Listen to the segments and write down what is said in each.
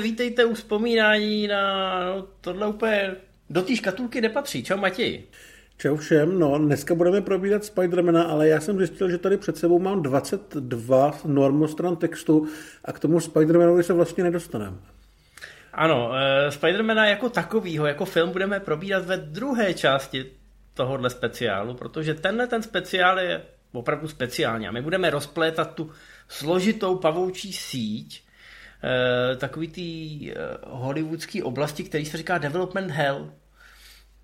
vítejte, vítejte u vzpomínání na no, tohle úplně do té škatulky nepatří. Čau Matěj. Čau všem, no dneska budeme probírat Spidermana, ale já jsem zjistil, že tady před sebou mám 22 normostran textu a k tomu Spidermanovi se vlastně nedostaneme. Ano, uh, Spidermana jako takovýho, jako film budeme probírat ve druhé části tohohle speciálu, protože tenhle ten speciál je opravdu speciální a my budeme rozplétat tu složitou pavoučí síť takový ty uh, hollywoodský oblasti, který se říká development hell.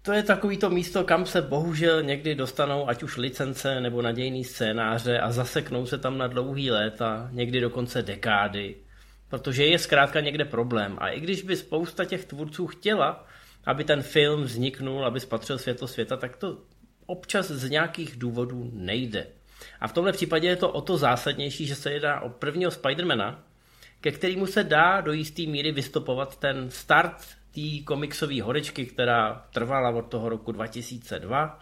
To je takový to místo, kam se bohužel někdy dostanou ať už licence nebo nadějný scénáře a zaseknou se tam na dlouhý léta, někdy dokonce dekády protože je zkrátka někde problém. A i když by spousta těch tvůrců chtěla, aby ten film vzniknul, aby spatřil světlo světa, tak to občas z nějakých důvodů nejde. A v tomhle případě je to o to zásadnější, že se jedná o prvního Spidermana, ke kterému se dá do jisté míry vystopovat ten start té komiksové horečky, která trvala od toho roku 2002.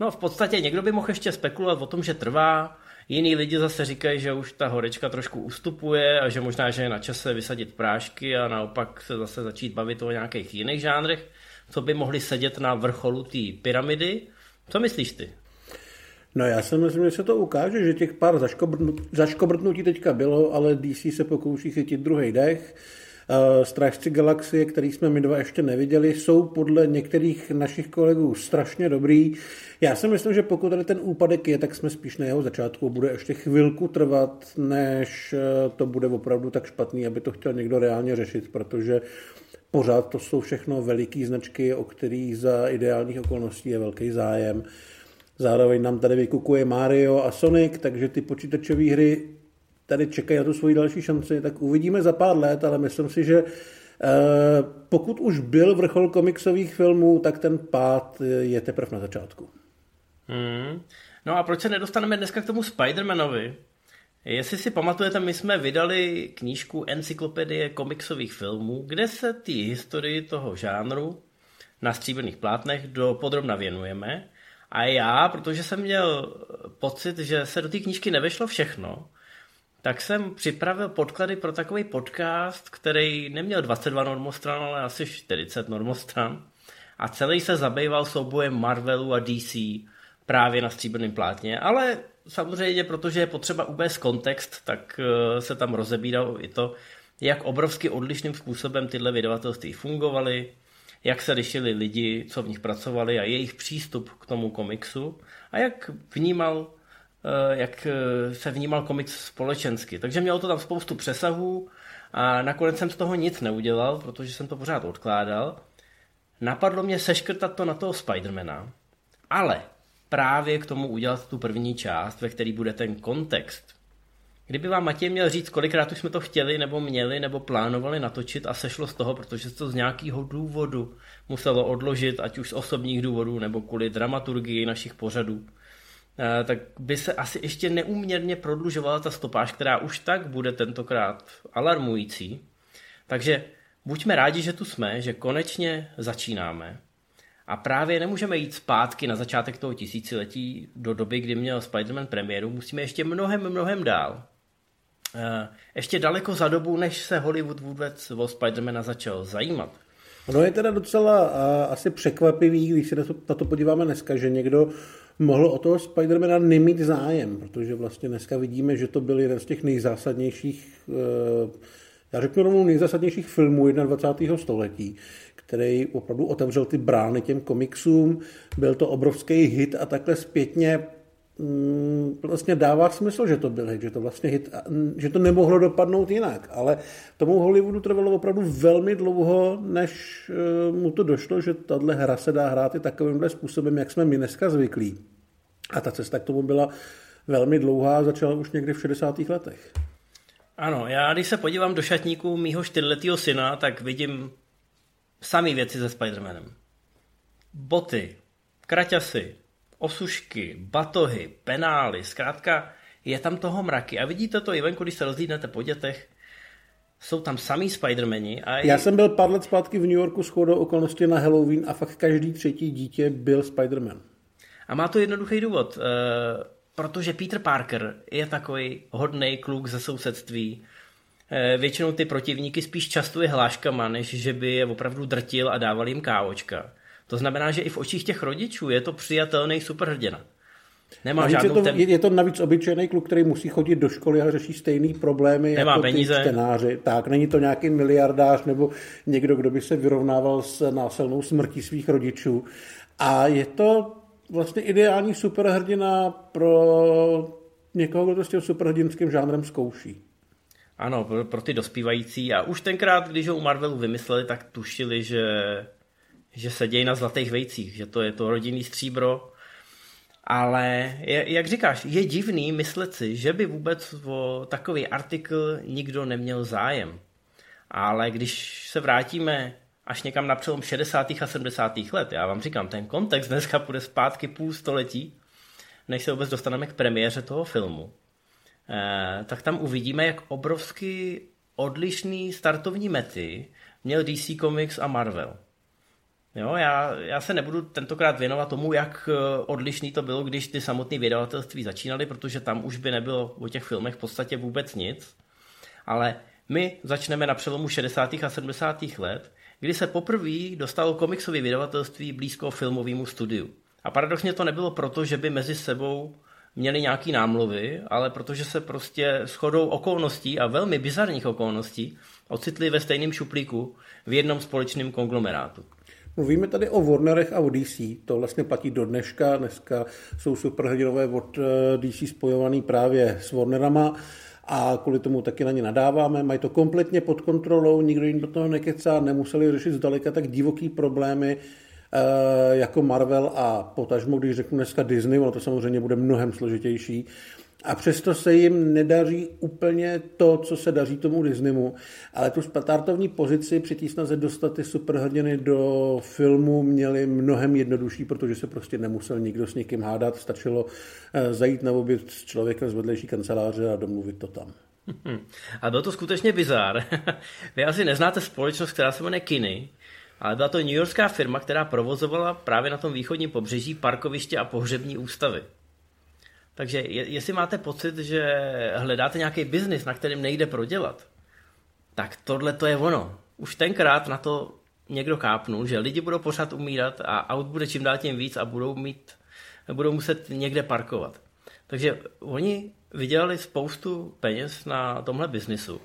No v podstatě někdo by mohl ještě spekulovat o tom, že trvá, Jiní lidi zase říkají, že už ta horečka trošku ustupuje a že možná, že je na čase vysadit prášky a naopak se zase začít bavit o nějakých jiných žánrech, co by mohli sedět na vrcholu té pyramidy. Co myslíš ty? No já si myslím, že se to ukáže, že těch pár zaškobrtnutí teďka bylo, ale DC se pokouší chytit druhý dech. Uh, Strážci galaxie, který jsme my dva ještě neviděli, jsou podle některých našich kolegů strašně dobrý. Já si myslím, že pokud tady ten úpadek je, tak jsme spíš na jeho začátku. Bude ještě chvilku trvat, než eh, to bude opravdu tak špatný, aby to chtěl někdo reálně řešit, protože pořád to jsou všechno veliký značky, o kterých za ideálních okolností je velký zájem. Zároveň nám tady vykukuje Mario a Sonic, takže ty počítačové hry tady čekají na tu svoji další šanci, tak uvidíme za pár let, ale myslím si, že eh, pokud už byl vrchol komiksových filmů, tak ten pád je teprve na začátku. Hmm. No a proč se nedostaneme dneska k tomu Spider-Manovi? Jestli si pamatujete, my jsme vydali knížku Encyklopedie komiksových filmů, kde se ty historii toho žánru na stříbrných plátnech do podrobna věnujeme. A já, protože jsem měl pocit, že se do té knížky nevešlo všechno, tak jsem připravil podklady pro takový podcast, který neměl 22 normostran, ale asi 40 normostran. A celý se zabýval soubojem Marvelu a DC právě na stříbrném plátně, ale samozřejmě, protože je potřeba uvést kontext, tak eh, se tam rozebíralo i to, jak obrovsky odlišným způsobem tyhle vydavatelství fungovaly, jak se lišili lidi, co v nich pracovali a jejich přístup k tomu komiksu a jak vnímal eh, jak eh, se vnímal komiks společensky. Takže mělo to tam spoustu přesahů a nakonec jsem z toho nic neudělal, protože jsem to pořád odkládal. Napadlo mě seškrtat to na toho Spidermana, ale právě k tomu udělat tu první část, ve který bude ten kontext. Kdyby vám Matěj měl říct, kolikrát už jsme to chtěli, nebo měli, nebo plánovali natočit a sešlo z toho, protože to z nějakého důvodu muselo odložit, ať už z osobních důvodů, nebo kvůli dramaturgii našich pořadů, eh, tak by se asi ještě neuměrně prodlužovala ta stopáž, která už tak bude tentokrát alarmující. Takže buďme rádi, že tu jsme, že konečně začínáme. A právě nemůžeme jít zpátky na začátek toho tisíciletí do doby, kdy měl Spider-Man premiéru. Musíme ještě mnohem, mnohem dál. Eh, ještě daleko za dobu, než se Hollywood vůbec o Spidermana začal zajímat. Ono je teda docela uh, asi překvapivý, když se na to, na to podíváme dneska, že někdo mohl o toho Spidermana nemít zájem, protože vlastně dneska vidíme, že to byl jeden z těch nejzásadnějších, uh, já řeknu rovnou nejzásadnějších filmů 21. století, který opravdu otevřel ty brány těm komiksům. Byl to obrovský hit a takhle zpětně vlastně dává smysl, že to byl hit, že to vlastně hit, že to nemohlo dopadnout jinak, ale tomu Hollywoodu trvalo opravdu velmi dlouho, než eh, mu to došlo, že tahle hra se dá hrát i takovýmhle způsobem, jak jsme my dneska zvyklí. A ta cesta k tomu byla velmi dlouhá, začala už někdy v 60. letech. Ano, já když se podívám do šatníků mýho čtyřletého syna, tak vidím samý věci se Spider-Manem. Boty, kraťasy, osušky, batohy, penály, zkrátka je tam toho mraky. A vidíte to i venku, když se rozlídnete po dětech, jsou tam samý Spidermani. A Já jsem byl pár let zpátky v New Yorku s chodou okolností na Halloween a fakt každý třetí dítě byl Spiderman. A má to jednoduchý důvod, uh, protože Peter Parker je takový hodný kluk ze sousedství, eh, většinou ty protivníky spíš častuje hláškama, než že by je opravdu drtil a dával jim kávočka. To znamená, že i v očích těch rodičů je to přijatelný superhrdina. Nemá navíc žádnou je, to, ten... je to navíc obyčejný kluk, který musí chodit do školy a řeší stejné problémy Nemá jako peníze. ty čtenáři. Tak, není to nějaký miliardář nebo někdo, kdo by se vyrovnával s násilnou smrtí svých rodičů. A je to vlastně ideální superhrdina pro někoho, kdo to s tím superhrdinským žánrem zkouší. Ano, pro, pro ty dospívající. A už tenkrát, když ho u Marvelu vymysleli, tak tušili, že, že se dějí na zlatých vejcích, že to je to rodinný stříbro. Ale jak říkáš, je divný myslet si, že by vůbec o takový artikl nikdo neměl zájem. Ale když se vrátíme až někam na přelom 60. a 70. let. Já vám říkám, ten kontext dneska půjde zpátky půl století, než se vůbec dostaneme k premiéře toho filmu. Eh, tak tam uvidíme, jak obrovsky odlišný startovní mety měl DC Comics a Marvel. Jo, já, já se nebudu tentokrát věnovat tomu, jak eh, odlišný to bylo, když ty samotné vydavatelství začínaly, protože tam už by nebylo o těch filmech v podstatě vůbec nic. Ale my začneme na přelomu 60. a 70. let, kdy se poprvé dostalo komiksové vydavatelství blízko filmovému studiu. A paradoxně to nebylo proto, že by mezi sebou měli nějaký námluvy, ale protože se prostě shodou okolností a velmi bizarních okolností ocitli ve stejném šuplíku v jednom společném konglomerátu. Mluvíme tady o Warnerech a o DC, to vlastně platí do dneška, dneska jsou superhrdinové od eh, DC spojovaný právě s Warnerama a kvůli tomu taky na ně nadáváme. Mají to kompletně pod kontrolou, nikdo jim do toho nekecá, nemuseli řešit zdaleka tak divoký problémy eh, jako Marvel a potažmo, když řeknu dneska Disney, ono to samozřejmě bude mnohem složitější, a přesto se jim nedaří úplně to, co se daří tomu Disneymu, ale tu startovní pozici při té snaze dostat ty superhrdiny do filmu měli mnohem jednodušší, protože se prostě nemusel nikdo s někým hádat, stačilo eh, zajít na oběd s člověkem z vedlejší kanceláře a domluvit to tam. A bylo to skutečně bizár. Vy asi neznáte společnost, která se jmenuje Kiny, ale byla to New Yorkská firma, která provozovala právě na tom východním pobřeží parkoviště a pohřební ústavy. Takže jestli máte pocit, že hledáte nějaký biznis, na kterým nejde prodělat, tak tohle to je ono. Už tenkrát na to někdo kápnul, že lidi budou pořád umírat a aut bude čím dál tím víc a budou, mít, budou muset někde parkovat. Takže oni vydělali spoustu peněz na tomhle biznisu.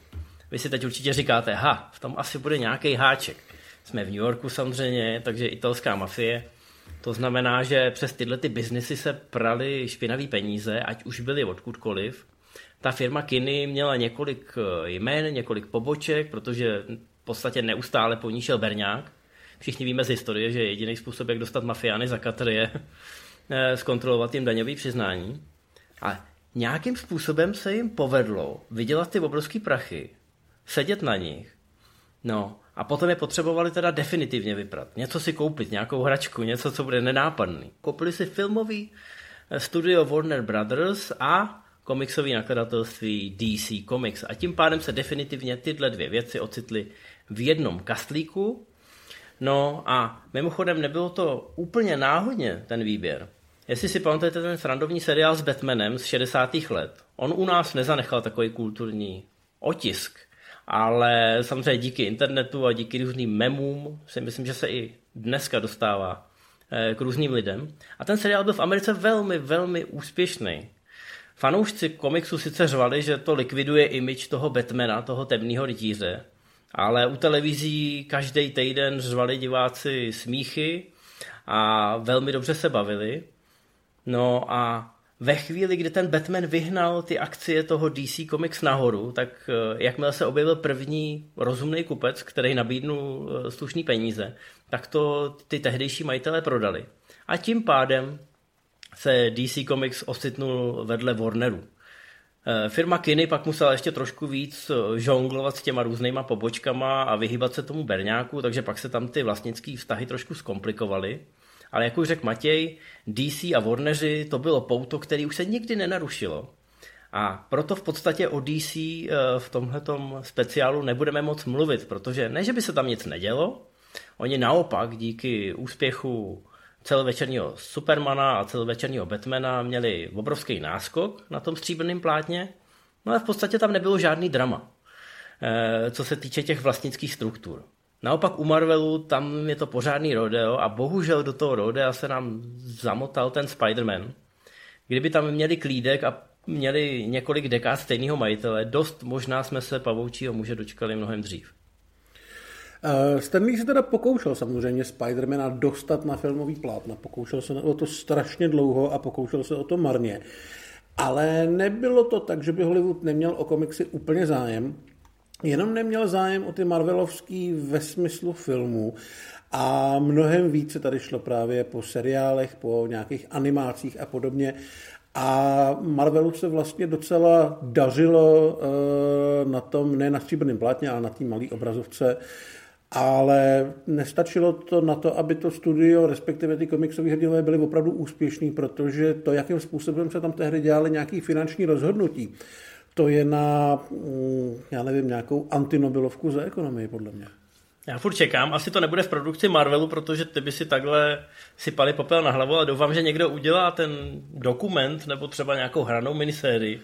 Vy si teď určitě říkáte, ha, v tom asi bude nějaký háček. Jsme v New Yorku samozřejmě, takže italská mafie to znamená, že přes tyhle ty biznesy se prali špinavý peníze, ať už byly odkudkoliv. Ta firma Kiny měla několik eh, jmén, několik poboček, protože v podstatě neustále po ní šel Berňák. Všichni víme z historie, že jediný způsob, jak dostat mafiány za Katr je eh, zkontrolovat jim daňový přiznání. A nějakým způsobem se jim povedlo vydělat ty obrovské prachy, sedět na nich. No a potom je potřebovali teda definitivně vyprat. Něco si koupit, nějakou hračku, něco, co bude nenápadný. Koupili si filmový eh, studio Warner Brothers a komiksový nakladatelství DC Comics. A tím pádem se definitivně tyhle dvě věci ocitly v jednom kastlíku. No a mimochodem nebylo to úplně náhodně ten výběr. Jestli si pamatujete ten srandovní seriál s Batmanem z 60. let, on u nás nezanechal takový kulturní otisk ale samozřejmě díky internetu a díky různým memům si myslím, že se i dneska dostává eh, k různým lidem. A ten seriál byl v Americe velmi, velmi úspěšný. Fanoušci komiksu sice řvali, že to likviduje image toho Batmana, toho temného rytíře, ale u televizí každý týden řvali diváci smíchy a velmi dobře se bavili. No a ve chvíli, kdy ten Batman vyhnal ty akcie toho DC Comics nahoru, tak eh, jakmile se objevil první rozumný kupec, který nabídnul eh, slušný peníze, tak to ty tehdejší majitelé prodali. A tím pádem se DC Comics ositnul vedle Warneru. Eh, firma Kiny pak musela ještě trošku víc žonglovat s těma různýma pobočkama a vyhýbat se tomu berňáku, takže pak se tam ty vlastnické vztahy trošku zkomplikovaly. Ale jak už řekl Matěj, DC a Warneri to bylo pouto, který už se nikdy nenarušilo. A proto v podstatě o DC eh, v tomhletom speciálu nebudeme moc mluvit, protože ne, že by se tam nic nedělo, oni naopak díky úspěchu celovečerního Supermana a celovečerního Batmana měli obrovský náskok na tom stříbrném plátně, no ale v podstatě tam nebylo žádný drama. eh, co se týče těch vlastnických struktur. Naopak u Marvelu tam je to pořádný rodeo a bohužel do toho rodea se nám zamotal ten Spider-Man. Kdyby tam měli klídek a měli několik dekád stejného majitele, dost možná jsme se pavoučího muže dočkali mnohem dřív. Uh, Stanley se teda pokoušel samozřejmě Spidermana dostat na filmový plátna. Pokoušel se o to strašně dlouho a pokoušel se o to marně. Ale nebylo to tak, že by Hollywood neměl o komiksy úplně zájem. Jenom neměl zájem o ty Marvelovský ve smyslu filmů a mnohem více tady šlo právě po seriálech, po nějakých animácích a podobně. A Marvelu se vlastně docela dařilo eh, na tom, ne na stříbrném plátně, ale na té malé obrazovce, ale nestačilo to na to, aby to studio, respektive ty komiksové hrdinové byly opravdu úspěšní, protože to, jakým způsobem se tam tehdy dělali nějaký finanční rozhodnutí, to je na, mm, já nevím, nějakou antinobilovku za ekonomii, podle mě. Já furt čekám, asi to nebude v produkci Marvelu, protože ty by si takhle sypali popel na hlavu, ale doufám, že někdo udělá ten dokument nebo třeba nějakou hranou minisérii.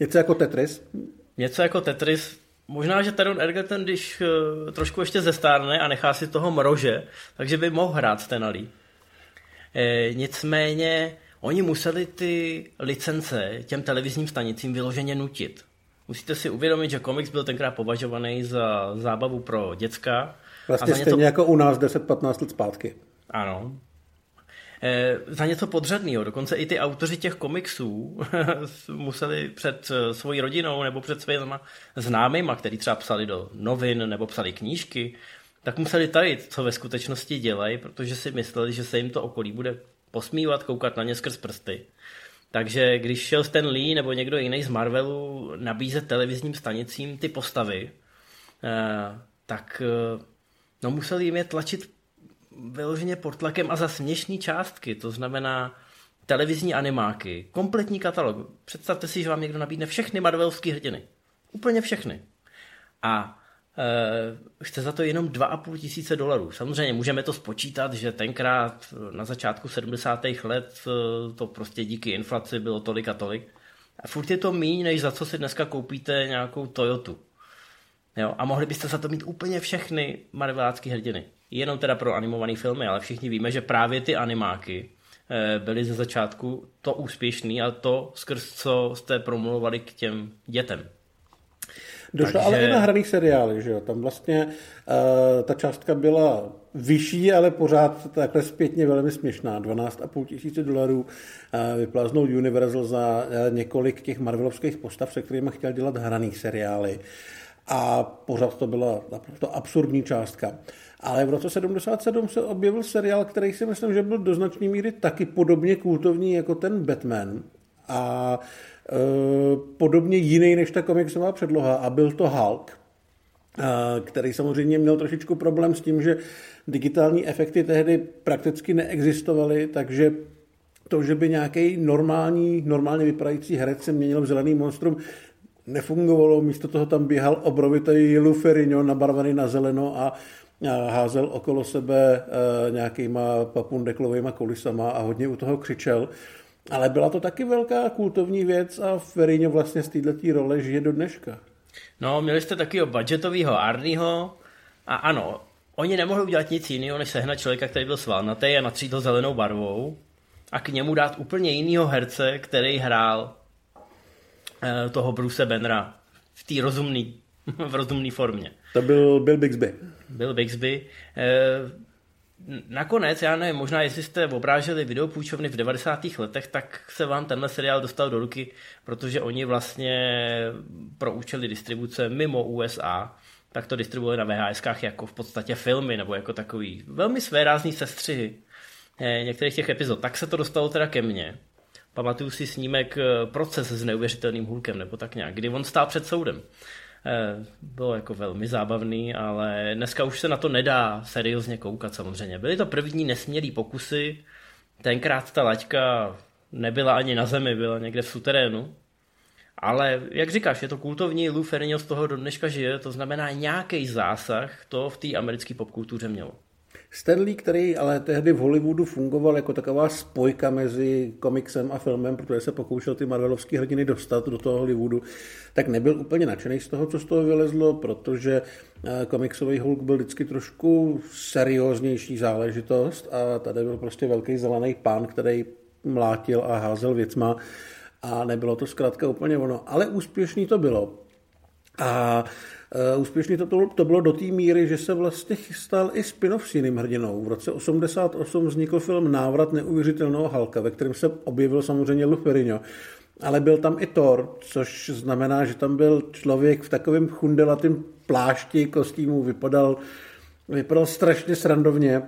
Něco jako Tetris? Něco jako Tetris. Možná, že Teron Egerton, když uh, trošku ještě zestárne a nechá si toho mrože, takže by mohl hrát Stenalí. E, nicméně oni museli ty licence těm televizním stanicím vyloženě nutit. Musíte si uvědomit, že komiks byl tenkrát považovaný za zábavu pro děcka. Vlastně stejně něco... jako u nás 10-15 let zpátky. Ano. E, za něco podřadného. Dokonce i ty autoři těch komiksů museli před eh, svojí rodinou nebo před svými známýma, který třeba psali do novin nebo psali knížky, tak museli tajit, co ve skutečnosti dělají, protože si mysleli, že se jim to okolí bude posmívat, koukat na ně skrz prsty. Takže když šel Stan Lee nebo někdo jiný z Marvelu nabízet televizním stanicím ty postavy, eh, tak eh, no museli jim je tlačit vyloženě pod tlakem a za směšné částky, to znamená televizní animáky, kompletní katalog. Představte si, že vám někdo nabídne všechny Marvelovské hrdiny. Úplně všechny. A chce za to jenom 2,5 tisíce dolarů. Samozřejmě můžeme to spočítat, že tenkrát eh, na začátku 70. let eh, to prostě díky inflaci bylo tolik a tolik. A furt je to méně, než za co si dneska koupíte nějakou Toyotu. Jo? A mohli byste za to mít úplně všechny marvelácké hrdiny. Jenom teda pro animované filmy, ale všichni víme, že právě ty animáky byly ze začátku to úspěšný a to skrz co jste promluvali k těm dětem. Došlo Takže... ale i na hraných seriály, že jo? Tam vlastně uh, ta částka byla vyšší, ale pořád takhle zpětně velmi směšná. 12,5 tisíce dolarů uh, vypláznul Universal za uh, několik těch Marvelovských postav, se kterými chtěl dělat hraný seriály. A pořád to byla naprosto absurdní částka. Ale v roce 77 se objevil seriál, který si myslím, že byl do značné míry taky podobně kultovní jako ten Batman. A Eh, podobně jiný než ta komiksová předloha a byl to Hulk, eh, který samozřejmě měl trošičku problém s tím, že digitální efekty tehdy prakticky neexistovaly, takže to, že by nějaký normální, normálně vypadající herec se měnil v zelený monstrum, nefungovalo, místo toho tam běhal obrovitý Luferino nabarvený na zeleno a házel okolo sebe eh, nějakýma papundeklovými kulisama a hodně u toho křičel. Ale byla to taky velká kultovní věc a Ferino vlastně z této role žije do dneška. No, měli jste taky budgetového Arnieho a ano, oni nemohli udělat nic jiného, než sehnat člověka, který byl svalnatý a natřít ho zelenou barvou a k němu dát úplně jinýho herce, který hrál eh, toho Bruce Bennera v té rozumný, v rozumné formě. To byl Bill Bixby. Bill Bixby. Nakonec, já nevím, možná jestli jste obráželi videopůjčovny v 90. letech, tak se vám tenhle seriál dostal do ruky, protože oni vlastně pro účely distribuce mimo USA tak to distribuovali na VHSkách jako v podstatě filmy, nebo jako takový velmi svérázný sestřihy eh, některých těch epizod. Tak se to dostalo teda ke mně. Pamatuju si snímek eh, Proces s neuvěřitelným hůlkem, nebo tak nějak, kdy on stál před soudem. Eh, bylo jako velmi zábavný, ale dneska už se na to nedá seriózně koukat samozřejmě. Byly to první nesmělý pokusy, tenkrát ta laťka nebyla ani na zemi, byla někde v suterénu. Ale jak říkáš, je to kultovní, Lou Ferrigno z toho do dneška žije, to znamená nějaký zásah to v té americké popkultuře mělo. Stanley, který ale tehdy v Hollywoodu fungoval jako taková spojka mezi komiksem a filmem, protože se pokoušel ty Marvelovské hrdiny dostat do toho Hollywoodu, tak nebyl úplně nadšený z toho, co z toho vylezlo, protože eh, komiksový Hulk byl vždycky trošku serióznější záležitost a tady byl prostě velký zelený pán, který mlátil a házel věcma a nebylo to zkrátka úplně ono. Ale úspěšný to bylo. A úspěšný to, to, to bylo do té míry, že se vlastně chystal i spin-off s jiným hrdinou. V roce 88 vznikl film Návrat neuvěřitelného Halka, ve kterém se objevil samozřejmě Lou Ferrigno. Ale byl tam i Thor, což znamená, že tam byl člověk v takovém chundelatém plášti, kostýmu, vypadal, vypadal strašně srandovně.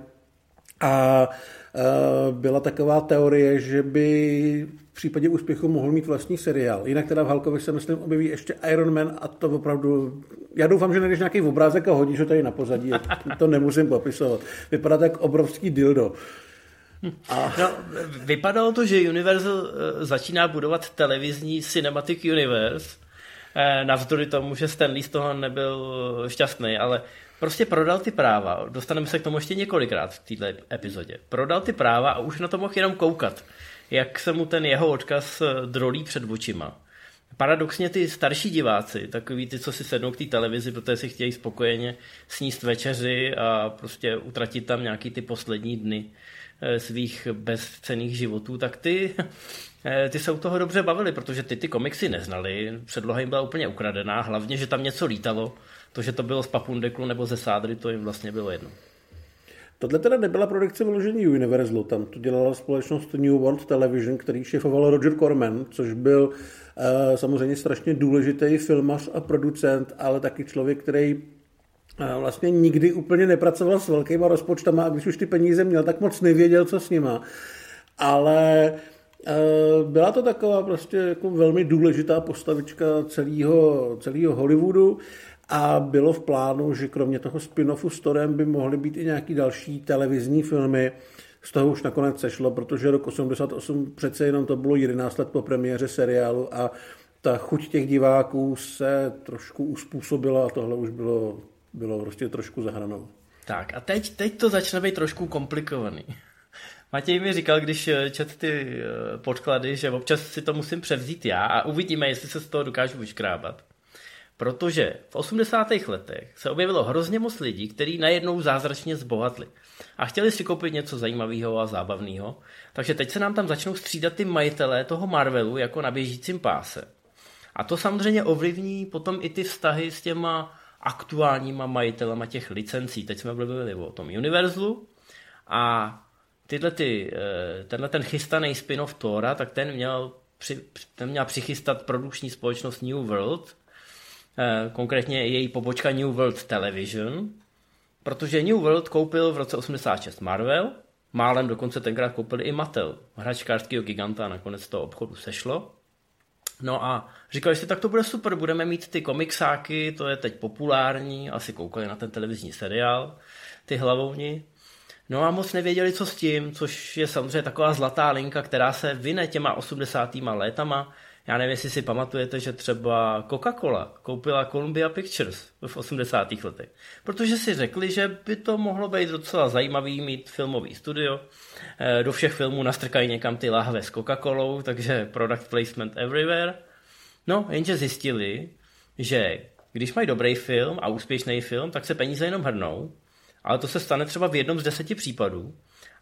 A uh, byla taková teorie, že by v případě úspěchu mohl mít vlastní seriál. Jinak teda v Halkovi se myslím objeví ještě Iron Man a to opravdu... Já doufám, že najdeš nějaký obrázek a hodíš ho tady na pozadí. To nemusím popisovat. Vypadá tak obrovský dildo. A... No, vypadalo to, že Universal eh, začíná budovat televizní Cinematic Universe, eh, navzdory tomu, že Stanley z toho nebyl šťastný, ale prostě prodal ty práva, dostaneme se k tomu ještě několikrát v této epizodě, prodal ty práva a už na to mohl jenom koukat jak se mu ten jeho odkaz eh, drolí před očima. Paradoxně ty starší diváci, takový ty, co si sednou k té televizi, protože si chtějí spokojeně sníst večeři a prostě utratit tam nějaký ty poslední dny eh, svých bezcených životů, tak ty, eh, ty se u toho dobře bavili, protože ty ty komiksy neznali, předloha jim byla úplně ukradená, hlavně, že tam něco lítalo, to, že to bylo z Papundeklu nebo ze Sádry, to jim vlastně bylo jedno. Tohle teda nebyla produkce vyložení Universalu, tam to dělala společnost New World Television, který šefoval Roger Corman, což byl uh, samozřejmě strašně důležitý filmař a producent, ale taky člověk, který uh, vlastně nikdy úplně nepracoval s velkýma rozpočtama a když už ty peníze měl, tak moc nevěděl, co s nima. Ale uh, byla to taková prostě jako velmi důležitá postavička celého, celého Hollywoodu. A bylo v plánu, že kromě toho spin-offu s Torem by mohly být i nějaký další televizní filmy. Z toho už nakonec sešlo, protože rok 88 přece jenom to bylo 11 let po premiéře seriálu a ta chuť těch diváků se trošku uspůsobila a tohle už bylo, bylo prostě trošku zahranou. Tak a teď, teď to začne být trošku komplikovaný. Matěj mi říkal, když eh, čet ty eh, podklady, že občas si to musím převzít já a uvidíme, jestli se z toho dokážu vyškrábat. Protože v 80. letech se objevilo hrozně moc lidí, kteří najednou zázračně zbohatli a chtěli si koupit něco zajímavého a zábavného. Takže teď se nám tam začnou střídat ty majitelé toho Marvelu jako na běžícím páse. A to samozřejmě ovlivní potom i ty vztahy s těma aktuálníma majitelama těch licencí. Teď jsme mluvili o tom Universalu a tyhle ty, eh, tenhle ten chystaný spin-off Tora, tak ten měl, při, ten měl přichystat produkční společnost New World, konkrétně její pobočka New World Television, protože New World koupil v roce 86 Marvel, málem dokonce tenkrát koupili i Mattel, hračkářského giganta, nakonec toho obchodu sešlo. No a říkali si, tak to bude super, budeme mít ty komiksáky, to je teď populární, asi koukali na ten televizní seriál, ty hlavovni. No a moc nevěděli, co s tím, což je samozřejmě taková zlatá linka, která se vyne těma 80. létama, já nevím, jestli si pamatujete, že třeba Coca-Cola koupila Columbia Pictures v 80. letech, protože si řekli, že by to mohlo být docela zajímavý mít filmový studio. Eh, do všech filmů nastrkají někam ty lahve s Coca-Colou, takže product placement everywhere. No, jenže zjistili, že když mají dobrý film a úspěšný film, tak se peníze jenom hrnou, ale to se stane třeba v jednom z deseti případů.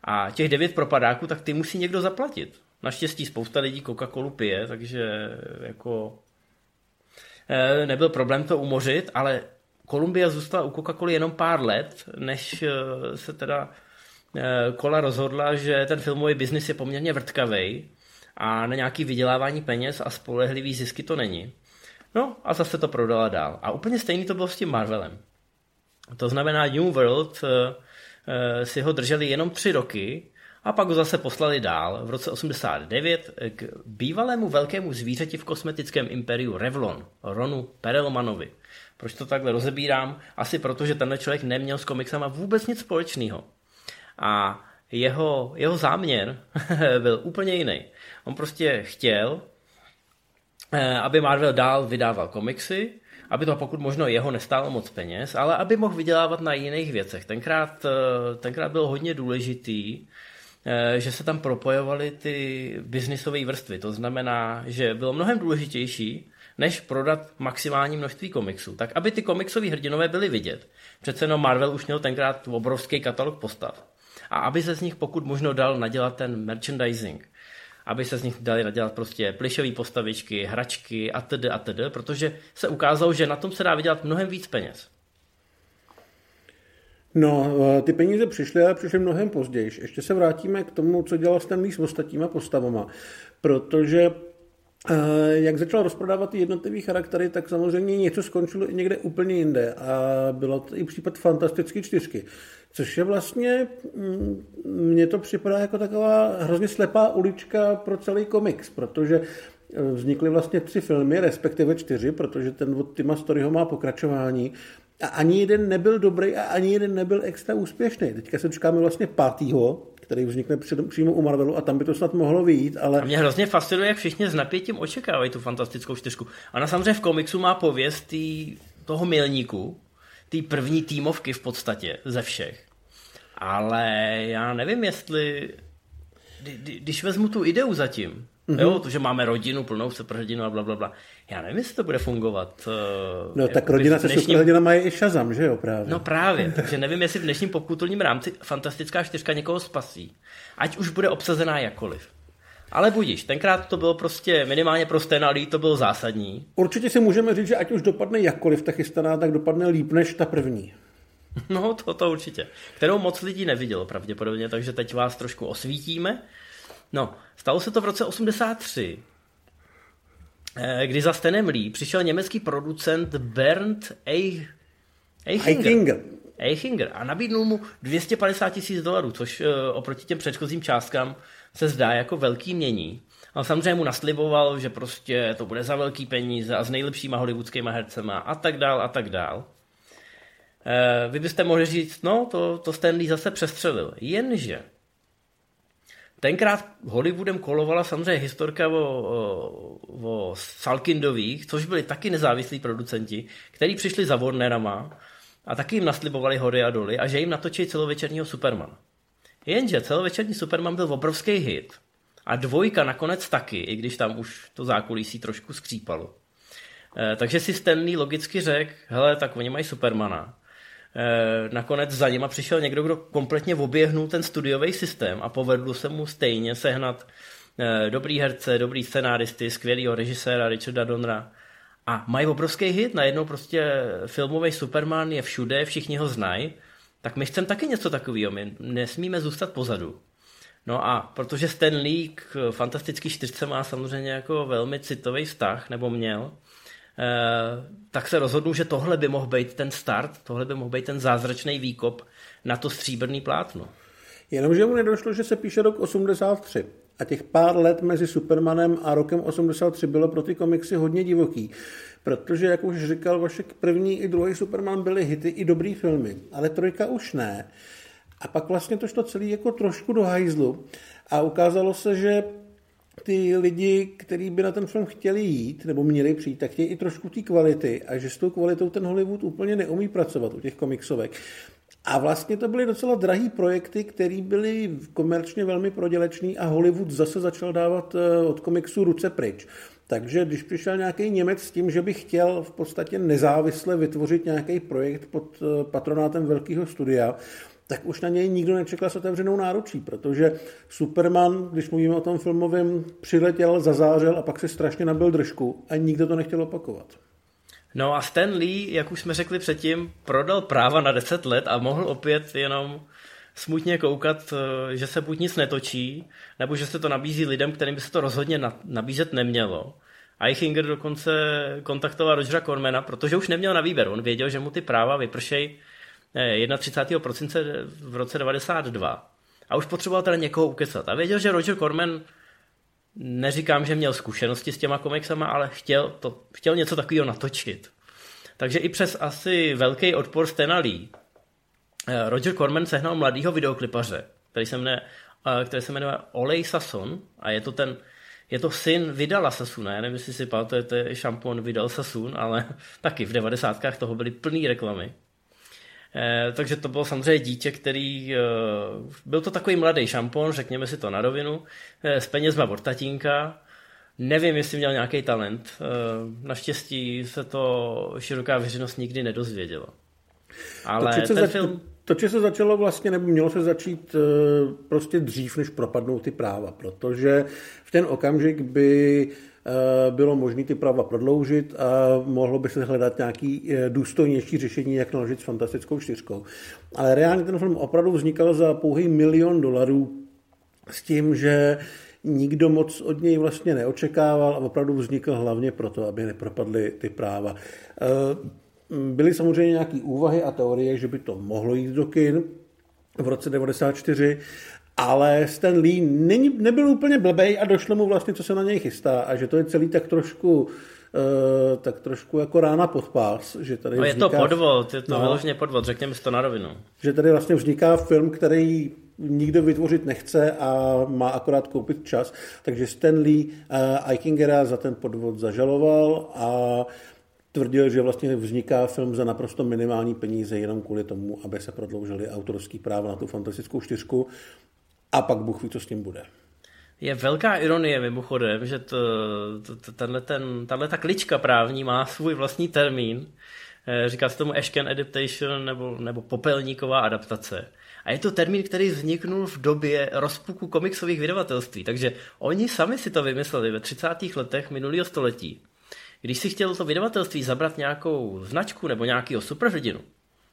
A těch devět propadáků, tak ty musí někdo zaplatit. Naštěstí spousta lidí Coca-Colu pije, takže jako eh, nebyl problém to umořit, ale Kolumbia zůstala u Coca-Coly jenom pár let, než eh, se teda kola eh, rozhodla, že ten filmový biznis je poměrně vrtkavý a na nějaký vydělávání peněz a spolehlivý zisky to není. No a zase to prodala dál. A úplně stejný to bylo s tím Marvelem. To znamená New World si ho drželi jenom tři roky a pak ho zase poslali dál v roce 89 k bývalému velkému zvířeti v kosmetickém imperiu Revlon, Ronu Perelmanovi. Proč to takhle rozebírám? Asi proto, že tenhle člověk neměl s komiksama vůbec nic společného. A jeho, jeho záměr byl úplně jiný. On prostě chtěl, eh, aby Marvel dál vydával komiksy aby to pokud možno jeho nestálo moc peněz, ale aby mohl vydělávat na jiných věcech. Tenkrát, eh, tenkrát bylo hodně důležitý, že se tam propojovaly ty biznisové vrstvy. To znamená, že bylo mnohem důležitější, než prodat maximální množství komiksů. Tak aby ty komiksové hrdinové byly vidět. Přece no Marvel už měl tenkrát obrovský katalog postav. A aby se z nich pokud možno dal nadělat ten merchandising aby se z nich dali nadělat prostě plišové postavičky, hračky a td. a td., protože se ukázalo, že na tom se dá vydělat mnohem víc peněz. No, ty peníze přišly, ale přišly mnohem později. Ještě se vrátíme k tomu, co dělal Stan Lee s ostatníma postavama, protože eh, jak začal rozprodávat ty jednotlivé charaktery, tak samozřejmě něco skončilo i někde úplně jinde a bylo to i případ fantastické čtyřky. Což je vlastně, mm, mně to připadá jako taková hrozně slepá ulička pro celý komiks, protože eh, vznikly vlastně tři filmy, respektive čtyři, protože ten od Tima Storyho má pokračování. A ani jeden nebyl dobrý a ani jeden nebyl extra úspěšný. Teďka se čekáme vlastně pátýho, který vznikne přímo u Marvelu a tam by to snad mohlo vyjít, ale... A mě hrozně fascinuje, jak všichni s napětím očekávají tu fantastickou čtyřku. Ona samozřejmě v komiksu má pověst tý, toho milníku, té první týmovky v podstatě ze všech. Ale já nevím, jestli, když vezmu tu ideu zatím, mm-hmm. jo, to, že máme rodinu, plnou superhrdinu a bla, bla, bla, já nevím, jestli to bude fungovat. Eh, no tak rodina se dnešním... superhrdina má i Shazam, že jo, právě. No právě, takže nevím, jestli v dnešním popkulturním rámci fantastická čtyřka někoho spasí. Ať už bude obsazená jakoliv. Ale budíš, tenkrát to bylo prostě minimálně pro Stenalí, to bylo zásadní. Určitě si můžeme říct, že ať už dopadne jakkoliv ta chystaná, tak dopadne líp než ta první. No, to, to určitě. Kterou moc lidí nevidělo pravděpodobně, takže teď vás trošku osvítíme. No, stalo se to v roce 83, eh, kdy za Stenem Lee přišel německý producent Bernd Eich, Eichinger. Eichinger. A nabídnul mu 250 tisíc dolarů, což eh, oproti těm předchozím částkám se zdá jako velký mění. Ale samozřejmě mu nasliboval, že prostě to bude za velký peníze a s nejlepšíma hollywoodskýma hercema a tak dál a tak dál. E, vy byste mohli říct, no to, to Stanley zase přestřelil. Jenže tenkrát Hollywoodem kolovala samozřejmě historka o, o, o Salkindových, což byli taky nezávislí producenti, kteří přišli za Warnerama a taky jim naslibovali hory a doly a že jim natočí celovečerního Supermana. Jenže celovečerní Superman byl obrovský hit a dvojka nakonec taky, i když tam už to zákulisí trošku skřípalo. E, takže si Stanley logicky řekl, hele, tak oni mají Supermana. E, nakonec za nima přišel někdo, kdo kompletně oběhnul ten studiový systém a povedlo se mu stejně sehnat e, dobrý herce, dobrý scenáristy, skvělého režiséra Richarda Donra a mají obrovský hit, najednou prostě filmový Superman je všude, všichni ho znají, tak my chceme taky něco takového, my nesmíme zůstat pozadu. No a protože Stan Lee k fantastický čtyřce má samozřejmě jako velmi citový vztah, nebo měl, eh, tak se rozhodnu, že tohle by mohl být ten start, tohle by mohl být ten zázračný výkop na to stříbrný plátno. Jenomže mu nedošlo, že se píše rok 83. A těch pár let mezi Supermanem a rokem 83 bylo pro ty komiksy hodně divoký. Protože, jak už říkal Vašek, první i druhý Superman byly hity i dobrý filmy, ale trojka už ne. A pak vlastně to šlo celý jako trošku do hajzlu a ukázalo se, že ty lidi, kteří by na ten film chtěli jít, nebo měli přijít, tak chtějí i trošku té kvality a že s tou kvalitou ten Hollywood úplně neumí pracovat u těch komiksovek. A vlastně to byly docela drahý projekty, které byly komerčně velmi prodělečný a Hollywood zase začal dávat eh, od komiksu ruce pryč. Takže když přišel nějaký Němec s tím, že by chtěl v podstatě nezávisle vytvořit nějaký projekt pod eh, patronátem velkého studia, tak už na něj nikdo nečekal s otevřenou náručí, protože Superman, když mluvíme o tom filmovém, přiletěl, zazářil a pak se strašně nabil držku a nikdo to nechtěl opakovat. No a Stan Lee, jak už jsme řekli předtím, prodal práva na 10 let a mohl opět jenom smutně koukat, eh, že se buď nic netočí, nebo že se to nabízí lidem, kterým by se to rozhodně nabízet nemělo. Eichinger dokonce kontaktoval Rogera Cormana, protože už neměl na výběr. On věděl, že mu ty práva vypršejí 31. Eh, prosince v roce 92. A už potřeboval teda někoho ukecat. A věděl, že Roger Corman neříkám, že měl zkušenosti s těma komiksama, ale chtěl, to, chtěl něco takového natočit. Takže i přes asi velký odpor Stena Lee, eh, Roger Corman sehnal mladého videoklipaře, který se jmenuje, eh, který se jmenuje Olej Sasson a je to ten Je to syn Vidala Sasuna, já nevím, jestli si pamatujete šampon Vidal Sasun, ale taky v devadesátkách toho byly plný reklamy. Eh, takže to bylo samozřejmě dítě, který, eh, byl to takový mladý šampon, řekněme si to na rovinu, eh, s penězma od tatínka, Nevím, jestli měl nějaký talent. Naštěstí se to široká veřejnost nikdy nedozvěděla. Ale to, ten zač- film... To, co se začalo vlastně, nebo mělo se začít prostě dřív, než propadnou ty práva, protože v ten okamžik by eh, bylo možné ty práva prodloužit a mohlo by se hledat nějaký důstojnější řešení, jak naložit s fantastickou čtyřkou. Ale reálně ten film opravdu vznikal za pouhý milion dolarů s tím, že nikdo moc od něj vlastně neočekával a opravdu vznikl hlavně proto, aby nepropadly ty práva. Eh, byly samozřejmě nějaké úvahy a teorie, že by to mohlo jít do kin v roce 94, ale Stan Lee není, nebyl úplně blbej a došlo mu vlastně, co se na něj chystá a že to je celý tak trošku Uh, tak trošku jako rána pod pás. Že tady no je vzniká, to podvod, je to no, vyloženě podvod, řekněme si to na rovinu. Že tady vlastně vzniká film, který nikdo vytvořit nechce a má akorát koupit čas. Takže Stanley uh, Eikingera za ten podvod zažaloval a tvrdil, že vlastně vzniká film za naprosto minimální peníze jenom kvůli tomu, aby se prodloužili autorský práva na tu fantastickou čtyřku a pak Bůh ví, co s tím bude. Je velká ironie mimochodem, že to, to, tenhle, ten, tahle ta klička právní má svůj vlastní termín. Eh, říká se tomu Ashcan Adaptation nebo, nebo popelníková adaptace. A je to termín, který vzniknul v době rozpuku komiksových vydavatelství. Takže oni sami si to vymysleli ve 30. letech minulého století. Když si chtěl to vydavatelství zabrat nějakou značku nebo nějakého superhrdinu,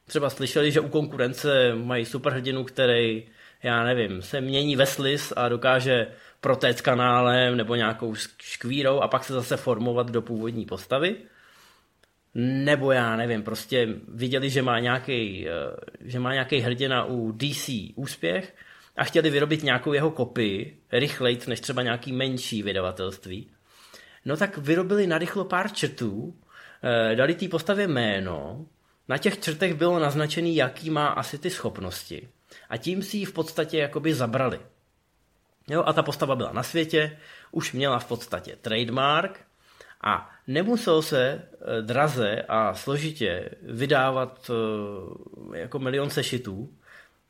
třeba slyšeli, že u konkurence mají superhrdinu, který, já nevím, se mění ve slis a dokáže protéct kanálem nebo nějakou škvírou a pak se zase formovat do původní postavy, nebo já nevím, prostě viděli, že má nějaký, eh, že má nějaký hrdina u DC úspěch a chtěli vyrobit nějakou jeho kopii rychleji než třeba nějaký menší vydavatelství. No tak vyrobili narychlo pár črtů, eh, dali té postavě jméno, na těch črtech bylo naznačený, jaký má asi ty schopnosti. A tím si ji v podstatě jakoby zabrali. Jo, a ta postava byla na světě, už měla v podstatě trademark a nemusel se eh, draze a složitě vydávat eh, jako milion sešitů.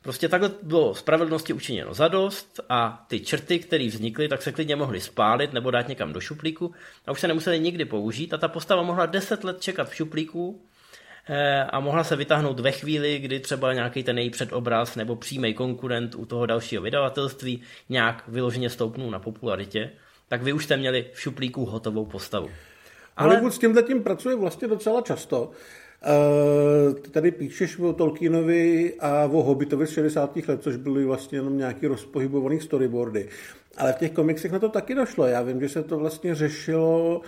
Prostě takhle bylo spravedlnosti učiněno zadost a ty črty, které vznikly, tak se klidně mohly spálit nebo dát někam do šuplíku a už se nemuseli nikdy použít a ta postava mohla deset let čekat v šuplíku a mohla se vytáhnout ve chvíli, kdy třeba nějaký ten její předobraz nebo přímý konkurent u toho dalšího vydavatelství nějak vyloženě stoupnul na popularitě, tak vy už jste měli v šuplíku hotovou postavu. Ale... Hollywood s tímhle tím pracuje vlastně docela často. Uh, tady píšeš o Tolkienovi a o Hobbitovi z 60. let, což byly vlastně jenom nějaký rozpohybovaný storyboardy. Ale v těch komiksech na to taky došlo. Já vím, že se to vlastně řešilo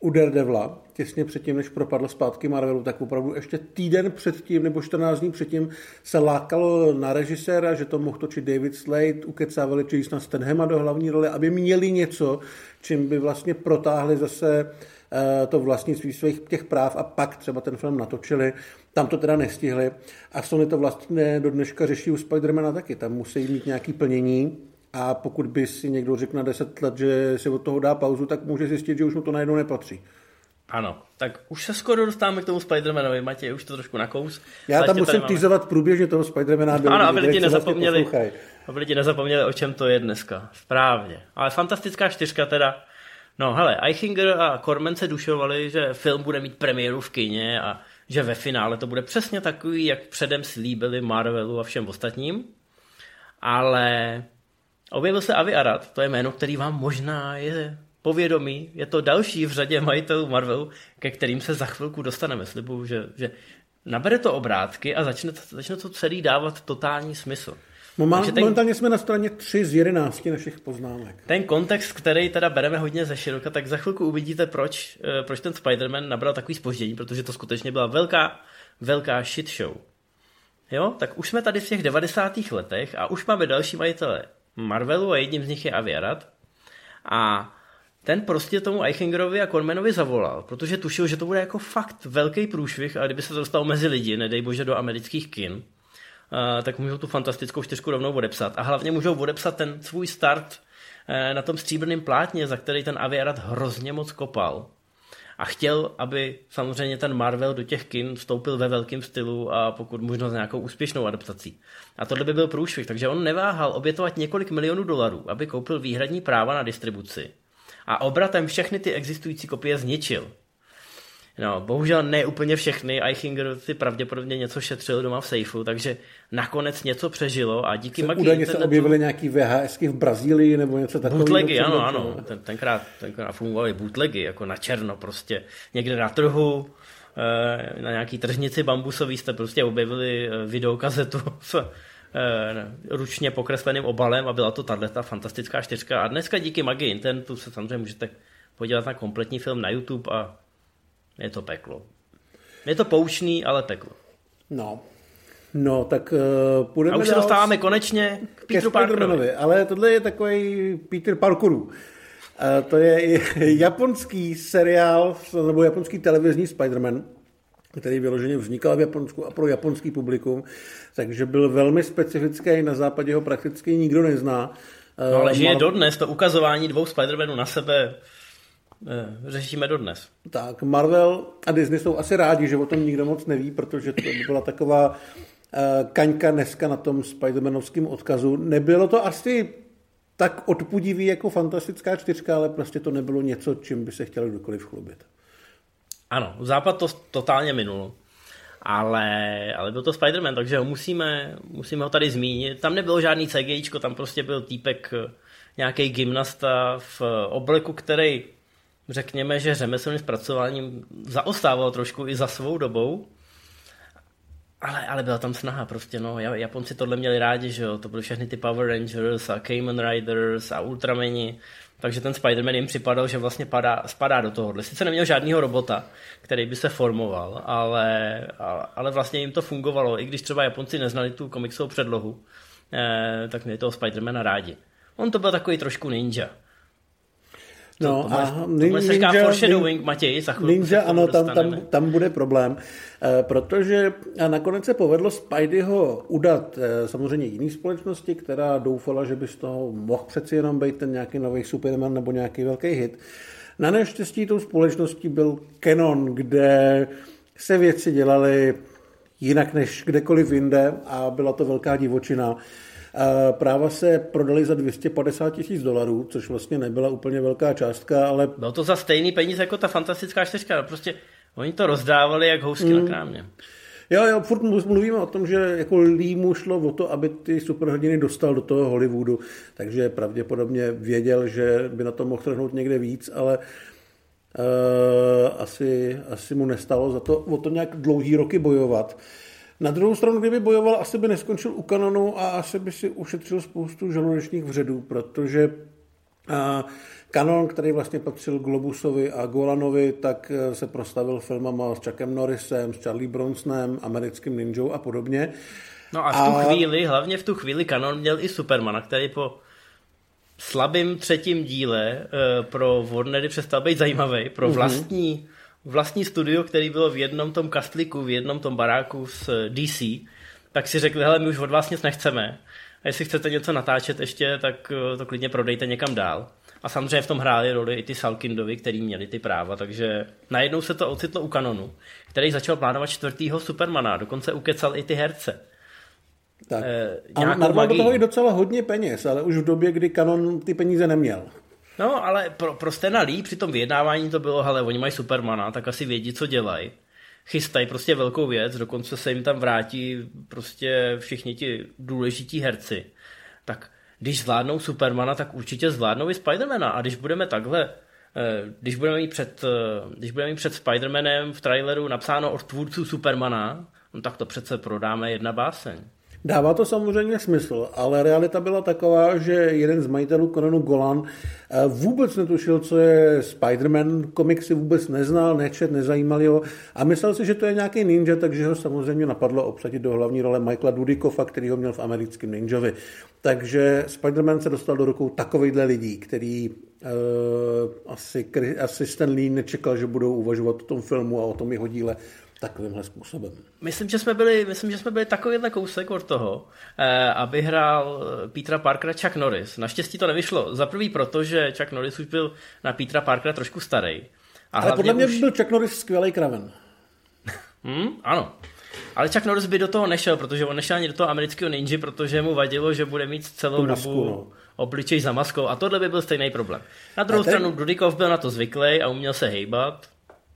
u Daredevla, těsně předtím, než propadl zpátky Marvelu, tak opravdu ještě týden předtím nebo 14 dní předtím se lákalo na režiséra, že to mohl točit David Slade, ukecávali Jasona Stenhema do hlavní role, aby měli něco, čím by vlastně protáhli zase Eh, to vlastnictví svých těch práv a pak třeba ten film natočili. Tam to teda nestihli a Sony to vlastně do dneška řeší u Spidermana taky. Tam musí mít nějaký plnění a pokud by si někdo řekl na 10 let, že si od toho dá pauzu, tak může zjistit, že už mu to najednou nepatří. Ano, tak už se skoro dostáváme k tomu Spider-Manovi, Matěj, už to trošku nakous. Já tam musím týzovat průběžně toho Spider-Mana. Ano, aby lidi, nezapomněli, aby lidi nezapomněli, o čem to je dneska. Správně. Ale fantastická čtyřka teda No hele, Eichinger a Corman se dušovali, že film bude mít premiéru v kině a že ve finále to bude přesně takový, jak předem slíbili Marvelu a všem ostatním. Ale objevil se Avi Arad, to je jméno, který vám možná je povědomí. Je to další v řadě majitelů Marvelu, ke kterým se za chvilku dostaneme. Slibuju, že, že nabere to obrátky a začne, začne to celý dávat totální smysl. Moment, ten, momentálně jsme na straně 3 z 11 našich poznámek. Ten kontext, který teda bereme hodně ze široka, tak za chvilku uvidíte, proč, eh, proč ten Spider-Man nabral takový spoždění, protože to skutečně byla velká, velká shit show. Jo, tak už jsme tady v těch 90. letech a už máme další majitele Marvelu a jedním z nich je Aviarat. A ten prostě tomu Eichingerovi a Cormanovi zavolal, protože tušil, že to bude jako fakt velký průšvih a kdyby se to dostalo mezi lidi, nedej bože do amerických kin, tak můžou tu fantastickou čtyřku rovnou odepsat. A hlavně můžou odepsat ten svůj start eh, na tom stříbrném plátně, za který ten Aviarat hrozně moc kopal. A chtěl, aby samozřejmě ten Marvel do těch kin vstoupil ve velkém stylu a pokud možno s nějakou úspěšnou adaptací. A tohle by byl průšvih, takže on neváhal obětovat několik milionů dolarů, aby koupil výhradní práva na distribuci. A obratem všechny ty existující kopie zničil. No, bohužel ne úplně všechny. Eichinger si pravděpodobně něco šetřil doma v sejfu, takže nakonec něco přežilo a díky magii Údajně se objevily nějaký VHSky v Brazílii nebo něco takového. Bootlegy, ano, ano. Ten, tenkrát, tenkrát fungovaly bootlegy, jako na černo prostě. Někde na trhu, eh, na nějaký tržnici bambusový jste prostě objevili eh, videokazetu s eh, ručně pokresleným obalem a byla to tato fantastická čtyřka. A dneska díky magii internetu se samozřejmě můžete podívat na kompletní film na YouTube a je to peklo. Je to poučný, ale peklo. No, No, tak uh, půjdeme A už se dostáváme konečně k Peteru Parkerovi. Ale tohle je takový Peter Parkourů. Uh, to je japonský seriál, nebo japonský televizní Spider-Man, který vyloženě vznikal v Japonsku a pro japonský publikum, takže byl velmi specifický, na západě ho prakticky nikdo nezná. No ale že je dodnes to ukazování dvou Spider-Manů na sebe Eh, řešíme dodnes. Tak, Marvel a Disney jsou asi rádi, že o tom nikdo moc neví, protože to byla taková uh, kaňka dneska na tom Spider-Manovském odkazu. Nebylo to asi tak odpudivý jako fantastická čtyřka, ale prostě to nebylo něco, čím by se chtěl kdokoliv chlubit. Ano, západ to totálně minul. Ale, ale byl to Spider-Man, takže ho musíme, musíme ho tady zmínit. Tam nebylo žádný CGIčko, tam prostě byl týpek, eh, nějaký gymnasta v obleku, který řekněme, že řemeslným zpracováním zaostával trošku i za svou dobou, ale, ale byla tam snaha prostě, no. Japonci tohle měli rádi, že jo, to byly všechny ty Power Rangers a Cayman Riders a Ultrameni, takže ten Spider-Man jim připadal, že vlastně padá, spadá do tohohle. Sice neměl žádného robota, který by se formoval, ale, ale vlastně jim to fungovalo, i když třeba Japonci neznali tu komiksovou předlohu, eh, tak měli toho Spider-Mana rádi. On to byl takový trošku ninja. No to, a ninja, foreshadowing, Matěj, za Ninja, ano, tam, tam, tam bude problém, eh, protože nakonec se povedlo Spideyho udat eh, samozřejmě jiný společnosti, která doufala, že by z toho mohl přeci jenom být ten nějaký nový Superman nebo nějaký velký hit. Na neštěstí tou společností byl Canon, kde se věci dělaly jinak než kdekoliv jinde a byla to velká divočina. Práva se prodaly za 250 tisíc dolarů, což vlastně nebyla úplně velká částka, ale... Bylo to za stejný peníze jako ta fantastická čtyřka, prostě oni to rozdávali jak housky mm. na krámě. Jo, jo, furt mluvíme o tom, že jako Lee mu šlo o to, aby ty superhrdiny dostal do toho Hollywoodu, takže pravděpodobně věděl, že by na to mohl trhnout někde víc, ale uh, asi, asi mu nestalo za to o to nějak dlouhý roky bojovat. Na druhou stranu, kdyby bojoval, asi by neskončil u kanonu a asi by si ušetřil spoustu žaludečních vředů, protože kanon, který vlastně patřil Globusovi a Golanovi, tak e, se prostavil filmama s Chuckem Norrisem, s Charlie Bronsonem, americkým ninjou a podobně. No a v tu a... chvíli, hlavně v tu chvíli kanon měl i Supermana, který po slabým třetím díle e, pro Warnery přestal být zajímavý, pro mhm. vlastní vlastní studio, který bylo v jednom tom kastliku, v jednom tom baráku s DC, tak si řekli, hele, my už od vás nic nechceme. A jestli chcete něco natáčet ještě, tak eh, to klidně prodejte někam dál. A samozřejmě v tom hráli roli i ty Salkindovi, který měli ty práva, takže najednou se to ocitlo u kanonu, který začal plánovat čtvrtýho Supermana, dokonce ukecal i ty herce. Tak. E, a narval do toho i docela hodně peněz, ale už v době, kdy kanon ty peníze neměl. No, ale pro, pro Stena Lee při tom vyjednávání to bylo, hele, oni mají Supermana, tak asi vědí, co dělají. Chystají prostě velkou věc, dokonce se jim tam vrátí prostě všichni ti důležití herci. Tak když zvládnou Supermana, tak určitě zvládnou i Spidermana. A když budeme takhle, eh, když budeme mít před, eh, když budeme mít před Spidermanem v traileru napsáno od tvůrců Supermana, no tak to přece prodáme jedna báseň. Dává to samozřejmě smysl, ale realita byla taková, že jeden z majitelů Conanu Golan eh, vůbec netušil, co je Spider-Man, komiksy vůbec neznal, nečet, nezajímal ho a myslel si, že to je nějaký ninja, takže ho samozřejmě napadlo obsadit do hlavní role Michaela Dudikoffa, který ho měl v americkém ninjovi. Takže Spider-Man se dostal do rukou takovýchhle lidí, který uh, asi, asi Stan Lee nečekal, že budou uvažovat o tom filmu a o tom jeho díle takovýmhle způsobem. Myslím, že jsme byli, myslím, že jsme byli takovýhle kousek od toho, eh, aby hrál eh, Petra Parkera Chuck Norris. Naštěstí to nevyšlo. Za prvý proto, že Chuck Norris už byl na Petra Parkera trošku starý. A Ale podle mě už... byl Chuck Norris skvělý kraven. hmm, ano. Ale Chuck Norris by do toho nešel, protože on nešel ani do toho amerického ninja, protože mu vadilo, že bude mít celou masku, dobu no. obličej za maskou a tohle by byl stejný problém. Na druhou ten... stranu Dudikov byl na to zvyklý a uměl se hejbat.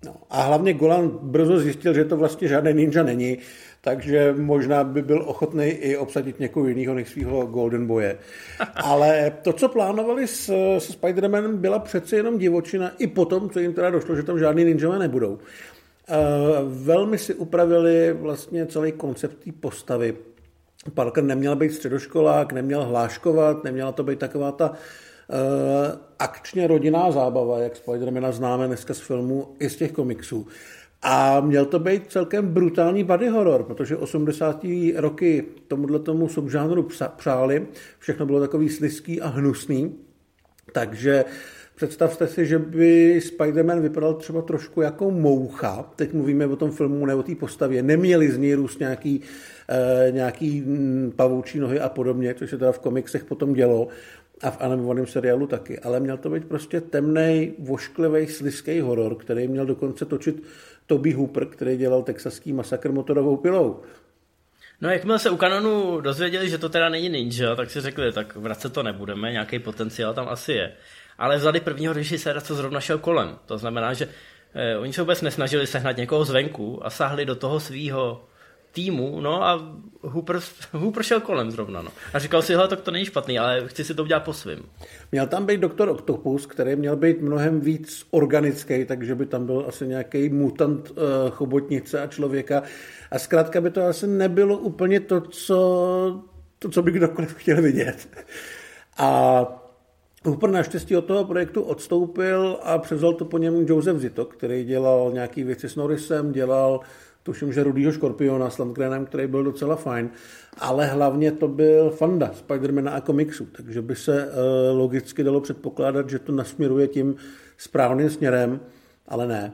No, a hlavně Golan brzo zjistil, že to vlastně žádný ninja není, takže možná by byl ochotný i obsadit někoho jiného než svého Golden Boye. Ale to, co plánovali s, s Spider-Manem, byla přece jenom divočina, i potom, co jim teda došlo, že tam žádný ninjové nebudou. Eh, velmi si upravili vlastně celý koncept té postavy. Parker neměl být středoškolák, neměl hláškovat, neměla to být taková ta uh, akčně rodinná zábava, jak Spidermana známe dneska z filmu i z těch komiksů. A měl to být celkem brutální body horror, protože 80. roky tomuhle tomu subžánru přáli, všechno bylo takový slizký a hnusný, takže Představte si, že by Spider-Man vypadal třeba trošku jako moucha. Teď mluvíme o tom filmu, nebo o té postavě. Neměli z ní růst nějaký, e, nějaký mm, pavoučí nohy a podobně, což se teda v komiksech potom dělo a v animovaném seriálu taky. Ale měl to být prostě temný, vošklivý, slizký horor, který měl dokonce točit Toby Hooper, který dělal texaský masakr motorovou pilou. No jakmile se u Kanonu dozvěděli, že to teda není ninja, tak si řekli, tak vracet to nebudeme, nějaký potenciál tam asi je ale vzali prvního režiséra, co zrovna šel kolem. To znamená, že eh, oni se vůbec nesnažili sehnat někoho zvenku a sáhli do toho svého týmu, no a Hooper, Hooper šel kolem zrovna, no. A říkal si, hele, tak to není špatný, ale chci si to udělat po svým. Měl tam být doktor Octopus, který měl být mnohem víc organický, takže by tam byl asi nějaký mutant uh, chobotnice a člověka. A zkrátka by to asi nebylo úplně to, co, to, co by kdokoliv chtěl vidět. A Hooper naštěstí od toho projektu odstoupil a převzal to po něm Joseph Zito, který dělal nějaký věci s Norrisem, dělal tuším, že Rudýho Škorpiona s Landgrenem, který byl docela fajn, ale hlavně to byl fanda Spidermana a komiksu, takže by se uh, logicky dalo předpokládat, že to nasměruje tím správným směrem, ale ne.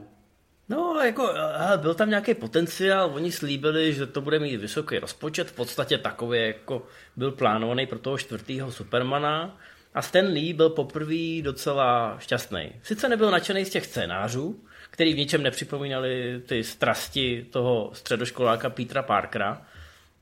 No, jako, byl tam nějaký potenciál, oni slíbili, že to bude mít vysoký rozpočet, v podstatě takový, jako byl plánovaný pro toho čtvrtého Supermana, a Stan Lee byl poprvé docela šťastný. Sice nebyl nadšený z těch scénářů, který v ničem nepřipomínali ty strasti toho středoškoláka Petra Parkera,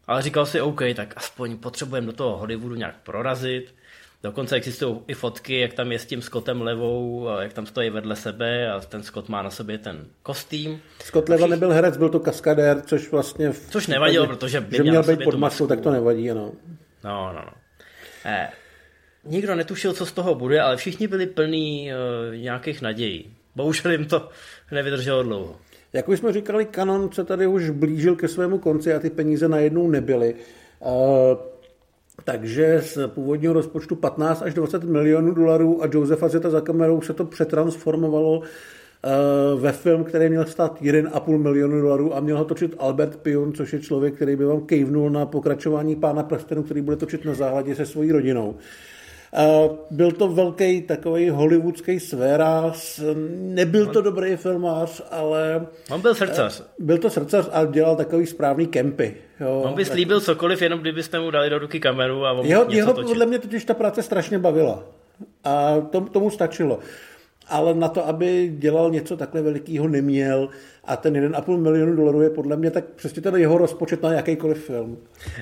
ale říkal si, OK, tak aspoň potřebujeme do toho Hollywoodu nějak prorazit. Dokonce existují i fotky, jak tam je s tím Scottem levou, jak tam stojí vedle sebe a ten Scott má na sobě ten kostým. Scott Leva nebyl herec, byl to kaskadér, což vlastně... V... Což nevadilo, protože by že měl, měl být pod maskou, tak to nevadí, ano. No, no, no. Eh, nikdo netušil, co z toho bude, ale všichni byli plní uh, nějakých nadějí. Bohužel jim to nevydrželo dlouho. Jak už jsme říkali, Canon se tady už blížil ke svému konci a ty peníze najednou nebyly. Uh, takže z původního rozpočtu 15 až 20 milionů dolarů a Josefa Zeta za kamerou se to přetransformovalo uh, ve film, který měl stát 1,5 milionu dolarů a měl ho točit Albert Pion, což je člověk, který by vám kejvnul na pokračování Pána prstenu, který bude točit na záhladě se svojí rodinou. Byl to velký takový hollywoodský sférář, nebyl to dobrý filmář, ale... On byl srdcař. Byl to srdcař a dělal takový správný kempy. Jo. On by slíbil cokoliv, jenom kdybyste mu dali do ruky kameru a on jeho, jeho podle mě totiž ta práce strašně bavila. A to, tomu stačilo. Ale na to, aby dělal něco takhle velikého, neměl. A ten 1,5 milionu dolarů je podle mě tak přesně ten jeho rozpočet na jakýkoliv film.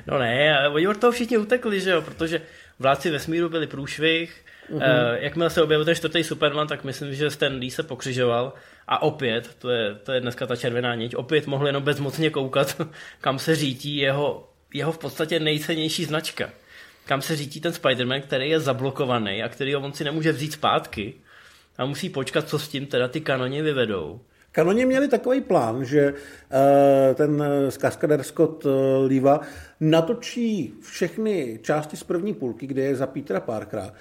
No ne, oni od toho všichni utekli, že jo, protože Vládci vesmíru byli průšvih, mm-hmm. jakmile se objevil ten čtvrtý Superman, tak myslím, že Stan Lee se pokřižoval a opět, to je, to je dneska ta červená niť, opět mohl jenom bezmocně koukat, kam se řítí jeho, jeho v podstatě nejcennější značka. Kam se řítí ten Spider-Man, který je zablokovaný a který on si nemůže vzít zpátky a musí počkat, co s tím teda ty kanoni vyvedou. Kanoni měli takový plán, že uh, ten kaskader Scott uh, Liva natočí všechny části z první půlky, kde je za Petra Parkera,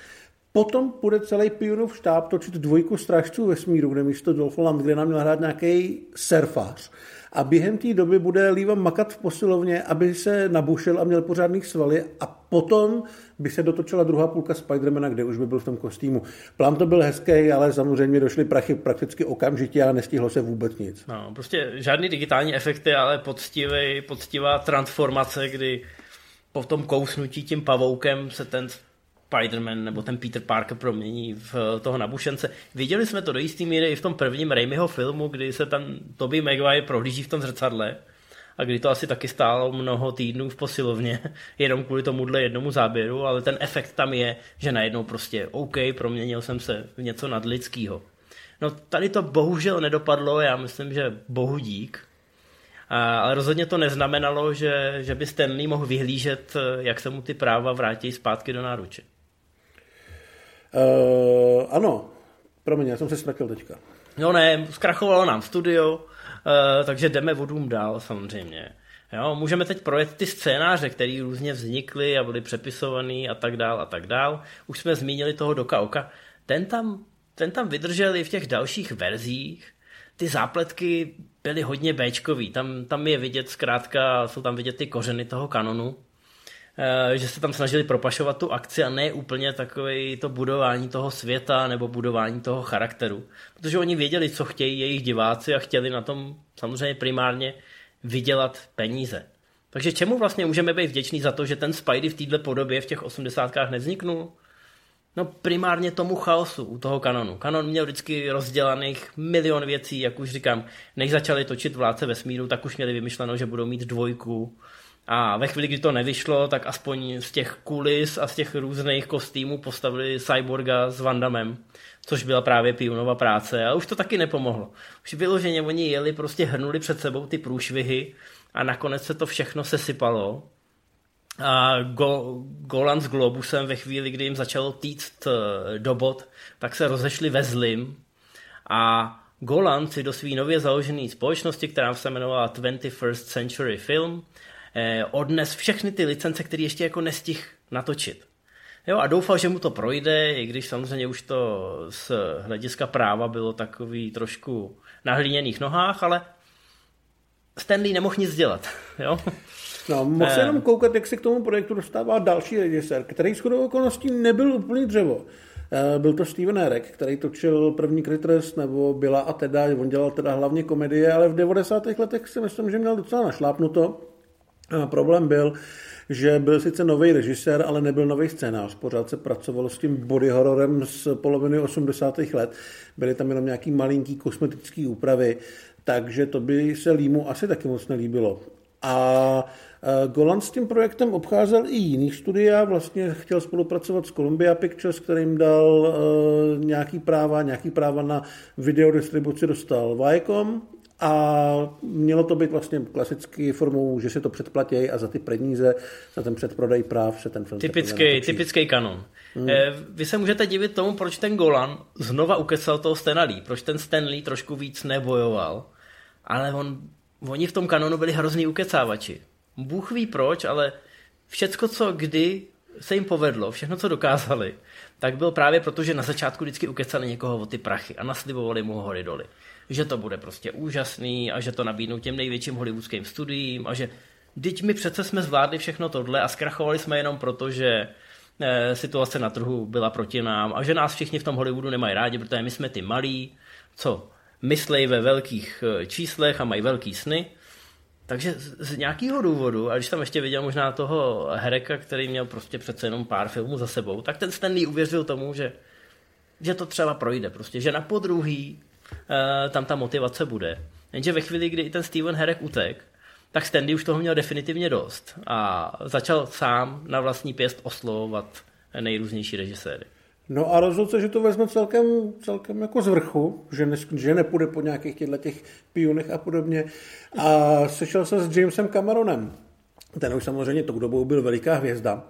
Potom bude celý Pionův štáb točit dvojku strážců vesmíru, kde místo Dolpha Landgrena měl hrát nějaký surfář. A během té doby bude Líva makat v posilovně, aby se nabušil a měl pořádný svaly a potom by se dotočila druhá půlka Spidermana, kde už by byl v tom kostýmu. Plán to byl hezký, ale samozřejmě došly prachy prakticky okamžitě a nestihlo se vůbec nic. No, prostě žádný digitální efekty, ale poctivý, poctivá transformace, kdy po tom kousnutí tím pavoukem se ten Spider-Man nebo ten Peter Parker promění v toho nabušence. Viděli jsme to do jistý míry i v tom prvním Raimiho filmu, kdy se tam Tobey Maguire prohlíží v tom zrcadle a kdy to asi taky stálo mnoho týdnů v posilovně, jenom kvůli tomuhle jednomu záběru, ale ten efekt tam je, že najednou prostě OK, proměnil jsem se v něco nadlidského. No tady to bohužel nedopadlo, já myslím, že bohu dík, a, ale rozhodně to neznamenalo, že, že by Stanley mohl vyhlížet, jak se mu ty práva vrátí zpátky do náruče. Uh, ano, promiň, já jsem se ztratil teďka. No ne, zkrachovalo nám studio, uh, takže jdeme vodům dál samozřejmě. Jo, můžeme teď projet ty scénáře, které různě vznikly a byly přepisované a tak dál a tak dál. Už jsme zmínili toho Doka Oka. Ten tam, ten tam vydržel i v těch dalších verzích. Ty zápletky byly hodně Bčkový. Tam, tam je vidět zkrátka, jsou tam vidět ty kořeny toho kanonu. Eh, že se tam snažili propašovat tu akci a ne úplně takové to budování toho světa nebo budování toho charakteru. Protože oni věděli, co chtějí jejich diváci a chtěli na tom samozřejmě primárně vydělat peníze. Takže čemu vlastně můžeme být vděční za to, že ten Spidey v této podobě v těch osmdesátkách nevzniknul? No primárně tomu chaosu u toho kanonu. Kanon měl vždycky rozdělaných milion věcí, jak už říkám, než začali točit vládce vesmíru, tak už měli vymyšleno, že budou mít dvojku, a ve chvíli, kdy to nevyšlo, tak aspoň z těch kulis a z těch různých kostýmů postavili Cyborga s Vandamem, což byla právě Pionova práce a už to taky nepomohlo. Už vyloženě oni jeli, prostě hrnuli před sebou ty průšvihy a nakonec se to všechno sesypalo. A Go, Golan s Globusem ve chvíli, kdy jim začalo týct eh, do bod, tak se rozešli ve zlim a Golan si do své nově založené společnosti, která se jmenovala 21st Century Film, odnes všechny ty licence, které ještě jako nestih natočit. Jo, a doufal, že mu to projde, i když samozřejmě už to z hlediska práva bylo takový trošku na hlíněných nohách, ale Stanley nemohl nic dělat. Jo? No, mohl se eh. jenom koukat, jak se k tomu projektu dostává další režisér, který shodou okolností nebyl úplný dřevo. Eh, byl to Steven Herek, který točil první Critters, nebo byla a teda, on dělal teda hlavně komedie, ale v 90. letech si myslím, že měl docela našlápnuto. A problém byl, že byl sice nový režisér, ale nebyl nový scénář. Pořád se pracovalo s tím body hororem z poloviny 80. let. Byly tam jenom nějaký malinký kosmetický úpravy, takže to by se Límu asi taky moc nelíbilo. A Golan s tím projektem obcházel i jiný studia, vlastně chtěl spolupracovat s Columbia Pictures, kterým dal nějaký práva, nějaký práva na videodistribuci dostal Viacom a mělo to být vlastně klasicky formou, že si to předplatí a za ty peníze, za ten předprodej práv se ten film Typický, typický kanon. Hmm. Vy se můžete divit tomu, proč ten Golan znova ukecal toho Stanley, proč ten Stanley trošku víc nebojoval, ale on, oni v tom kanonu byli hrozný ukecávači. Bůh ví proč, ale všecko, co kdy se jim povedlo, všechno, co dokázali, tak byl právě proto, že na začátku vždycky ukecali někoho o ty prachy a naslibovali mu hory doly že to bude prostě úžasný a že to nabídnou těm největším hollywoodským studiím a že teď my přece jsme zvládli všechno tohle a zkrachovali jsme jenom proto, že eh, situace na trhu byla proti nám a že nás všichni v tom Hollywoodu nemají rádi, protože my jsme ty malí, co myslej ve velkých eh, číslech a mají velký sny. Takže z nějakého důvodu, a když tam ještě viděl možná toho Hereka, který měl prostě přece jenom pár filmů za sebou, tak ten Stanley uvěřil tomu, že, že to třeba projde. Prostě, že na podruhý uh, tam ta motivace bude. Jenže ve chvíli, kdy ten Steven Herek utek, tak Stanley už toho měl definitivně dost a začal sám na vlastní pěst oslovovat nejrůznější režiséry. No a rozhodl se, že to vezme celkem, celkem jako z vrchu, že, ne, že nepůjde po nějakých těchto těch pionech a podobně. A sešel se s Jamesem Cameronem. Ten už samozřejmě tou dobou byl veliká hvězda.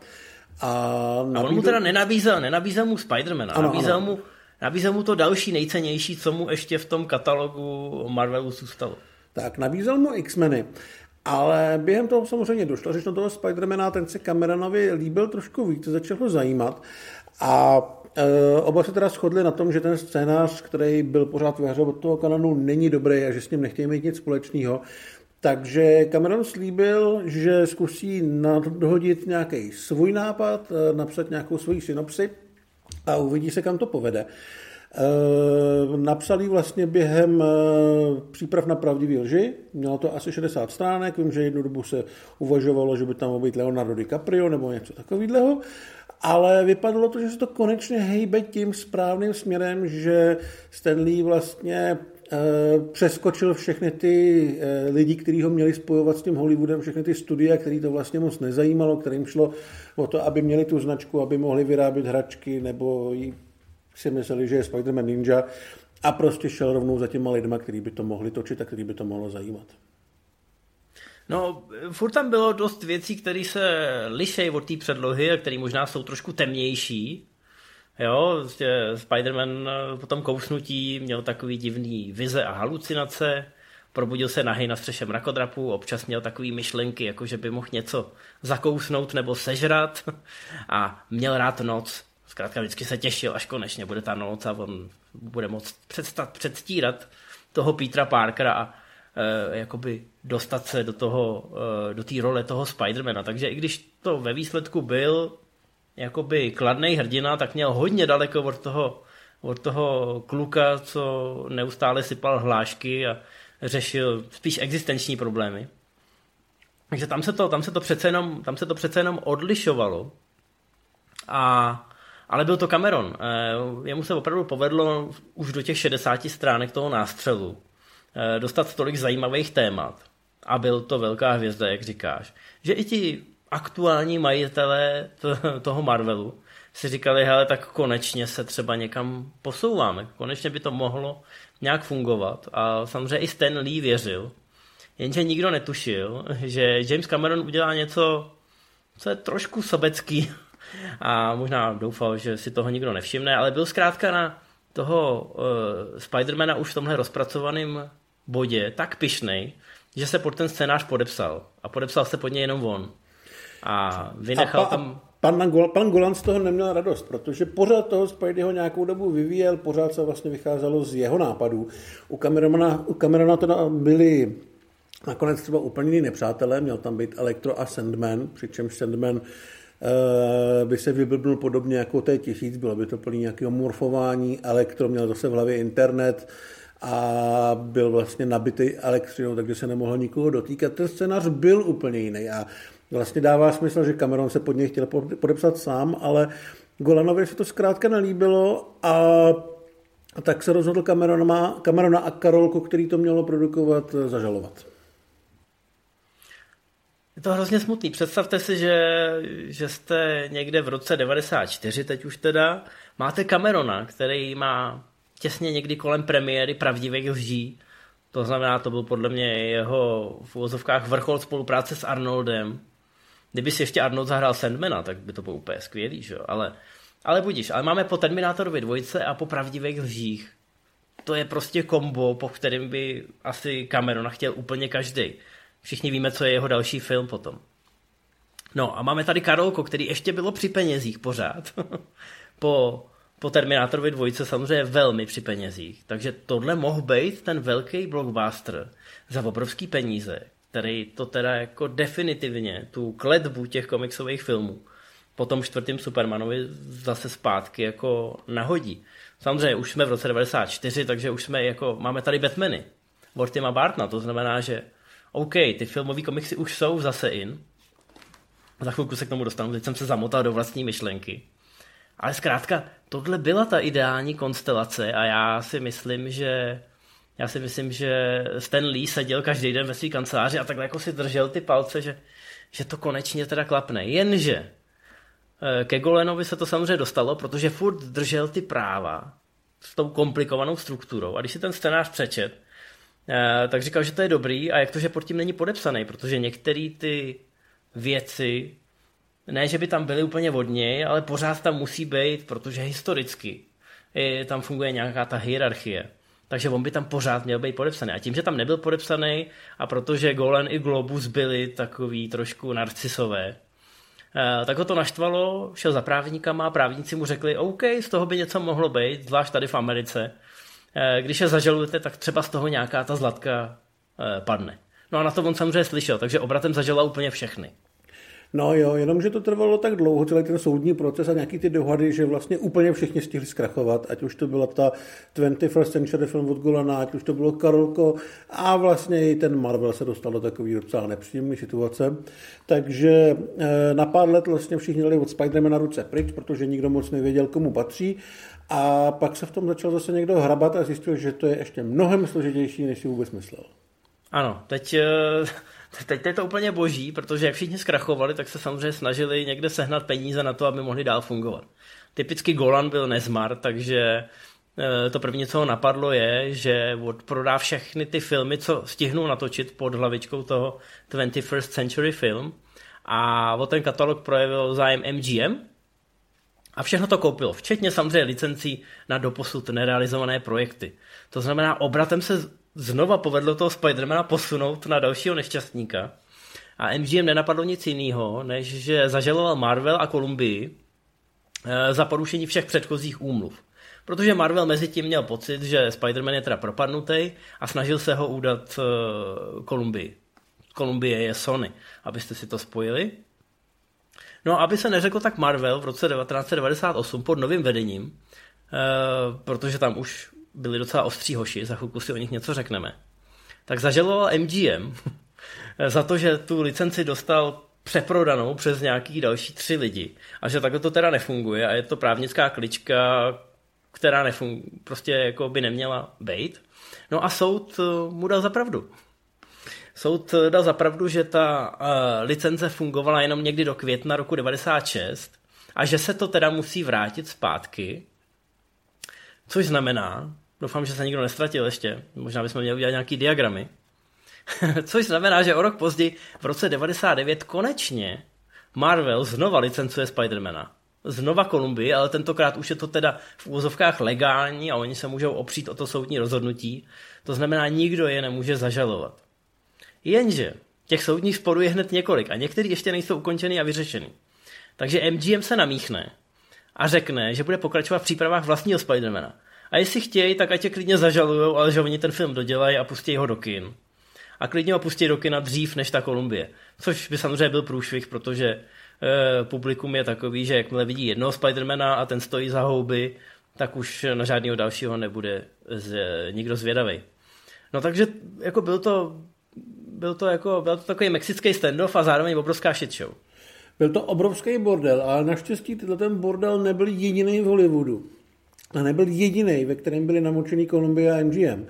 A, nabídl... a on mu teda nenabízel, nenabízel mu Spidermana, ano, nabízel ano. mu Nabízel mu to další nejcennější, co mu ještě v tom katalogu Marvelu zůstalo. Tak, nabízel mu X-meny. Ale během toho samozřejmě došlo, že na toho Spidermana ten se Cameronovi líbil trošku víc, začal ho zajímat. A e, oba se teda shodli na tom, že ten scénář, který byl pořád ve hře od toho kanonu, není dobrý a že s ním nechtějí mít nic společného. Takže Cameron slíbil, že zkusí dohodit nějaký svůj nápad, eh, napsat nějakou svoji synopsi a uvidí se, kam to povede. Eh, napsal vlastně během eh, příprav na pravdivý lži. Mělo to asi 60 stránek. Vím, že jednu dobu se uvažovalo, že by tam mohl být Leonardo DiCaprio nebo něco takového. Ale vypadalo to, že se to konečně hejbe tím správným směrem, že Stanley vlastně přeskočil všechny ty lidi, kteří ho měli spojovat s tím Hollywoodem, všechny ty studia, který to vlastně moc nezajímalo, kterým šlo o to, aby měli tu značku, aby mohli vyrábět hračky nebo si mysleli, že je Spider-Man Ninja a prostě šel rovnou za těma lidma, který by to mohli točit a který by to mohlo zajímat. No, furt tam bylo dost věcí, které se lišejí od té předlohy a které možná jsou trošku temnější. Jo, prostě Spider-Man eh, po tom kousnutí měl takový divný vize a halucinace, probudil se nahý na střeše mrakodrapu, občas měl takové myšlenky, jako že by mohl něco zakousnout nebo sežrat a měl rád noc. Zkrátka vždycky se těšil, až konečně bude ta noc a on bude moct předstat, předstírat toho Petra Parkera a e, jakoby dostat se do toho, e, do té role toho Spidermana. Takže i když to ve výsledku byl jakoby kladný hrdina, tak měl hodně daleko od toho, od toho kluka, co neustále sypal hlášky a řešil spíš existenční problémy. Takže tam se to, tam se to, přece, jenom, tam se to přece jenom odlišovalo. A ale byl to Cameron. Eh, jemu se opravdu povedlo už do těch 60 stránek toho nástřelu eh, dostat tolik zajímavých témat. A byl to velká hvězda, jak říkáš. Že i ti aktuální majitelé toho Marvelu si říkali, hele, tak konečně se třeba někam posouváme. Konečně by to mohlo nějak fungovat. A samozřejmě i Stan Lee věřil. Jenže nikdo netušil, že James Cameron udělá něco, co je trošku sobecký a možná doufal, že si toho nikdo nevšimne, ale byl zkrátka na toho uh, Spidermana už v tomhle rozpracovaném bodě tak pišnej, že se pod ten scénář podepsal. A podepsal se pod něj jenom on. A vynechal a pa, tam... Pan, pan Golan z toho neměl radost, protože pořád toho Spideyho nějakou dobu vyvíjel, pořád se vlastně vycházelo z jeho nápadů. U Camerona, u Camerona teda byli nakonec třeba úplně jiný nepřátelé, měl tam být Electro a Sandman, přičemž Sandman Eh, by se vyblbnul podobně jako té tisíc, bylo by to plný nějakého morfování, elektro měl zase v hlavě internet a byl vlastně nabitý elektřinou, takže se nemohl nikoho dotýkat. Ten scénář byl úplně jiný a vlastně dává smysl, že Cameron se pod něj chtěl podepsat sám, ale Golanovi se to zkrátka nelíbilo a tak se rozhodl Camerona, Camerona a Karolku, který to mělo produkovat, zažalovat. Je to hrozně smutný. Představte si, že, že jste někde v roce 94, teď už teda, máte Camerona, který má těsně někdy kolem premiéry pravdivých lží. To znamená, to byl podle mě jeho v úvozovkách vrchol spolupráce s Arnoldem. Kdyby si ještě Arnold zahrál Sandmana, tak by to bylo úplně skvělý, že? Ale, ale budíš, ale máme po Terminátorovi dvojce a po pravdivých lžích. To je prostě kombo, po kterém by asi Camerona chtěl úplně každý. Všichni víme, co je jeho další film potom. No a máme tady Karolko, který ještě bylo při penězích pořád. po, po Terminátorovi dvojce samozřejmě velmi při penězích. Takže tohle mohl být ten velký blockbuster za obrovský peníze, který to teda jako definitivně tu kletbu těch komiksových filmů po tom čtvrtém Supermanovi zase zpátky jako nahodí. Samozřejmě už jsme v roce 94, takže už jsme jako, máme tady Batmany od Tima Bartna, to znamená, že OK, ty filmové komiksy už jsou zase in. Za chvilku se k tomu dostanu, teď jsem se zamotal do vlastní myšlenky. Ale zkrátka, tohle byla ta ideální konstelace a já si myslím, že já si myslím, že Stan Lee seděl každý den ve své kanceláři a takhle jako si držel ty palce, že, že to konečně teda klapne. Jenže eh, ke Golenovi se to samozřejmě dostalo, protože furt držel ty práva s tou komplikovanou strukturou. A když si ten scénář přečet, Eh, tak říkal, že to je dobrý a jak to, že pod tím není podepsaný, protože některé ty věci, ne, že by tam byly úplně od ale pořád tam musí být, protože historicky je, tam funguje nějaká ta hierarchie. Takže on by tam pořád měl být podepsaný. A tím, že tam nebyl podepsaný a protože Golan i Globus byli takový trošku narcisové, eh, tak ho to naštvalo, šel za právníkama a právníci mu řekli, OK, z toho by něco mohlo být, zvlášť tady v Americe, Eh, když je zažalujete, tak třeba z toho nějaká ta zlatka eh, padne. No a na to on samozřejmě slyšel, takže obratem zažila úplně všechny. No jo, jenomže to trvalo tak dlouho, celý ten soudní proces a nějaký ty dohady, že vlastně úplně všichni stihli zkrachovat, ať už to byla ta 21st Century film od Golana, ať už to bylo Karolko a vlastně i ten Marvel se dostal do takový docela nepříjemné situace. Takže eh, na pár let vlastně všichni dali od Spidermana ruce pryč, protože nikdo moc nevěděl, komu patří a pak se v tom začal zase někdo hrabat a zjistil, že to je ještě mnohem složitější, než si vůbec myslel. Ano, teď eh, Teď je to úplně boží, protože jak všichni zkrachovali, tak se samozřejmě snažili někde sehnat peníze na to, aby mohli dál fungovat. Typicky Golan byl nezmar, takže eh, to první, co ho napadlo, je, že prodá všechny ty filmy, co stihnou natočit pod hlavičkou toho 21st Century Film a o ten katalog projevil zájem MGM a všechno to koupilo, včetně samozřejmě licencí na doposud nerealizované projekty. To znamená, obratem se znova povedlo toho Spidermana posunout na dalšího nešťastníka. A MGM nenapadlo nic jiného, než že zažaloval Marvel a Kolumbii eh, za porušení všech předchozích úmluv. Protože Marvel mezi tím měl pocit, že Spider-Man je teda propadnutý a snažil se ho udat Kolumbii. Kolumbie je Sony, abyste si to spojili. No aby se neřeklo tak Marvel v roce 1998 pod novým vedením, eh, protože tam už byli docela ostří hoši, za chvilku si o nich něco řekneme, tak zažaloval MGM za to, že tu licenci dostal přeprodanou přes nějaký další tři lidi a že takhle to teda nefunguje a je to právnická klička, která nefung- prostě jako by neměla být. No a soud eh, mu dal za pravdu. Soud eh, dal za pravdu, že ta uh, licence fungovala jenom někdy do května roku 96 a že se to teda musí vrátit zpátky, což znamená, Doufám, že se nikdo nestratil ještě. Možná bychom měli udělat nějaký diagramy. Což znamená, že o rok později, v roce 99, konečně Marvel znova licencuje Spidermana. Znova Kolumbii, ale tentokrát už je to teda v úvozovkách legální a oni se můžou opřít o to soudní rozhodnutí. To znamená, nikdo je nemůže zažalovat. Jenže těch soudních sporů je hned několik a některý ještě nejsou ukončený a vyřešený. Takže MGM se namíchne a řekne, že bude pokračovat v přípravách vlastního Spidermana. A jestli chtějí, tak ať je klidně zažalujou, ale že oni ten film dodělají a pustí ho do kin. A klidně ho pustí do kina dřív než ta Kolumbie. Což by samozřejmě byl průšvih, protože e, publikum je takový, že jakmile vidí jednoho Spidermana a ten stojí za houby, tak už na žádného dalšího nebude z, nikdo zvědavý. No takže jako byl to, byl to, jako, byl to takový mexický standoff a zároveň obrovská shit show. Byl to obrovský bordel, ale naštěstí tenhle ten bordel nebyl jediný v Hollywoodu a nebyl jediný, ve kterém byli namočený Columbia a MGM.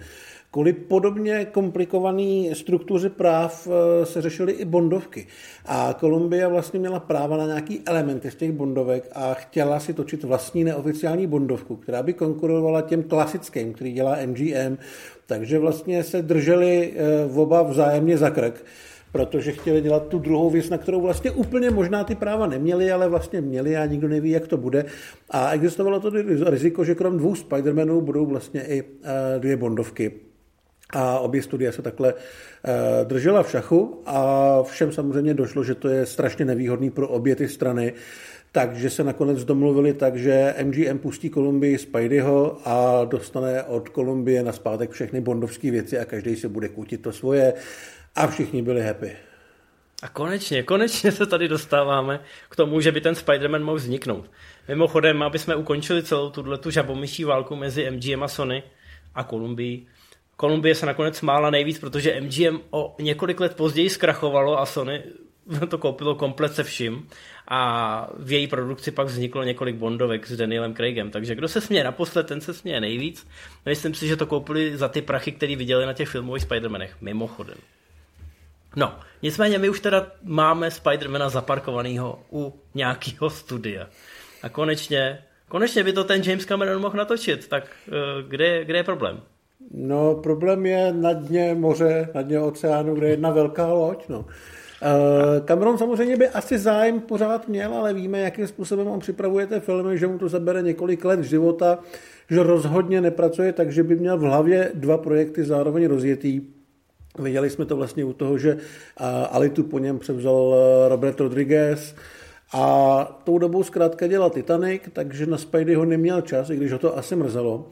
Kvůli podobně komplikované struktuře práv eh, se řešily i bondovky. A Kolumbia vlastně měla práva na nějaký elementy z těch bondovek a chtěla si točit vlastní neoficiální bondovku, která by konkurovala těm klasickým, který dělá MGM. Takže vlastně se drželi eh, oba vzájemně za krk protože chtěli dělat tu druhou věc, na kterou vlastně úplně možná ty práva neměli, ale vlastně měli a nikdo neví, jak to bude. A existovalo to riziko, že krom dvou Spider-Manů budou vlastně i eh, dvě Bondovky. A obě studia se takhle eh, držela v šachu a všem samozřejmě došlo, že to je strašně nevýhodný pro obě ty strany, takže se nakonec domluvili tak, že MGM pustí Kolumbii Spideyho a dostane od Kolumbie na zpátek všechny bondovské věci a každý se bude kutit to svoje a všichni byli happy. A konečně, konečně se tady dostáváme k tomu, že by ten Spider-Man mohl vzniknout. Mimochodem, aby jsme ukončili celou tuhle tu žabomyší válku mezi MGM a Sony a Kolumbii. Kolumbie se nakonec mála nejvíc, protože MGM o několik let později zkrachovalo a Sony to koupilo komplet se vším a v její produkci pak vzniklo několik bondovek s Danielem Craigem. Takže kdo se směje naposled, ten se směje nejvíc. Myslím si, že to koupili za ty prachy, které viděli na těch filmových Spider-Manech. Mimochodem. No, nicméně my už teda máme Spidermana zaparkovaného u nějakého studia. A konečně, konečně by to ten James Cameron mohl natočit, tak uh, kde, kde je problém? No, problém je na dně moře, na dně oceánu, kde je jedna velká loď, no. Uh, Cameron samozřejmě by asi zájem pořád měl, ale víme, jakým způsobem on připravuje ty filmy, že mu to zabere několik let života, že rozhodně nepracuje tak, že by měl v hlavě dva projekty zároveň rozjetý Viděli jsme to vlastně u toho, že Alitu po něm převzal e, Robert Rodriguez a tou dobou zkrátka dělal Titanic, takže na Spidey ho neměl čas, i když ho to asi mrzelo.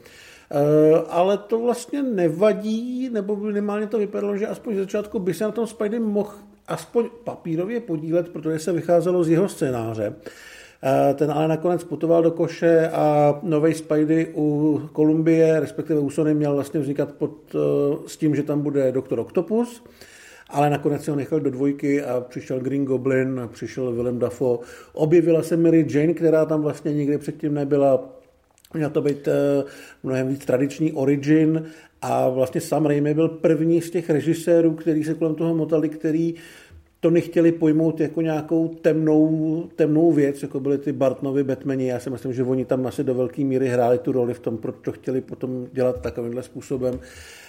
ale to vlastně nevadí, nebo minimálně to vypadalo, že aspoň z začátku by se na tom Spidey mohl aspoň papírově podílet, protože se vycházelo z jeho scénáře. Ten ale nakonec putoval do koše a nový Spidey u Kolumbie, respektive u Sony, měl vlastně vznikat pod, s tím, že tam bude Doktor Octopus ale nakonec se ho nechal do dvojky a přišel Green Goblin, přišel Willem Dafoe. Objevila se Mary Jane, která tam vlastně nikdy předtím nebyla. Měl to být eh, mnohem víc tradiční origin a vlastně Sam Raimi byl první z těch režisérů, který se kolem toho motali, který to nechtěli pojmout jako nějakou temnou, temnou věc, jako byly ty Bartnovi Batmani. Já si myslím, že oni tam asi do velké míry hráli tu roli v tom, proč to chtěli potom dělat takovýmhle způsobem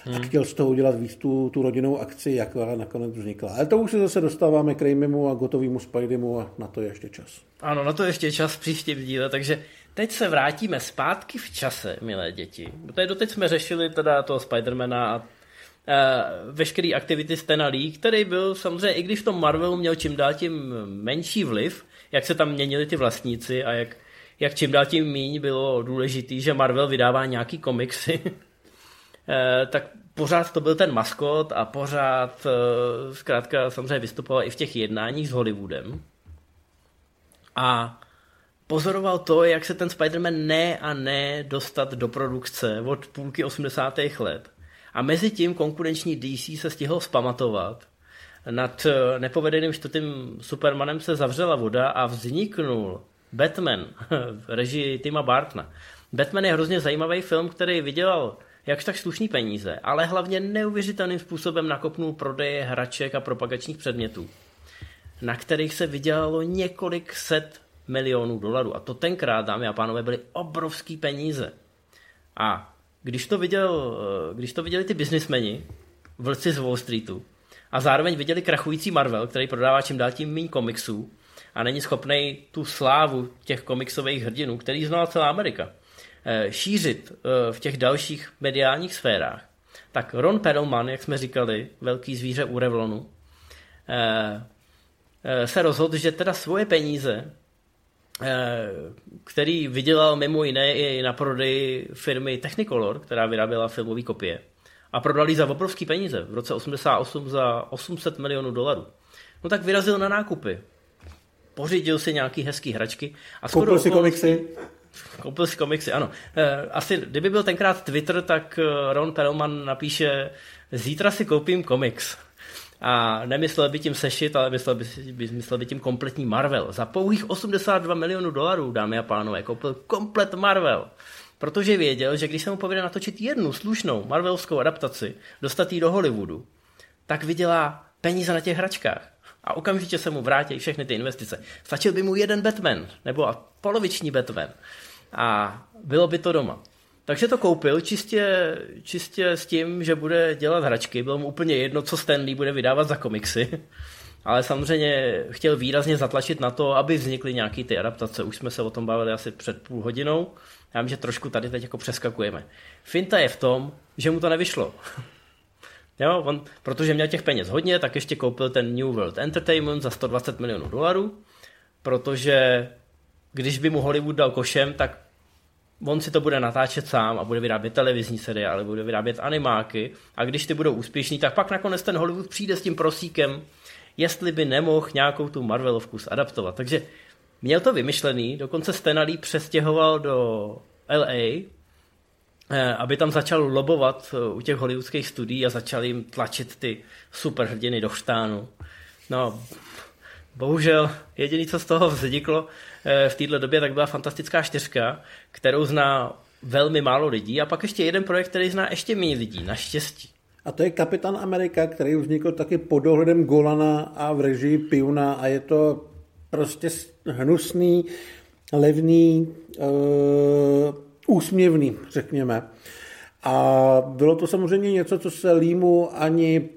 hmm. a chtěl z toho udělat víc tu, tu rodinnou akci, jak nakonec vznikla. Ale to už se zase dostáváme k Raimimu a gotovému Spideymu a na to je ještě čas. Ano, na to je ještě čas příští díle, takže teď se vrátíme zpátky v čase, milé děti. Protože doteď jsme řešili teda toho Spidermana a Uh, veškerý aktivity Stana Lee, který byl samozřejmě, i když v tom Marvelu měl čím dál tím menší vliv, jak se tam měnili ty vlastníci a jak, jak čím dál tím míň bylo důležitý, že Marvel vydává nějaký komiksy, uh, tak pořád to byl ten maskot a pořád uh, zkrátka samozřejmě vystupoval i v těch jednáních s Hollywoodem. A pozoroval to, jak se ten Spider-Man ne a ne dostat do produkce od půlky 80. let a mezi tím konkurenční DC se stihl spamatovat. Nad eh, nepovedeným čtvrtým Supermanem se zavřela voda a vzniknul Batman v režii Tima Bartna. Batman je hrozně zajímavý film, který vydělal jakž tak slušný peníze, ale hlavně neuvěřitelným způsobem nakopnul prodeje hraček a propagačních předmětů, na kterých se vydělalo několik set milionů dolarů. A to tenkrát, dámy a pánové, byly obrovský peníze. A když to, viděl, eh, když to viděli ty biznismeni, vlci z Wall Streetu, a zároveň viděli krachující Marvel, který prodává čím dál tím méně komiksů a není schopný tu slávu těch komiksových hrdinů, který znala celá Amerika, eh, šířit eh, v těch dalších mediálních sférách, tak Ron Perlman, jak jsme říkali, velký zvíře u Revlonu, se rozhodl, že teda svoje peníze který vydělal mimo jiné i na prodeji firmy Technicolor, která vyráběla filmové kopie. A prodali za obrovský peníze v roce 88 za 800 milionů dolarů. No tak vyrazil na nákupy. Pořídil si nějaký hezký hračky. A koupil si komiksy. Koupil si komiksy, ano. Eh, asi, kdyby byl tenkrát Twitter, tak eh, Ron Perlman napíše zítra si koupím komiks. A nemyslel by tím sešit, ale myslel by, by, myslel by tím kompletní Marvel. Za pouhých 82 milionů dolarů, dámy a pánové, koupil komplet Marvel. Protože věděl, že když se mu povede natočit jednu slušnou Marvelovskou adaptaci, dostat ji do Hollywoodu, tak vydělá peníze na těch hračkách. A okamžitě se mu vrátí všechny ty investice. Stačil by mu jeden Batman, nebo poloviční Batman. A bylo by to doma. Takže to koupil čistě, čistě s tím, že bude dělat hračky. Bylo mu úplně jedno, co Stanley bude vydávat za komiksy. Ale samozřejmě chtěl výrazně zatlačit na to, aby vznikly nějaké ty adaptace. Už jsme se o tom bavili asi před půl hodinou. Já vím, že trošku tady teď jako přeskakujeme. Finta je v tom, že mu to nevyšlo. jo, on, protože měl těch peněz hodně, tak ještě koupil ten New World Entertainment za 120 milionů dolarů, protože když by mu Hollywood dal košem, tak on si to bude natáčet sám a bude vyrábět televizní seriály, bude vyrábět animáky a když ty budou úspěšní, tak pak nakonec ten Hollywood přijde s tím prosíkem, jestli by nemohl nějakou tu Marvelovku zadaptovat. Takže měl to vymyšlený, dokonce Stenalí přestěhoval do LA, eh, aby tam začal lobovat eh, u těch hollywoodských studií a začal jim tlačit ty superhrdiny do štánu. No, bohužel jediný, co z toho vzniklo v této době, tak byla fantastická čtyřka, kterou zná velmi málo lidí a pak ještě jeden projekt, který zná ještě méně lidí, naštěstí. A to je Kapitán Amerika, který vznikl taky pod dohledem Golana a v režii Piuna a je to prostě hnusný, levný, uh, úsměvný, řekněme. A bylo to samozřejmě něco, co se Límu ani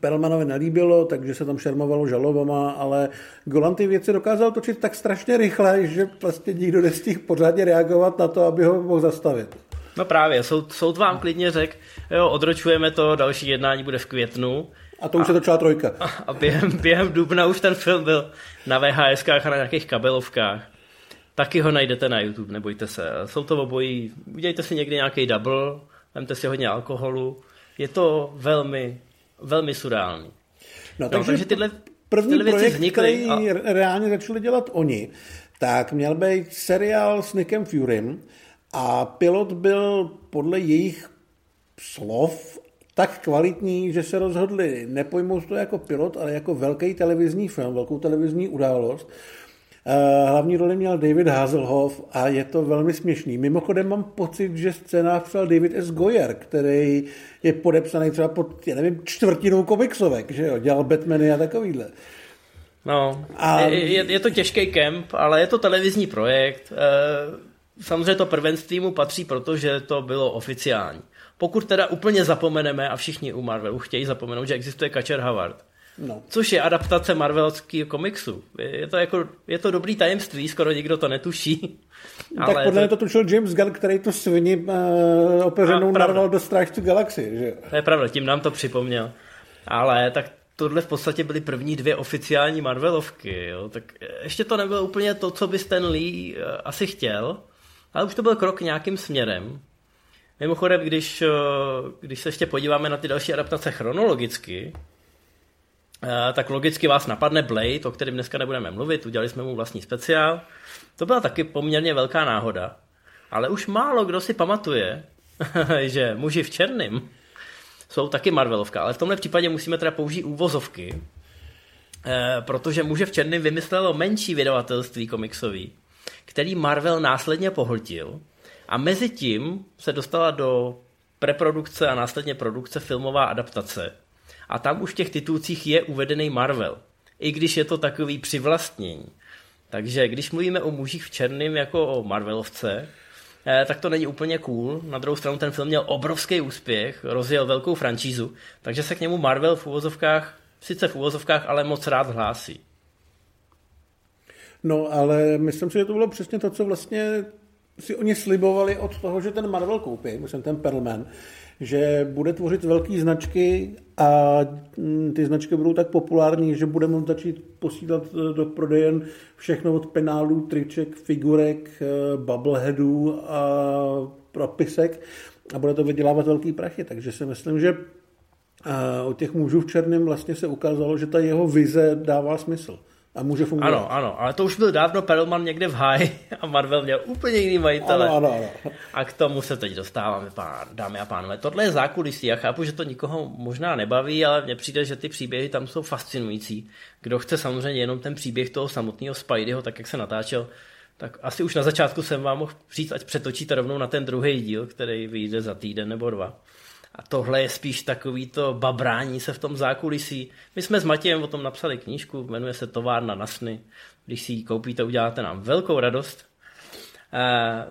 Perlmanovi nelíbilo, takže se tam šermovalo žalobama, ale Golan ty věci dokázal točit tak strašně rychle, že vlastně nikdo nestihl pořádně reagovat na to, aby ho mohl zastavit. No právě, soud, soud vám klidně řekl, jo, odročujeme to, další jednání bude v květnu. A to už a, se točila trojka. A, a během, během dubna už ten film byl na VHS a na nějakých kabelovkách. Taky ho najdete na YouTube, nebojte se. Jsou to obojí, udělejte si někdy nějaký double, vemte si hodně alkoholu. Je to velmi, velmi surální. No, takže, no, takže tyhle, první tyhle věci projekt, vznikly. který a... reálně začali dělat oni, tak měl být seriál s Nickem Furym a pilot byl podle jejich slov tak kvalitní, že se rozhodli nepojmout to jako pilot, ale jako velký televizní film, velkou televizní událost. Eh, hlavní roli měl David Hazelhoff a je to velmi směšný. Mimochodem mám pocit, že scénář psal David S. Goyer, který je podepsaný třeba pod, já nevím, čtvrtinou komiksovek, že jo, dělal Batmany a takovýhle. No, a... je, je to těžký kemp, ale je to televizní projekt. Eh, samozřejmě to prvenství mu patří, protože to bylo oficiální. Pokud teda úplně zapomeneme, a všichni u Marvelu chtějí zapomenout, že existuje Kačer Havard, No. Což je adaptace marvelského komiksu. Je to, jako, je to dobrý tajemství, skoro nikdo to netuší. Tak ale podle mě to... to tušil James Gunn, který tu svini uh, opeřenou narval do Strážců galaxie. Že? To je pravda, tím nám to připomněl. Ale tak tohle v podstatě byly první dvě oficiální Marvelovky. Jo? Tak ještě to nebylo úplně to, co by Stan Lee uh, asi chtěl, ale už to byl krok nějakým směrem. Mimochodem, když, uh, když se ještě podíváme na ty další adaptace chronologicky, tak logicky vás napadne Blade, o kterém dneska nebudeme mluvit, udělali jsme mu vlastní speciál. To byla taky poměrně velká náhoda. Ale už málo kdo si pamatuje, že muži v černém jsou taky Marvelovka, ale v tomhle případě musíme teda použít úvozovky, eh, protože muže v černém vymyslelo menší vydavatelství komiksový, který Marvel následně pohltil a mezi tím se dostala do preprodukce a následně produkce filmová adaptace a tam už v těch titulcích je uvedený Marvel. I když je to takový přivlastnění. Takže když mluvíme o mužích v černém jako o Marvelovce, eh, tak to není úplně cool. Na druhou stranu ten film měl obrovský úspěch, rozjel velkou franšízu, takže se k němu Marvel v úvozovkách, sice v úvozovkách, ale moc rád hlásí. No, ale myslím si, že to bylo přesně to, co vlastně si oni slibovali od toho, že ten Marvel koupí, myslím ten Perlman, že bude tvořit velké značky a mm, ty značky budou tak populární, že bude moct začít posílat e, do prodejen všechno od penálů, triček, figurek, e, bubbleheadů a propisek a bude to vydělávat velký prachy. Takže si myslím, že od těch mužů v černém vlastně se ukázalo, že ta jeho vize dává smysl a může fungovat. Ano, ano, ale to už byl dávno Perlman někde v háji a Marvel měl úplně jiný majitele. Ano, ano, ano. A k tomu se teď dostáváme, pán, dámy a pánové. Tohle je zákulisí, já chápu, že to nikoho možná nebaví, ale mně přijde, že ty příběhy tam jsou fascinující. Kdo chce samozřejmě jenom ten příběh toho samotného Spideyho, tak jak se natáčel, tak asi už na začátku jsem vám mohl říct, ať přetočíte rovnou na ten druhý díl, který vyjde za týden nebo dva. A tohle je spíš takový to babrání se v tom zákulisí. My jsme s Matějem o tom napsali knížku, jmenuje se Továrna na sny. Když si ji koupíte, uděláte nám velkou radost. E,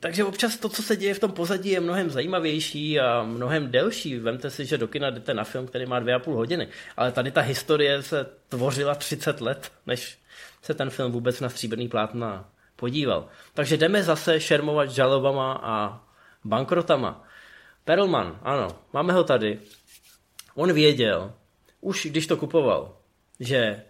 takže občas to, co se děje v tom pozadí, je mnohem zajímavější a mnohem delší. Vemte si, že do kina jdete na film, který má dvě a půl hodiny, ale tady ta historie se tvořila 30 let, než se ten film vůbec na stříbrný plátna podíval. Takže jdeme zase šermovat žalobama a bankrotama. Perlman, ano, máme ho tady. On věděl, už když to kupoval, že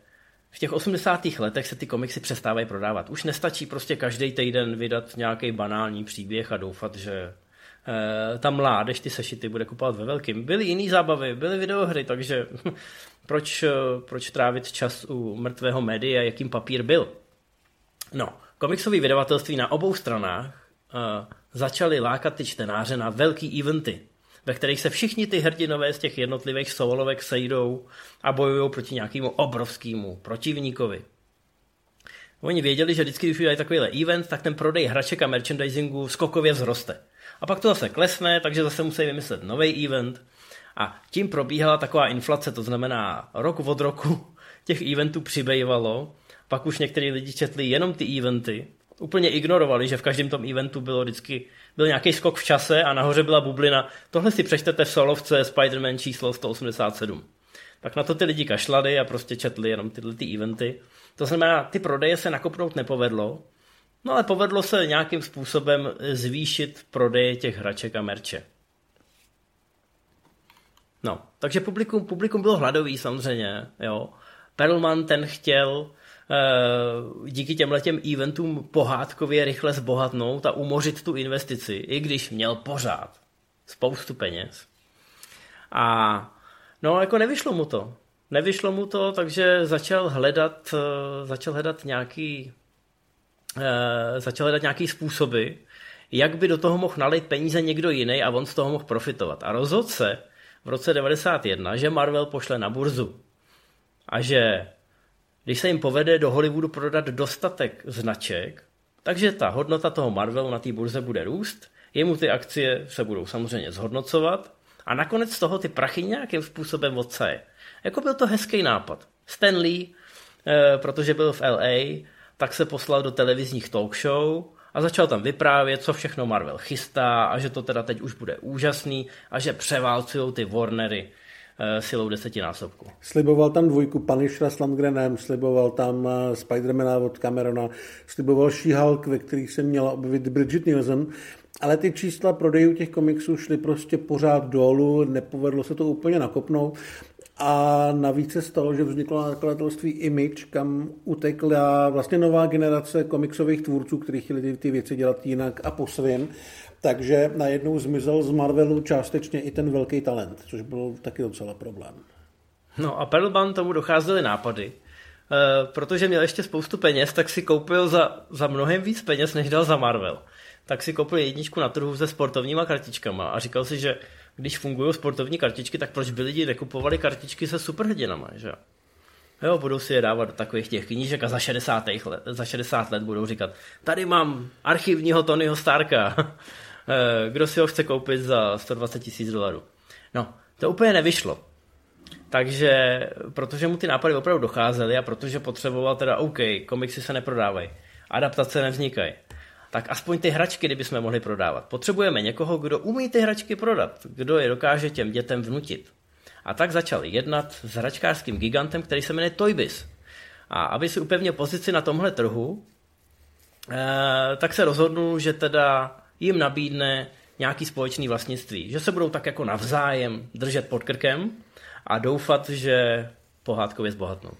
v těch 80. letech se ty komiksy přestávají prodávat. Už nestačí prostě každý týden vydat nějaký banální příběh a doufat, že eh, ta mládež ty sešity bude kupovat ve velkým. Byly jiný zábavy, byly videohry, takže proč, eh, proč trávit čas u mrtvého média, jakým papír byl? No, komiksové vydavatelství na obou stranách eh, začali lákat ty čtenáře na velký eventy, ve kterých se všichni ty hrdinové z těch jednotlivých solovek sejdou a bojují proti nějakému obrovskému protivníkovi. Oni věděli, že vždycky, když udělají takovýhle event, tak ten prodej hraček a merchandisingu skokově vzroste. A pak to zase klesne, takže zase musí vymyslet nový event. A tím probíhala taková inflace, to znamená rok od roku těch eventů přibývalo, pak už některý lidi četli jenom ty eventy úplně ignorovali, že v každém tom eventu bylo vždycky byl nějaký skok v čase a nahoře byla bublina. Tohle si přečtete v solovce Spider-Man číslo 187. Tak na to ty lidi kašlali a prostě četli jenom tyhle ty eventy. To znamená, ty prodeje se nakopnout nepovedlo, no ale povedlo se nějakým způsobem zvýšit prodeje těch hraček a merče. No, takže publikum, publikum bylo hladový samozřejmě, jo. Perlman ten chtěl díky těmhle těm eventům pohádkově rychle zbohatnout a umořit tu investici, i když měl pořád spoustu peněz. A no, jako nevyšlo mu to. Nevyšlo mu to, takže začal hledat, eh, začal hledat nějaký eh, začal hledat nějaký způsoby, jak by do toho mohl nalít peníze někdo jiný a on z toho mohl profitovat. A rozhodl se v roce 91, že Marvel pošle na burzu. A že když se jim povede do Hollywoodu prodat dostatek značek, takže ta hodnota toho Marvelu na té burze bude růst, jemu ty akcie se budou samozřejmě zhodnocovat a nakonec z toho ty prachy nějakým způsobem odsaje. Jako byl to hezký nápad. Stan Lee, eh, protože byl v LA, tak se poslal do televizních talk show a začal tam vyprávět, co všechno Marvel chystá a že to teda teď už bude úžasný a že převálcují ty Warnery silou desetinásobku. Sliboval tam dvojku Punishera s Landgrenem, sliboval tam eh, Spidermana od Camerona, sliboval She-Hulk, ve kterých se měla objevit Bridget Nielsen, ale ty čísla prodejů těch komiksů šly prostě pořád dolů, nepovedlo se to úplně nakopnout a navíc se stalo, že vzniklo nakladatelství Image, kam utekla vlastně nová generace komiksových tvůrců, kteří chtěli ty věci dělat jinak a po svým. Takže najednou zmizel z Marvelu částečně i ten velký talent, což byl taky docela problém. No a Perlman tomu docházely nápady. E, protože měl ještě spoustu peněz, tak si koupil za, za mnohem víc peněz, než dal za Marvel. Tak si koupil jedničku na trhu se sportovníma kartičkama a říkal si, že když fungují sportovní kartičky, tak proč by lidi nekupovali kartičky se superhrdinama, že jo? budou si je dávat do takových těch knížek a za 60, let, za 60 let budou říkat, tady mám archivního Tonyho Starka, kdo si ho chce koupit za 120 tisíc dolarů. No, to úplně nevyšlo. Takže, protože mu ty nápady opravdu docházely a protože potřeboval teda, OK, komiksy se neprodávají, adaptace nevznikají, tak aspoň ty hračky, kdyby jsme mohli prodávat. Potřebujeme někoho, kdo umí ty hračky prodat, kdo je dokáže těm dětem vnutit. A tak začal jednat s hračkářským gigantem, který se jmenuje Toybis. A aby si upevnil pozici na tomhle trhu, eh, tak se rozhodnul, že teda jim nabídne nějaký společný vlastnictví. Že se budou tak jako navzájem držet pod krkem a doufat, že pohádkově zbohatnou.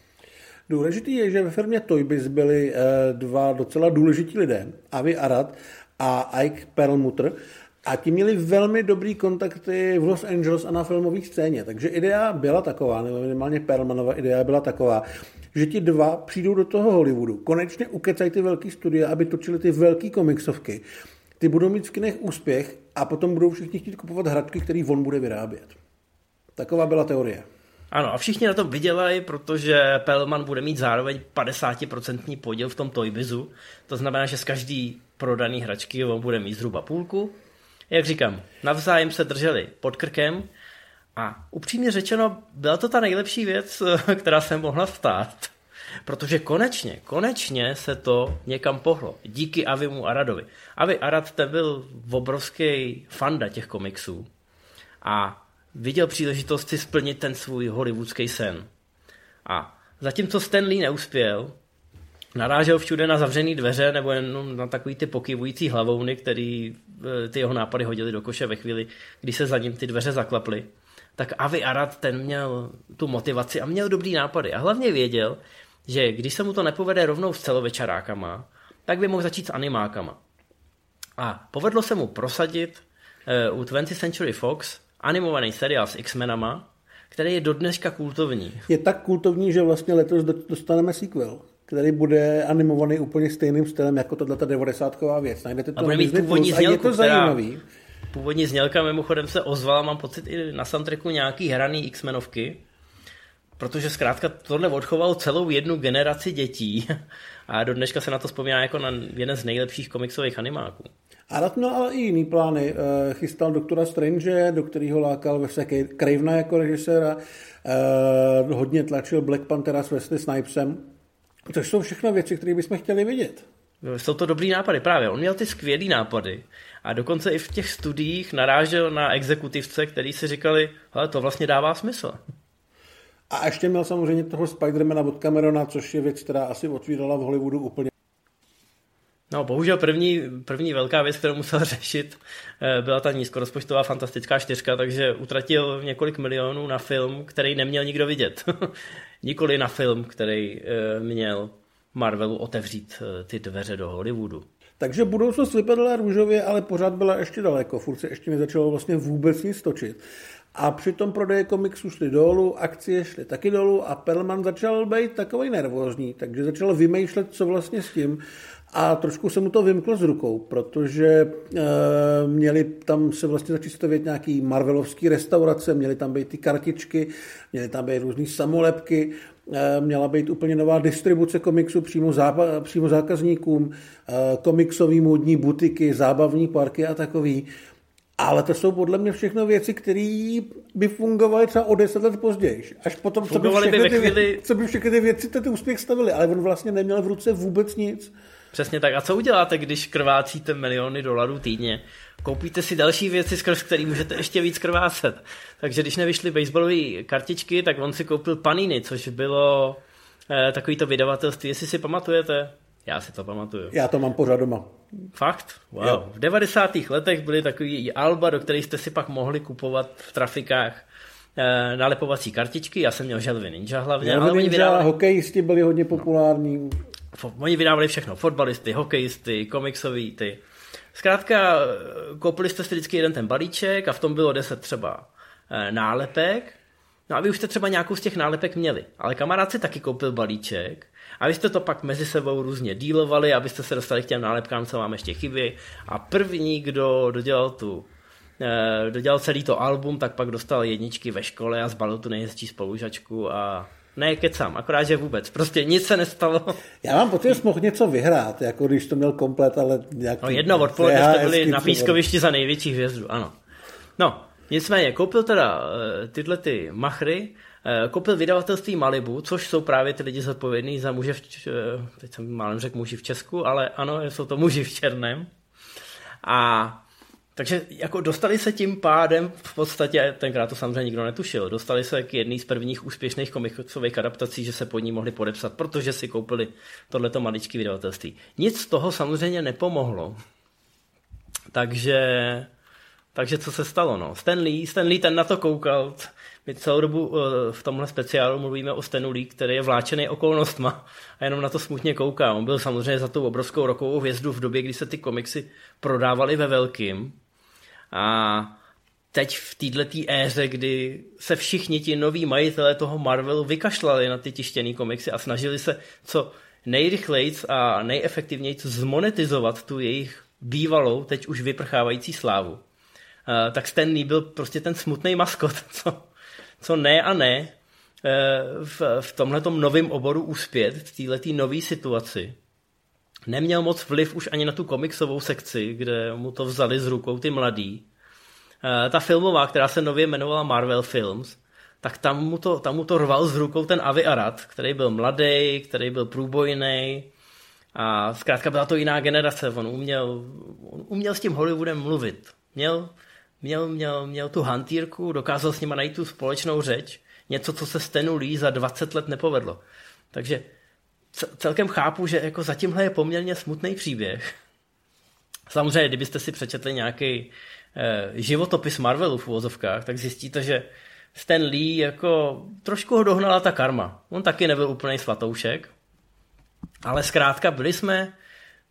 Důležitý je, že ve firmě Toybis byli eh, dva docela důležití lidé, Avi Arad a Ike Perlmutter, a ti měli velmi dobrý kontakty v Los Angeles a na filmové scéně. Takže idea byla taková, nebo minimálně Perlmanova idea byla taková, že ti dva přijdou do toho Hollywoodu, konečně ukecají ty velký studia, aby točili ty velké komiksovky. Ty budou mít v kinech úspěch a potom budou všichni chtít kupovat hradky, který on bude vyrábět. Taková byla teorie. Ano, a všichni na to vydělají, protože Pelman bude mít zároveň 50% podíl v tom Toybizu. To znamená, že z každý prodaný hračky on bude mít zhruba půlku. Jak říkám, navzájem se drželi pod krkem a upřímně řečeno, byla to ta nejlepší věc, která se mohla stát. Protože konečně, konečně se to někam pohlo. Díky Avimu Aradovi. Avi Arad ten byl obrovský fanda těch komiksů. A viděl příležitost si splnit ten svůj hollywoodský sen. A zatímco Stanley neuspěl, narážel všude na zavřené dveře nebo jen na takový ty pokyvující hlavouny, který eh, ty jeho nápady hodili do koše ve chvíli, kdy se za ním ty dveře zaklaply. Tak Avi Arad ten měl tu motivaci a měl dobrý nápady. A hlavně věděl, že když se mu to nepovede rovnou s celovečerákama, tak by mohl začít s animákama. A povedlo se mu prosadit uh, u 20th Century Fox animovaný seriál s X-Menama, který je do dneška kultovní. Je tak kultovní, že vlastně letos dostaneme sequel který bude animovaný úplně stejným stylem jako tato 90 věc. Najdete to a bude mít původní znělku, je to zajímavý. Původní znělka mimochodem se ozvala, mám pocit i na soundtracku nějaký hraný X-menovky, protože zkrátka tohle odchovalo celou jednu generaci dětí a do dneška se na to vzpomíná jako na jeden z nejlepších komiksových animáků. A měl ale i jiný plány. Eh, chystal doktora Strange, do kterého lákal ve Cravena jako režiséra, eh, hodně tlačil Black Panthera s Wesley Snipesem, což jsou všechno věci, které bychom chtěli vidět. Jsou to dobrý nápady, právě. On měl ty skvělý nápady a dokonce i v těch studiích narážel na exekutivce, který si říkali, hele, to vlastně dává smysl. A ještě měl samozřejmě toho Spidermana od Camerona, což je věc, která asi otvírala v Hollywoodu úplně No, bohužel první, první velká věc, kterou musel řešit, eh, byla ta nízkorozpočtová fantastická čtyřka, takže utratil několik milionů na film, který neměl nikdo vidět. Nikoli na film, který eh, měl Marvelu otevřít ty dveře do Hollywoodu. Takže budoucnost vypadala růžově, ale pořád byla ještě daleko. Furt se ještě nezačalo vlastně vůbec nic točit. A přitom prodeje komiksů šly dolů, akcie šly taky dolů a Perlman začal být takový nervózní, takže začal vymýšlet, co vlastně s tím. A trošku se mu to vymklo z rukou, protože e, měli tam se vlastně začít stavět nějaký marvelovský restaurace, měly tam být ty kartičky, měly tam být různé samolepky, e, měla být úplně nová distribuce komiksu přímo, přímo zákazníkům, e, komiksový módní butiky, zábavní parky a takový. Ale to jsou podle mě všechno věci, které by fungovaly třeba o deset let později. Až potom, co by, všechny by ty, chvíli... co by všechny ty věci ten úspěch stavili. Ale on vlastně neměl v ruce vůbec nic. Přesně tak. A co uděláte, když krvácíte miliony dolarů týdně? Koupíte si další věci, skrz který můžete ještě víc krvácet. Takže když nevyšly baseballové kartičky, tak on si koupil Panini, což bylo eh, takovýto vydavatelství, jestli si pamatujete. Já si to pamatuju. Já to mám pořád doma. Fakt? Wow. Jo. V 90. letech byly takový alba, do kterých jste si pak mohli kupovat v trafikách eh, nalepovací kartičky. Já jsem měl Želvy Ninja hlavně. Želvy ale Ninja, oni vydávali... hokejisti byli hodně populární. Oni vydávali všechno. Fotbalisty, hokejisty, komiksový, ty. Zkrátka, eh, koupili jste si vždycky jeden ten balíček a v tom bylo 10 třeba eh, nálepek. No a vy už jste třeba nějakou z těch nálepek měli. Ale kamarád si taky koupil balíček a vy jste to pak mezi sebou různě dílovali, abyste se dostali k těm nálepkám, co vám ještě chybí. A první, kdo dodělal tu eh, dodělal celý to album, tak pak dostal jedničky ve škole a zbalil tu nejhezčí spolužačku a ne, kecám, akorát, že vůbec. Prostě nic se nestalo. Já mám pocit, že mohl něco vyhrát, jako když to měl komplet, ale nějaký... No jedno odpoledne jste byli na pískovišti za největší hvězdu, ano. No, nicméně, koupil teda uh, tyhle ty machry, koupil vydavatelství Malibu, což jsou právě ty lidi zodpovědní za muže v, uh, teď jsem málem řekl muži v Česku, ale ano, jsou to muži v černém. A takže jako dostali se tím pádem, v podstatě tenkrát to samozřejmě nikdo netušil, dostali se k jedný z prvních úspěšných komiksových adaptací, že se pod ní mohli podepsat, protože si koupili tohleto maličké vydavatelství. Nic z toho samozřejmě nepomohlo. Takže, takže co se stalo? No? Stan, Lee, Stan Lee ten na to koukal, my celou dobu eh, v tomhle speciálu mluvíme o Stanu Lee, který je vláčený okolnostma a jenom na to smutně kouká. On byl samozřejmě za tou obrovskou rokovou hvězdu v době, kdy se ty komiksy prodávaly ve velkým a teď v této éře, kdy se všichni ti noví majitelé toho Marvelu vykašlali na ty tištěné komiksy a snažili se co nejrychleji a nejefektivněji zmonetizovat tu jejich bývalou, teď už vyprchávající slávu. Uh, tak Stan byl prostě ten smutný maskot, co, co ne a ne uh, v, v tomhletom novém oboru uspět, v této nové situaci neměl moc vliv už ani na tu komiksovou sekci, kde mu to vzali z rukou ty mladí. E, ta filmová, která se nově jmenovala Marvel Films, tak tam mu to, tam mu to rval z rukou ten Avi Arad, který byl mladý, který byl průbojný a zkrátka byla to jiná generace. On uměl, on uměl s tím Hollywoodem mluvit. Měl, měl, měl, měl tu hantýrku, dokázal s nima najít tu společnou řeč, něco, co se Stenu Lee za 20 let nepovedlo. Takže celkem chápu, že jako zatímhle je poměrně smutný příběh. Samozřejmě, kdybyste si přečetli nějaký eh, životopis Marvelu v uvozovkách, tak zjistíte, že Stan Lee jako trošku ho dohnala ta karma. On taky nebyl úplný svatoušek, ale zkrátka byli jsme,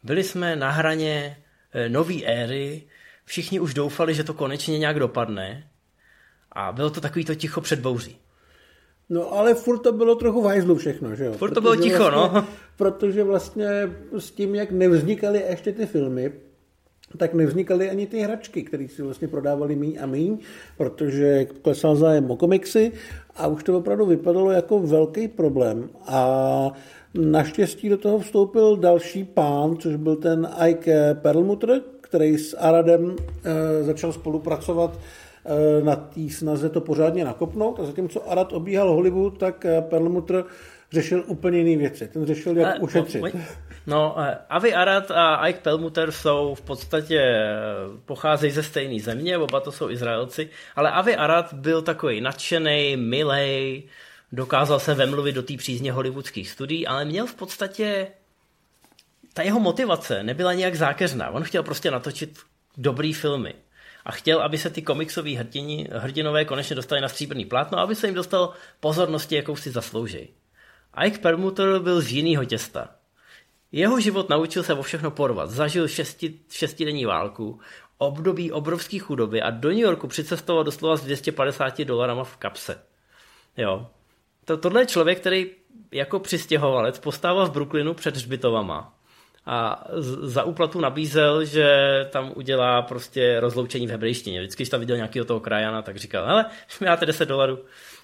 byli jsme na hraně eh, nové éry, všichni už doufali, že to konečně nějak dopadne a bylo to takový to ticho před bouří. No ale furt to bylo trochu vajzlu všechno, že jo? Furt to bylo ticho, vlastně, no. Protože vlastně s tím, jak nevznikaly ještě ty filmy, tak nevznikaly ani ty hračky, které si vlastně prodávali míň a míň, protože klesal zájem o komiksy a už to opravdu vypadalo jako velký problém. A naštěstí do toho vstoupil další pán, což byl ten Ike Perlmutter, který s Aradem e, začal spolupracovat Eh, na té snaze to pořádně nakopnout a zatímco Arad obíhal Hollywood, tak eh, Perlmutter řešil úplně jiné věci. Ten řešil, jak uh, ušetřit. No, no, Avi Arad a Ike Perlmutter jsou v podstatě, pocházejí ze stejné země, oba to jsou Izraelci, ale Avi Arad byl takový nadšený, milej, dokázal se vemluvit do té přízně hollywoodských studií, ale měl v podstatě ta jeho motivace nebyla nějak zákeřná. On chtěl prostě natočit dobrý filmy a chtěl, aby se ty komiksové hrdini, hrdinové konečně dostali na stříbrný plátno, aby se jim dostal pozornosti, jakou si zaslouží. Ike Permuter byl z jiného těsta. Jeho život naučil se o všechno porvat. Zažil šesti, šestidenní válku, období obrovské chudoby a do New Yorku přicestoval doslova s 250 dolarama v kapse. Jo. To, tohle je člověk, který jako přistěhovalec postával v Brooklynu před hřbitovama a za úplatu nabízel, že tam udělá prostě rozloučení v hebrejštině. Vždycky, když tam viděl nějakého toho krajana, tak říkal, hele, mi dáte 10 dolarů,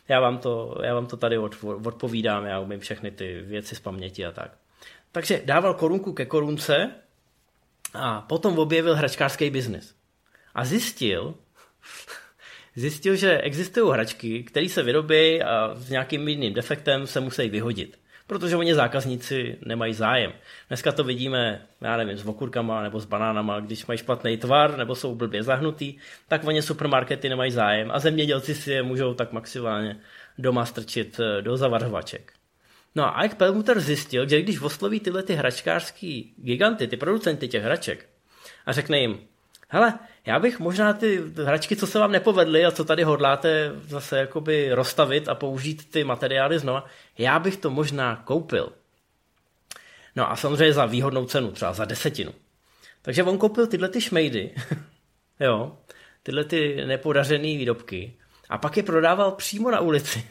já vám to, já vám to tady odpovídám, já umím všechny ty věci z paměti a tak. Takže dával korunku ke korunce a potom objevil hračkářský biznis. A zjistil, zjistil, že existují hračky, které se vyrobí a s nějakým jiným defektem se musí vyhodit protože oni zákazníci nemají zájem. Dneska to vidíme, já nevím, s okurkama nebo s banánama, když mají špatný tvar nebo jsou blbě zahnutý, tak oni supermarkety nemají zájem a zemědělci si je můžou tak maximálně doma strčit eh, do zavařovaček. No a Ike Perlmutter zjistil, že když osloví tyhle ty hračkářský giganty, ty producenty těch hraček, a řekne jim, hele, já bych možná ty hračky, co se vám nepovedly a co tady hodláte zase jakoby rozstavit a použít ty materiály znova, já bych to možná koupil. No a samozřejmě za výhodnou cenu, třeba za desetinu. Takže on koupil tyhle ty šmejdy, jo, tyhle ty nepodařené výrobky a pak je prodával přímo na ulici.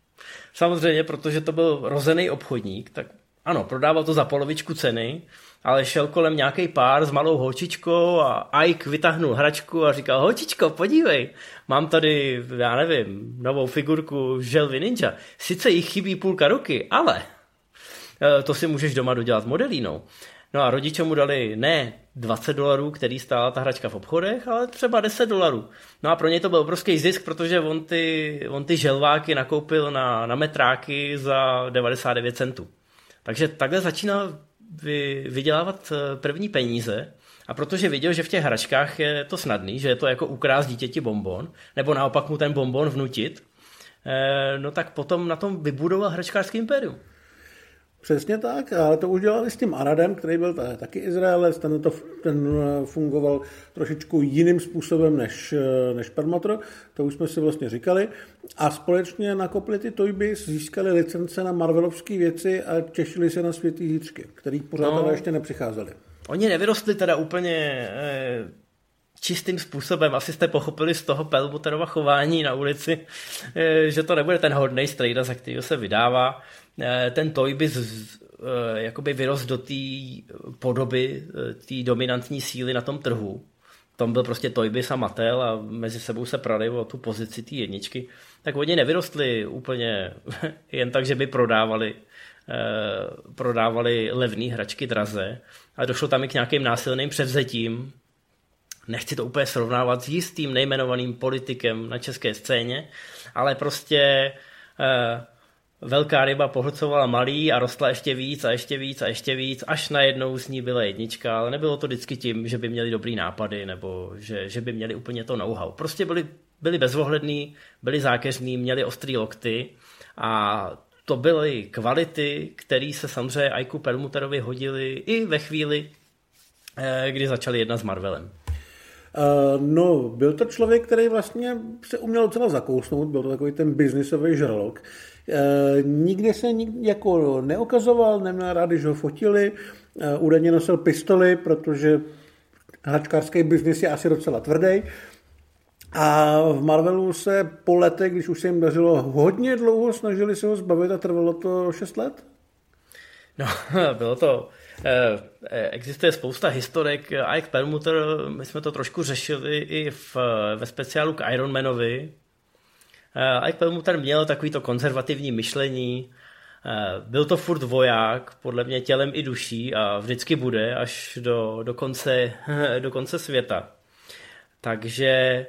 Samozřejmě, protože to byl rozený obchodník, tak ano, prodával to za polovičku ceny, ale šel kolem nějaký pár s malou holčičkou a Ike vytáhnul hračku a říkal, holčičko, podívej, mám tady, já nevím, novou figurku želvy ninja. Sice jich chybí půlka ruky, ale eh, to si můžeš doma dodělat modelínou. No a rodiče mu dali ne 20 dolarů, který stála ta hračka v obchodech, ale třeba 10 dolarů. No a pro něj to byl obrovský zisk, protože on ty, on ty želváky nakoupil na, na metráky za 99 centů. Takže takhle začínal vy, vydělávat eh, první peníze a protože viděl, že v těch hračkách je to snadný, že je to jako ukrást dítěti bonbon, nebo naopak mu ten bonbon vnutit, eh, no tak potom na tom vybudoval hračkářský impérium. Přesně tak, ale to už dělali s tím Aradem, který byl taky Izraelec, ten, to, ten eh, fungoval trošičku jiným způsobem než, eh, než Permotro, to už jsme si vlastně říkali. A společně nakopli ty Toyby, získali licence na Marvelovské věci a těšili se na světý zítřky, který pořád no, ještě nepřicházeli. Oni nevyrostli teda úplně eh, čistým způsobem. Asi jste pochopili z toho Pelmuterova chování na ulici, eh, že to nebude ten hodnej strejda, za kterého se vydává. Eh, ten Toy z, eh, jakoby vyrost do té podoby, té dominantní síly na tom trhu. Tam byl prostě Toybis a Mattel a mezi sebou se prali o tu pozici té jedničky. Tak oni nevyrostli úplně jen tak, že by prodávali prodávali levné hračky draze a došlo tam i k nějakým násilným převzetím nechci to úplně srovnávat s jistým nejmenovaným politikem na české scéně, ale prostě eh, velká ryba pohlcovala malý a rostla ještě víc a ještě víc a ještě víc, až najednou z ní byla jednička, ale nebylo to vždycky tím, že by měli dobrý nápady nebo že, že by měli úplně to know-how. Prostě byli, byli bezohlední, byli zákeřní, měli ostrý lokty a to byly kvality, které se samozřejmě Aiku Permuterovi hodily i ve chvíli, eh, kdy začali jednat s Marvelem. Uh, no, byl to člověk, který vlastně se uměl docela zakousnout, byl to takový ten biznisový žralok. Uh, nikdy se nik, jako neokazoval, neměl rád, když ho fotili, uh, údajně nosil pistoli, protože hračkářský biznis je asi docela tvrdý. A v Marvelu se po letech, když už se jim dařilo hodně dlouho, snažili se ho zbavit a trvalo to 6 let? No, bylo to Eh, existuje spousta historek. Ike Permuter, my jsme to trošku řešili i v, ve speciálu k Ironmanovi. Eh, Ike Permuter měl takovýto konzervativní myšlení, byl to furt voják, podle mě tělem i duší a vždycky bude až do, do, konce, do konce světa. Takže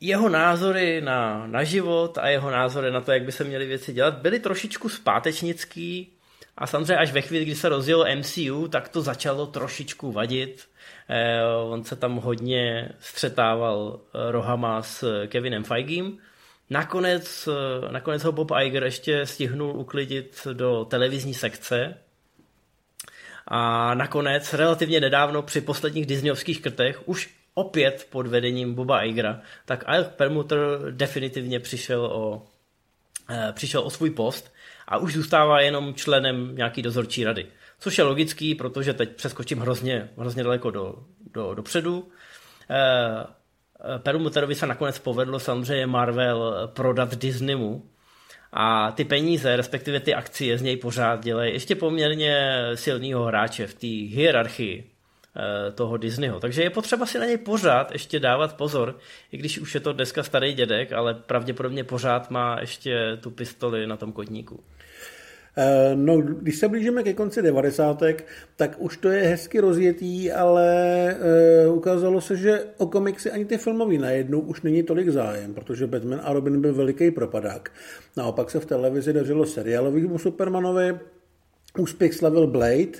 jeho názory na, na život a jeho názory na to, jak by se měly věci dělat, byly trošičku zpátečnický, a samozřejmě až ve chvíli, kdy se rozjelo MCU, tak to začalo trošičku vadit. Eh, on se tam hodně střetával eh, rohama s Kevinem Feigem. Nakonec, eh, nakonec ho Bob Iger ještě stihnul uklidit do televizní sekce. A nakonec, relativně nedávno, při posledních Disneyovských krtech, už opět pod vedením Boba Igera, tak Ike Permuter definitivně přišel o, přišel o svůj post a už zůstává jenom členem nějaký dozorčí rady. Což je logický, protože teď přeskočím hrozně, hrozně daleko do, do, dopředu. Eh, Perlmutterovi se nakonec povedlo samozřejmě Marvel prodat Disneymu a ty peníze, respektive ty akcie z něj pořád dělají ještě poměrně silného hráče v té hierarchii eh, toho Disneyho. Takže je potřeba si na něj pořád ještě dávat pozor, i když už je to dneska starý dědek, ale pravděpodobně pořád má ještě tu pistoli na tom kotníku. Eh, no, když se blížíme ke konci 90. tak už to je hezky rozjetý, ale uh, ukázalo se, že o komiksy ani ty filmový najednou už není tolik zájem, protože Batman a Robin byl veliký propadák. Naopak se v televizi dařilo seriálovýmu Supermanovi, úspěch slavil Blade,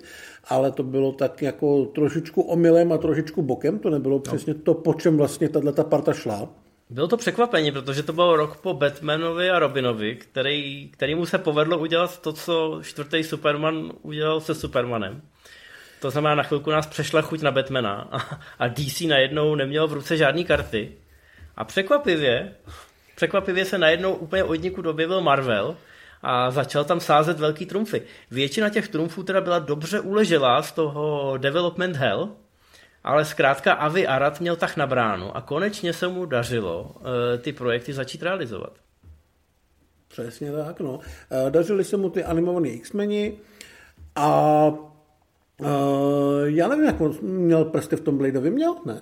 ale to bylo tak jako trošičku omylem a trošičku bokem, to nebylo no. přesně to, po čem vlastně tato parta šla. Bylo to překvapení, protože to byl rok po Batmanovi a Robinovi, který, který mu se povedlo udělat to, co čtvrtý Superman udělal se Supermanem. To znamená, na chvilku nás přešla chuť na Batmana a, a DC najednou neměl v ruce žádné karty. A překvapivě, překvapivě se najednou úplně od nikud objevil Marvel a začal tam sázet velký trumfy. Většina těch trumfů teda byla dobře uleželá z toho Development Hell, ale zkrátka Avi Arad měl tak na bránu a konečně se mu dařilo uh, ty projekty začít realizovat. Přesně tak, no. Uh, dařili se mu ty animované X-meni a uh, já nevím, jak on měl prsty v tom Bladeovi, měl, ne?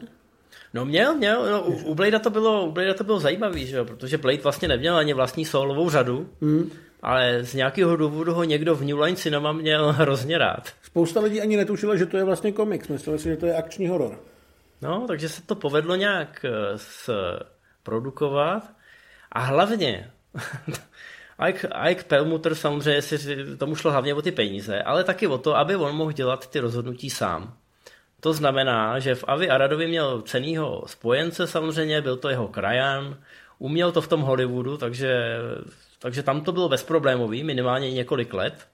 No měl, měl, no, u, u Blade to bylo, u Blade to bylo zajímavý, že jo, protože Blade vlastně neměl ani vlastní solovou řadu, mm. Ale z nějakého důvodu ho někdo v New Line Cinema měl hrozně rád. Spousta lidí ani netušila, že to je vlastně komiks, mysleli si, že to je akční horor. No, takže se to povedlo nějak eh, produkovat a hlavně Ike, Ike Perlmutter samozřejmě si tomu šlo hlavně o ty peníze, ale taky o to, aby on mohl dělat ty rozhodnutí sám. To znamená, že v Avi Aradovi měl cenýho spojence samozřejmě, byl to jeho krajan, uměl to v tom Hollywoodu, takže, takže tam to bylo bezproblémový, minimálně několik let,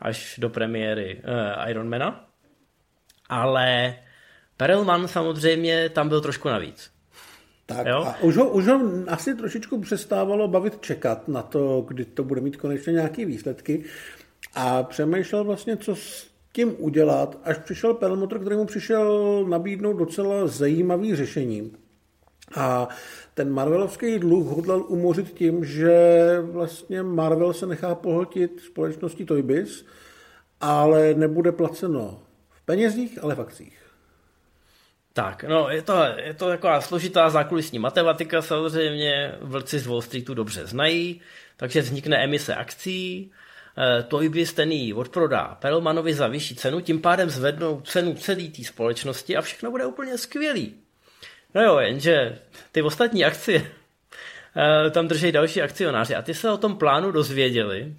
až do premiéry uh, Ironmana. Ale Perelman samozřejmě tam byl trošku navíc. Tak jo? a už ho, už ho asi trošičku přestávalo bavit čekat na to, kdy to bude mít konečně nějaké výsledky a přemýšlel vlastně, co s tím udělat, až přišel Perlmutter, který mu přišel nabídnout docela zajímavý řešení. A ten Marvelovský dluh hodlal umořit tím, že vlastně Marvel se nechá pohltit společností Toybis, ale nebude placeno v penězích, ale v akcích. Tak, no je to, je to taková složitá zákulisní matematika samozřejmě, vlci z Wall Streetu dobře znají, takže vznikne emise akcí, Eh, Toybis ten odprodá Perlmanovi za vyšší cenu, tím pádem zvednou cenu celé té společnosti a všechno bude úplně skvělý. No jo, jenže ty ostatní akcie, eh, tam drží další akcionáři a ty se o tom plánu dozvěděli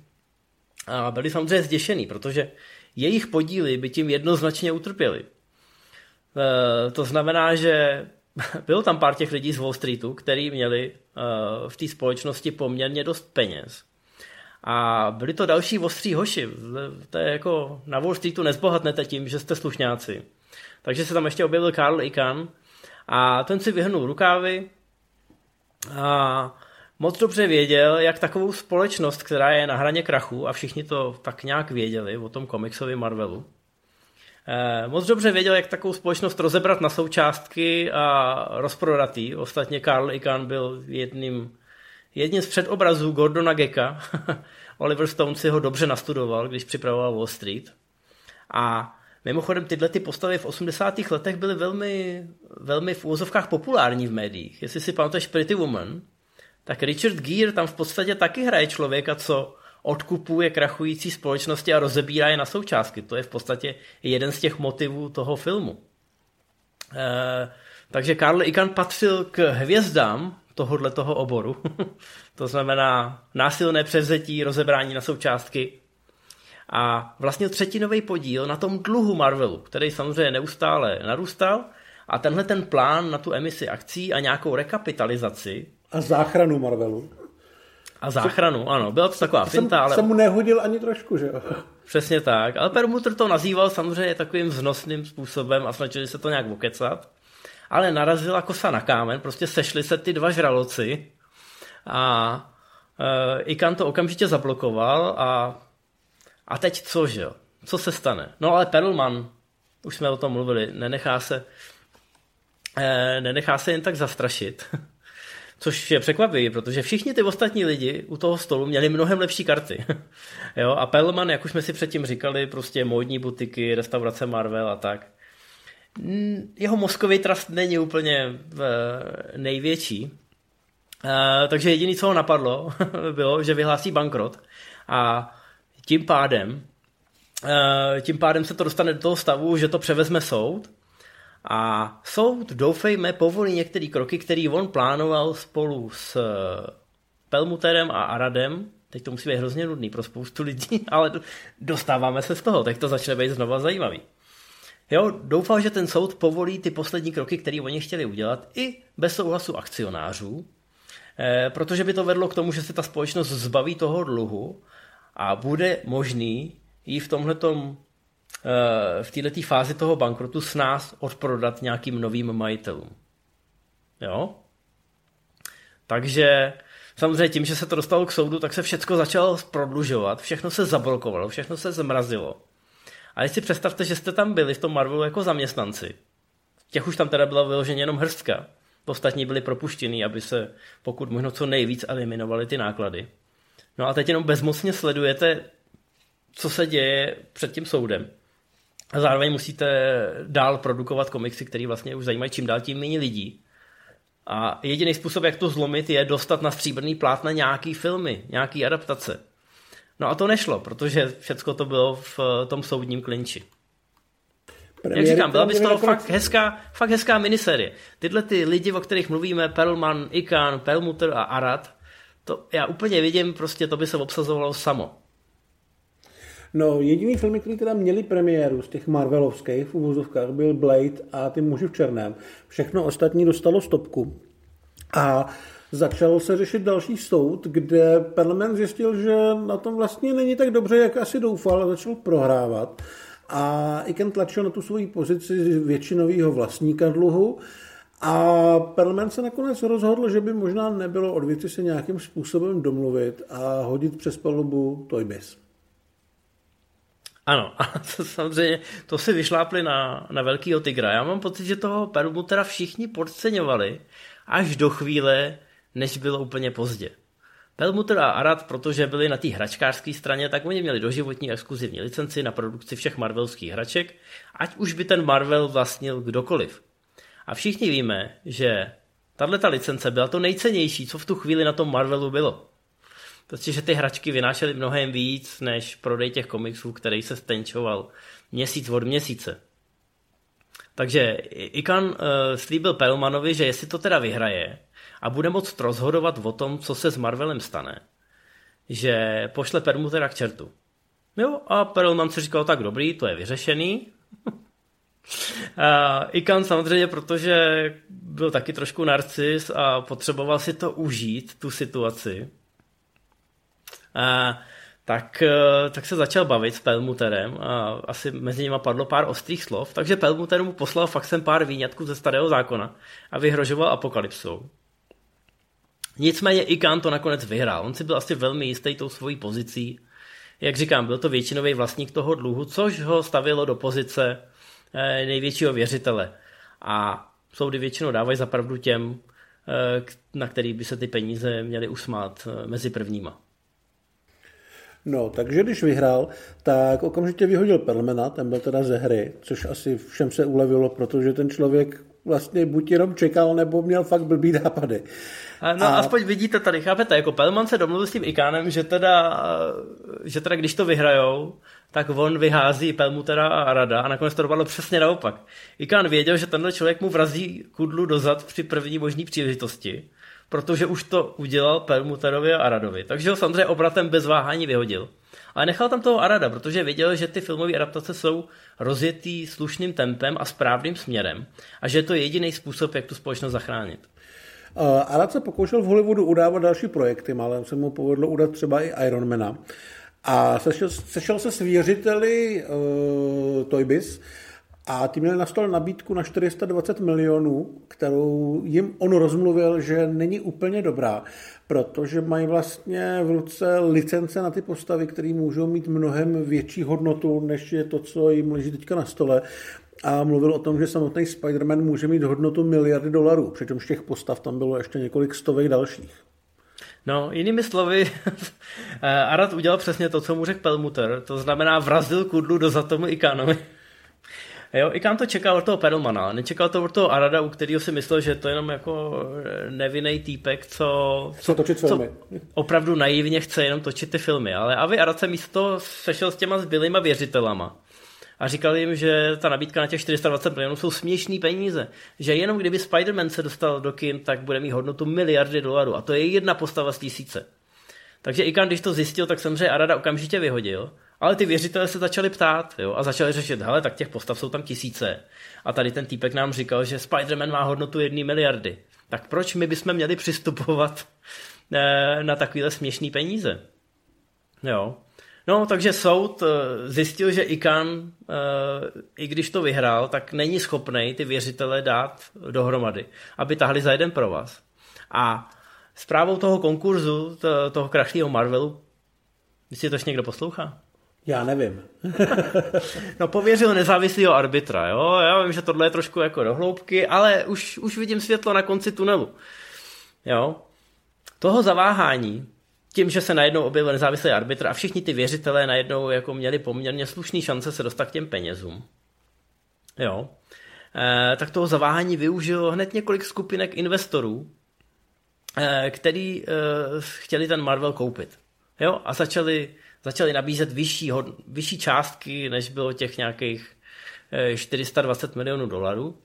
a byli samozřejmě zděšený, protože jejich podíly by tím jednoznačně utrpěli. Eh, to znamená, že bylo tam pár těch lidí z Wall Streetu, kteří měli v té společnosti poměrně dost peněz a byli to další ostří hoši. To je jako na Wall Streetu nezbohatnete tím, že jste slušňáci. Takže se tam ještě objevil Karl Icahn a ten si vyhrnul rukávy a moc dobře věděl, jak takovou společnost, která je na hraně krachu a všichni to tak nějak věděli o tom komiksovi Marvelu, eh, moc dobře věděl, jak takovou společnost rozebrat na součástky a rozprodat Ostatně Karl Icahn byl jedním jedním z předobrazů Gordona Gecka. Oliver Stone si ho dobře nastudoval, když připravoval Wall Street. A mimochodem tyhle ty postavy v 80. letech byly velmi, velmi v úvozovkách populární v médiích. Jestli si pamatuješ Pretty Woman, tak Richard Gere tam v podstatě taky hraje člověka, co odkupuje krachující společnosti a rozebírá je na součástky. To je v podstatě jeden z těch motivů toho filmu. E, takže Karl Ikan patřil k hvězdám tohohle toho oboru. to znamená násilné převzetí, rozebrání na součástky. A vlastně třetinový podíl na tom dluhu Marvelu, který samozřejmě neustále narůstal, a tenhle ten plán na tu emisi akcí a nějakou rekapitalizaci. A záchranu Marvelu. A záchranu, ano. Byla to taková jsem, finta, ale... Jsem mu nehodil ani trošku, že jo? Přesně tak. Ale Permuter to nazýval samozřejmě takovým vznosným způsobem a snažili se to nějak okecat ale narazila kosa na kámen, prostě sešli se ty dva žraloci a Ikan to okamžitě zablokoval a, a teď co, že jo? Co se stane? No ale Perlman, už jsme o tom mluvili, nenechá se, nenechá se jen tak zastrašit. Což je překvapivé, protože všichni ty ostatní lidi u toho stolu měli mnohem lepší karty. jo, a Perlman, jak už jsme si předtím říkali, prostě módní butiky, restaurace Marvel a tak. Jeho mozkový trust není úplně největší, takže jediné, co ho napadlo, bylo, že vyhlásí bankrot a tím pádem tím pádem se to dostane do toho stavu, že to převezme soud a soud, doufejme, povolí některé kroky, které on plánoval spolu s eh, Pelmuterem a Aradem. Teď to musí být hrozně nudný pro spoustu lidí, ale dostáváme se z toho, tak to začne být znova zajímavý. Jo, doufal, že ten soud povolí ty poslední kroky, které oni chtěli udělat, i bez souhlasu akcionářů, eh, protože by to vedlo k tomu, že se ta společnost zbaví toho dluhu a bude možný jí v tomhletom Eh, v této fázi toho bankrotu s nás odprodat nějakým novým majitelům. Jo? Takže samozřejmě tím, že se to dostalo k soudu, tak se všechno začalo prodlužovat, všechno se zablokovalo, všechno se zmrazilo. A jestli představte, že jste tam byli v tom Marvelu jako zaměstnanci, těch už tam teda byla vyloženě jenom hrstka, ostatní byli propuštěni, aby se pokud možno co nejvíc eliminovaly ty náklady. No a teď jenom bezmocně sledujete, co se děje před tím soudem. A zároveň musíte dál produkovat komiksy, které vlastně už zajímají čím dál tím méně lidí. A jediný způsob, jak to zlomit, je dostat na stříbrný plát na nějaký filmy, nějaký adaptace. No a to nešlo, protože všechno to bylo v tom soudním klinči. Jak říkám, byla by z toho fakt hezká, fakt hezká miniserie. Tyhle ty lidi, o kterých mluvíme, Perlman, Ikan, Perlmutter a Arad, to já úplně vidím, prostě to by se obsazovalo samo. No, jediný filmy, který teda měli premiéru z těch Marvelovských v uvozovkách, byl Blade a ty muži v černém. Všechno ostatní dostalo stopku. A začal se řešit další soud, kde parlament zjistil, že na tom vlastně není tak dobře, jak asi doufal a začal prohrávat. A Iken tlačil na tu svoji pozici většinového vlastníka dluhu a parlament se nakonec rozhodl, že by možná nebylo od věci se nějakým způsobem domluvit a hodit přes palubu Toybis. Ano, a to samozřejmě, to si vyšlápli na, na velkýho tygra. Já mám pocit, že toho Permutera všichni podceňovali až do chvíle, než bylo úplně pozdě. Perlmutter a Arad, protože byli na té hračkářské straně, tak oni měli doživotní exkluzivní licenci na produkci všech marvelských hraček, ať už by ten Marvel vlastnil kdokoliv. A všichni víme, že tahle licence byla to nejcennější, co v tu chvíli na tom Marvelu bylo. Prostě, že ty hračky vynášely mnohem víc než prodej těch komiksů, který se stenčoval měsíc od měsíce. Takže Ikan uh, slíbil Perlmanovi, že jestli to teda vyhraje a bude moct rozhodovat o tom, co se s Marvelem stane, že pošle Permutera k čertu. Jo, a Perlman si říkal, tak dobrý, to je vyřešený. A Ikan samozřejmě, protože byl taky trošku narcis a potřeboval si to užít, tu situaci, a, tak, e, tak se začal bavit s Pelmuterem a asi mezi nimi padlo pár ostrých slov, takže Pelmuter mu poslal fakt sem pár výňatků ze starého zákona a vyhrožoval apokalypsou. Nicméně Ikan to nakonec vyhrál. On si byl asi velmi jistý tou svojí pozicí. Jak říkám, byl to většinový vlastník toho dluhu, což ho stavilo do pozice největšího věřitele. A soudy většinou dávají zapravdu těm, e, na který by se ty peníze měly usmát mezi prvníma. No, takže když vyhrál, tak okamžitě vyhodil Perlmana, ten byl teda ze hry, což asi všem se ulevilo, protože ten člověk vlastně buď jenom čekal, nebo měl fakt blbý nápady. No a... aspoň vidíte tady, chápete, jako Pelman se domluvil s tím Ikánem, že teda, že teda když to vyhrajou, tak on vyhází Pelmutera a Arada a nakonec to dopadlo přesně naopak. Ikán věděl, že tenhle člověk mu vrazí kudlu dozad při první možné příležitosti protože už to udělal Permuterovi a Aradovi. Takže ho samozřejmě obratem bez váhání vyhodil. Ale nechal tam toho Arada, protože věděl, že ty filmové adaptace jsou rozjetý slušným tempem a správným směrem a že je to jediný způsob, jak tu společnost zachránit. Uh, Arad se pokoušel v Hollywoodu udávat další projekty, ale se mu povedlo udat třeba i Ironmana. A sešel, sešel se s věřiteli uh, Toybis A ty měli na stole nabídku na 420 milionů, kterou jim on rozmluvil, že není úplně dobrá, protože mají vlastně v ruce licence na ty postavy, které můžou mít mnohem větší hodnotu, než je to, co jim leží teďka na stole. A mluvil o tom, že samotný Spider-Man může mít hodnotu miliardy dolarů, přičemž těch postav tam bylo ještě několik stovek dalších. No, jinými slovy, Arad udělal přesně to, co mu řekl Pelmuter, to znamená vrazil kudlu do zatomu Ikanovi. Jo, Ikan to čekal od toho Perlmana, nečekal to od toho Arada, u kterého si myslel, že to je jenom jako nevinný týpek, co, co, točit filmy. co opravdu naivně chce jenom točit ty filmy. Ale Avi Arad se místo sešel s těma zbylýma věřitelama a říkal jim, že ta nabídka na těch 420 milionů jsou směšný peníze. Že jenom kdyby Spider-Man se dostal do kin, tak bude mít hodnotu miliardy dolarů. A to je jedna postava z tisíce. Takže Ikan, když to zjistil, tak samozřejmě Arada okamžitě vyhodil. Ale ty věřitelé se začali ptát jo, a začali řešit, hele, tak těch postav jsou tam tisíce. A tady ten týpek nám říkal, že Spider-Man má hodnotu jedné miliardy. Tak proč my bychom měli přistupovat eh, na takovéhle směšné peníze? Jo. No, takže soud eh, zjistil, že Ikan, eh, i když to vyhrál, tak není schopný ty věřitele dát dohromady, aby tahli za jeden pro vás. A zprávou toho konkurzu, toho krachlého Marvelu, myslíte, to ještě někdo poslouchá? Já nevím. no pověřil nezávislého arbitra, jo. Já vím, že tohle je trošku jako dohloubky, ale už, už vidím světlo na konci tunelu. Jo. Toho zaváhání, tím, že se najednou objevil nezávislý arbitr a všichni ty věřitelé najednou jako měli poměrně slušný šance se dostat k těm penězům. Jo. E, tak toho zaváhání využilo hned několik skupinek investorů, e, který e, chtěli ten Marvel koupit. Jo, a začali začali nabízet vyšší, vyšší částky, než bylo těch nějakých 420 eh, milionů dolarů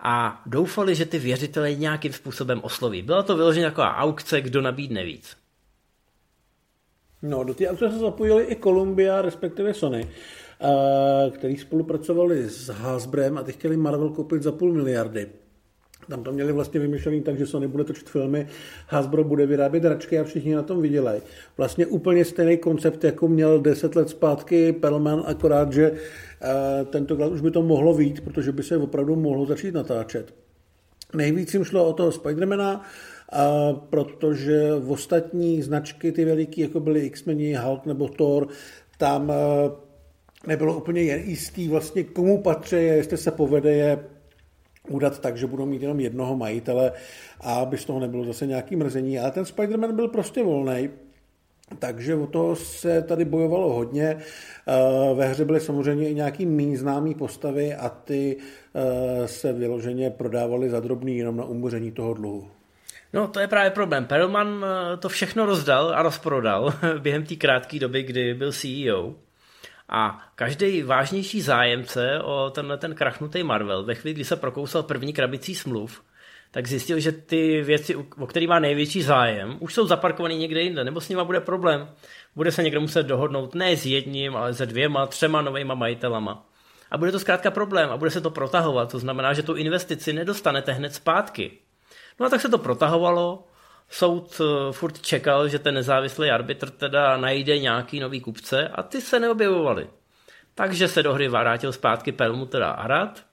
a doufali, že ty věřitele nějakým způsobem osloví. Byla to vyloženě taková aukce, kdo nabídne víc. No, do té aukce se zapojili i Columbia, respektive Sony, eh, který spolupracovali s Hasbrem a ty chtěli Marvel koupit za půl miliardy. Tam to měli vlastně vymyšlený tak, že Sony bude točit filmy, Hasbro bude vyrábět račky a všichni na tom vydělají. Vlastně úplně stejný koncept, jako měl deset let zpátky Perlman, akorát, že uh, tentokrát už by to mohlo vít, protože by se opravdu mohlo začít natáčet. Nejvíc jim šlo o toho Spidermana, uh, protože v ostatní značky, ty veliký, jako byly X-meni, Hulk nebo Thor, tam uh, nebylo úplně jistý vlastně komu patří, jestli se povede je udat tak, že budou mít jenom jednoho majitele a aby z toho nebylo zase nějaký mrzení. Ale ten Spider-Man byl prostě volný, takže o to se tady bojovalo hodně. Eh, ve hře byly samozřejmě i nějaký méně známý postavy a ty eh, se vyloženě prodávaly za drobný jenom na umoření toho dluhu. No, to je právě problém. Perlman eh, to všechno rozdal a rozprodal během té krátké doby, kdy byl CEO. A každý vážnější zájemce o tenhle ten krachnutý Marvel, ve chvíli, kdy se prokousal první krabicí smluv, tak zjistil, že ty věci, o který má největší zájem, už jsou zaparkované někde jinde, nebo s nima bude problém. Bude se někdo muset dohodnout ne s jedním, ale se dvěma, třema novýma majitelama. A bude to zkrátka problém a bude se to protahovat, to znamená, že tu investici nedostanete hned zpátky. No a tak se to protahovalo, soud eh, furt čekal, že ten nezávislý arbitr teda najde nějaký nový kupce a ty se neobjevovaly. Takže se do hry vrátil zpátky Perlmutter a Arad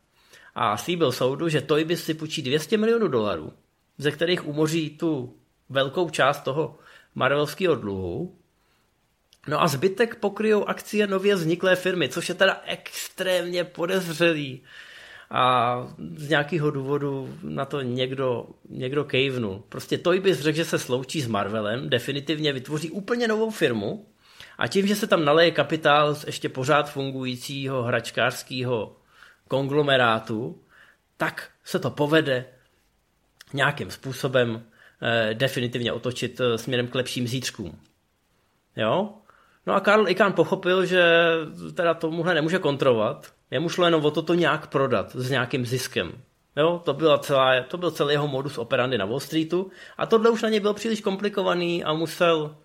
a slíbil soudu, že by si půjčí 200 milionů dolarů, ze kterých umoří tu velkou část toho marvelského dluhu. No a zbytek pokryjou akcie nově vzniklé firmy, což je teda extrémně podezřelý a z nějakého důvodu na to někdo, někdo kejvnul. Prostě Toy bys řekl, že se sloučí s Marvelem, definitivně vytvoří úplně novou firmu a tím, že se tam naleje kapitál z ještě pořád fungujícího hračkářského konglomerátu, tak se to povede nějakým způsobem eh, definitivně otočit eh, směrem k lepším zítřkům. Jo? No a Karl Icahn pochopil, že teda tomuhle nemůže kontrolovat, Jemu šlo jenom o to to nějak prodat s nějakým ziskem. Jo, to, byla celá, to byl celý jeho modus operandi na Wall Streetu a tohle už na něj byl příliš komplikovaný a musel,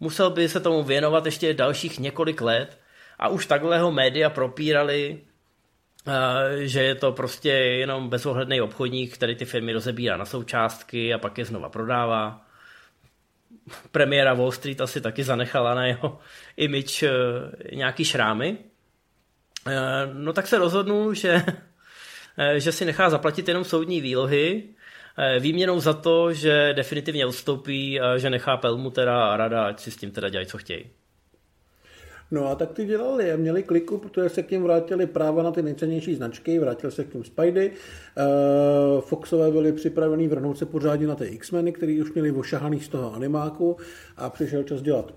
musel by se tomu věnovat ještě dalších několik let a už takhle ho média propírali, eh, že je to prostě jenom bezohledný obchodník, který ty firmy rozebírá na součástky a pak je znova prodává. Premiéra Wall Street asi taky zanechala na jeho image eh, nějaký šrámy. No tak se rozhodnul, že, že si nechá zaplatit jenom soudní výlohy, výměnou za to, že definitivně odstoupí a že nechá Pelmutera a Rada, ať si s tím teda dělají, co chtějí. No a tak ty dělali, měli kliku, protože se k ním vrátili práva na ty nejcennější značky, vrátil se k tím Spidey, Foxové byli připravení vrhnout se pořádně na ty X-meny, který už měli ošahaný z toho animáku a přišel čas dělat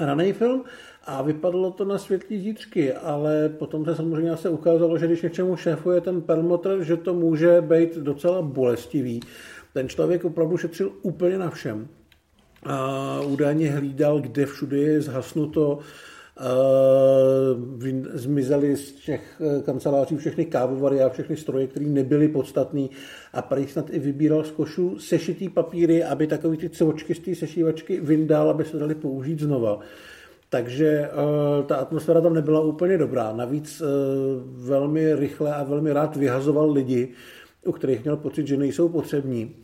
raný film a vypadalo to na světlý zítřky, ale potom se samozřejmě se ukázalo, že když něčemu šéfuje ten perlmotr, že to může být docela bolestivý. Ten člověk opravdu šetřil úplně na všem. A údajně hlídal, kde všude je zhasnuto, zmizely z těch eh, kanceláří všechny kávovary a všechny stroje, které nebyly podstatné a prý snad i vybíral z košů sešitý papíry, aby takový ty cvočky z té sešívačky vyndal, aby se dali použít znova. Takže uh, ta atmosféra tam nebyla úplně dobrá. Navíc uh, velmi rychle a velmi rád vyhazoval lidi, u kterých měl pocit, že nejsou potřební.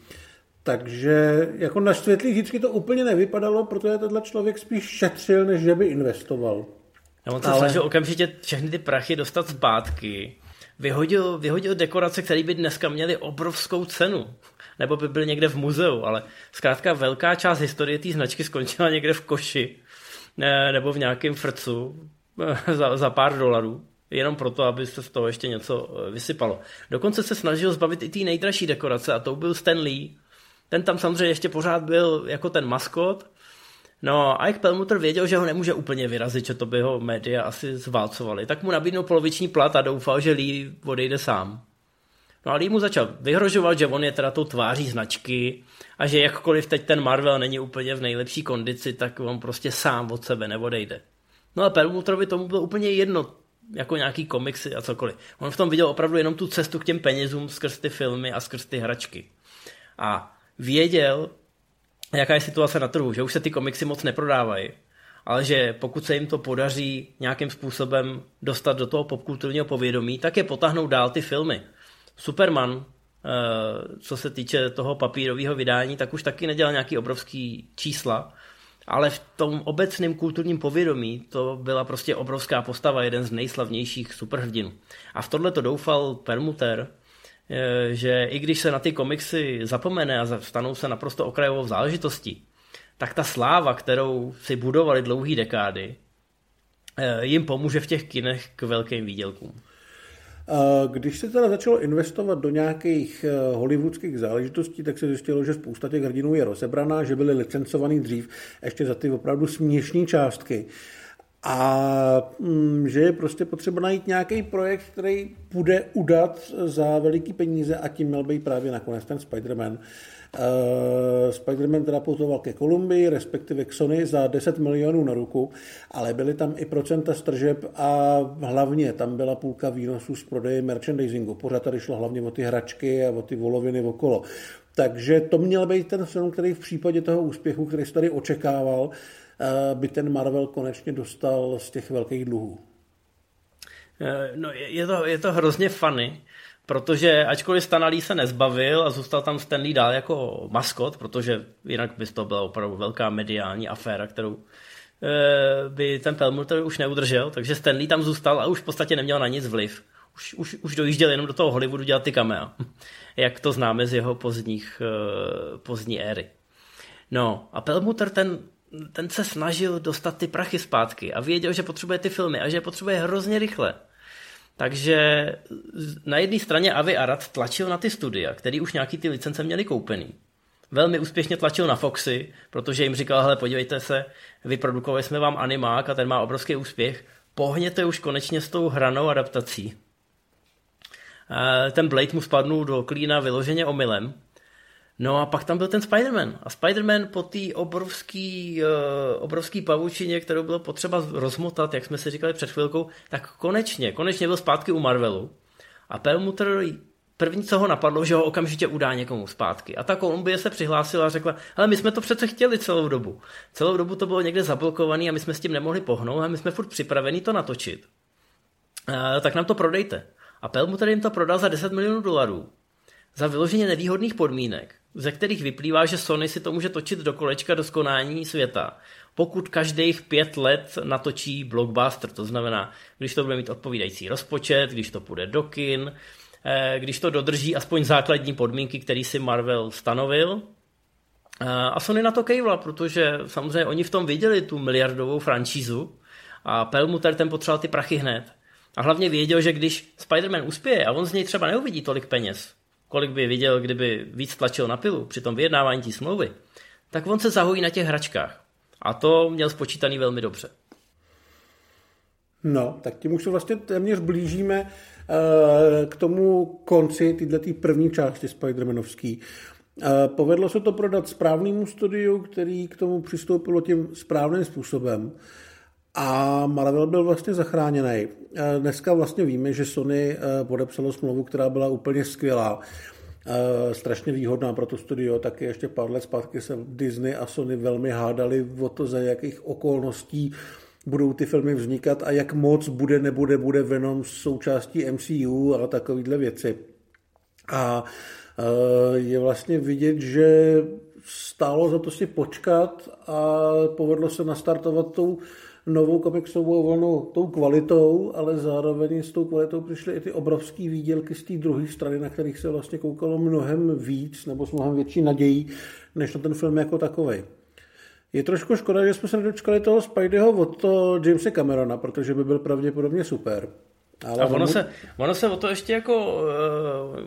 Takže jako na světlých vždycky to úplně nevypadalo, protože tenhle člověk spíš šetřil, než že by investoval. A on se Ale... snažil okamžitě všechny ty prachy dostat zpátky. Vyhodil, vyhodil dekorace, které by dneska měly obrovskou cenu. Nebo by byly někde v muzeu, ale zkrátka velká část historie té značky skončila někde v koši. Nebo v nějakém frcu za, za pár dolarů jenom proto, aby se z toho ještě něco eh, vysypalo. Dokonce se snažil zbavit i té nejdražší dekorace a to byl Stan Lee, ten tam samozřejmě ještě pořád byl jako ten maskot. No a jak Pelmuter věděl, že ho nemůže úplně vyrazit, že to by ho média asi zválcovali, tak mu nabídnul poloviční plat a doufal, že Lee odejde sám. No a Lee mu začal vyhrožovat, že on je teda tou tváří značky a že jakkoliv teď ten Marvel není úplně v nejlepší kondici, tak on prostě sám od sebe neodejde. No a Perlmutterovi tomu bylo úplně jedno, jako nějaký komiksy a cokoliv. On v tom viděl opravdu jenom tu cestu k těm penězům skrz ty filmy a skrz ty hračky. A věděl, jaká je situace na trhu, že už se ty komiksy moc neprodávají, ale že pokud se jim to podaří nějakým způsobem dostat do toho popkulturního povědomí, tak je potáhnou dál ty filmy. Superman, eh, co se týče toho papírového vydání, tak už taky nedělal nějaký obrovský čísla, ale v tom obecném kulturním povědomí to byla prostě obrovská postava, jeden z nejslavnějších superhrdinů. A v tohle to doufal Permuter, Eh, že i když se na ty komiksy zapomene a stanou se naprosto okrajovou záležitostí, tak ta sláva, kterou si budovali dlouhé dekády, eh, jim pomůže v těch kinech k velkým výdělkům. Když se teda začalo investovat do nějakých eh, hollywoodských záležitostí, tak se zjistilo, že spousta těch hrdinů je rozebraná, že byly licencovaný dřív ještě za ty opravdu směšné částky a mm, že je prostě potřeba najít nějaký projekt, který bude udat za veliký peníze a tím měl být právě nakonec ten Spider-Man. Uh, Spider-Man teda putoval ke Kolumbii, respektive k Sony za 10 milionů na ruku, ale byly tam i procenta stržeb a hlavně tam byla půlka výnosů z prodeje merchandisingu. Pořád tady šlo hlavně o ty hračky a o ty voloviny okolo. Takže to měl být ten film, který v případě toho úspěchu, který se tady očekával, Eh, by ten Marvel konečně dostal z těch velkých dluhů? Eh, no, je to, je to hrozně funny, protože ačkoliv Stanley se nezbavil a zůstal tam Stanley dál jako maskot, protože jinak by to byla opravdu velká mediální aféra, kterou eh, by ten Pelmuter už neudržel, takže Stanley tam zůstal a už v podstatě neměl na nic vliv. Už, už, už dojížděl jenom do toho Hollywoodu dělat ty kamea, jak to známe z jeho pozdních, pozdní éry. No a Pelmuter ten ten se snažil dostat ty prachy zpátky a věděl, že potřebuje ty filmy a že je potřebuje hrozně rychle. Takže na jedné straně Avi Arad tlačil na ty studia, který už nějaký ty licence měli koupený. Velmi úspěšně tlačil na Foxy, protože jim říkal, hele, podívejte se, vyprodukovali jsme vám animák a ten má obrovský úspěch, pohněte už konečně s tou hranou adaptací. Ten Blade mu spadnul do klína vyloženě omylem, No a pak tam byl ten Spider-Man. A Spider-Man po té obrovský, uh, obrovský pavučině, kterou bylo potřeba rozmotat, jak jsme si říkali před chvilkou, tak konečně, konečně byl zpátky u Marvelu. A Perlmutter první, co ho napadlo, že ho okamžitě udá někomu zpátky. A ta Kolumbie se přihlásila a řekla, ale my jsme to přece chtěli celou dobu. Celou dobu to bylo někde zablokované a my jsme s tím nemohli pohnout a my jsme furt připraveni to natočit. Uh, tak nám to prodejte. A Perlmutter jim to prodal za 10 milionů dolarů. Za vyloženě nevýhodných podmínek ze kterých vyplývá, že Sony si to může točit do kolečka do skonání světa, pokud každých pět let natočí blockbuster, to znamená, když to bude mít odpovídající rozpočet, když to půjde do kin, eh, když to dodrží aspoň základní podmínky, které si Marvel stanovil. Eh, a Sony na to kejvla, protože samozřejmě oni v tom viděli tu miliardovou franšízu a Pelmuter ten potřeboval ty prachy hned. A hlavně věděl, že když Spider-Man uspěje a on z něj třeba neuvidí tolik peněz, kolik by viděl, kdyby víc tlačil na pilu při tom vyjednávání té smlouvy, tak on se zahojí na těch hračkách. A to měl spočítaný velmi dobře. No, tak tím už se vlastně téměř blížíme uh, k tomu konci této první části Spider-Manovský. Uh, povedlo se to prodat správnému studiu, který k tomu přistoupilo tím správným způsobem. A Marvel byl vlastně zachráněný. Uh, dneska vlastně víme, že Sony podepsalo smlouvu, která byla úplně skvělá strašně výhodná pro to studio, taky ještě pár let zpátky se Disney a Sony velmi hádali o to, za jakých okolností budou ty filmy vznikat a jak moc bude, nebude, bude Venom součástí MCU a takovýhle věci. A je vlastně vidět, že stálo za to si počkat a povedlo se nastartovat tou novou komiksovou vlnu tou kvalitou, ale zároveň s tou kvalitou přišly i ty obrovské výdělky z té druhé strany, na kterých se vlastně koukalo mnohem víc nebo s mnohem větší nadějí, než na ten film jako takový. Je trošku škoda, že jsme se nedočkali toho Spideyho od toho Jamesa Camerona, protože by byl pravděpodobně super. Ale a ono, se, ono se o to ještě jako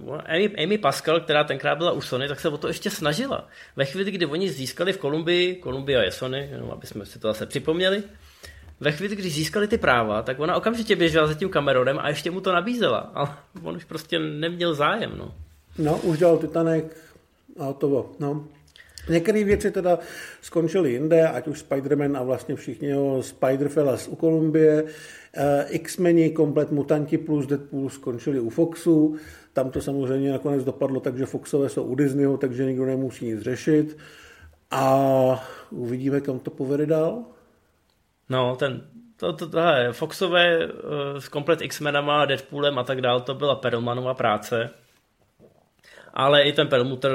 uh, Amy, Amy Pascal, která tenkrát byla u Sony, tak se o to ještě snažila. Ve chvíli, kdy oni získali v Kolumbii, Kolumbia je Sony, jenom aby jsme si to zase připomněli, ve chvíli, když získali ty práva, tak ona okamžitě běžela za tím Cameronem a ještě mu to nabízela. Ale on už prostě neměl zájem. No, no už dělal Titanic a to no. Některé věci teda skončily jinde, ať už Spider-Man a vlastně všichni jeho Spider-Fellas u Kolumbie. Eh, X-meni, komplet Mutanti plus Deadpool skončili u Foxu. Tam to samozřejmě nakonec dopadlo tak, že Foxové jsou u Disneyho, takže nikdo nemusí nic řešit. A uvidíme, kam to povede dál. No, ten, to, to, to je Foxové uh, s komplet X-menama, Deadpoolem a tak dál, to byla Perlmanova práce. Ale i ten Perlmutter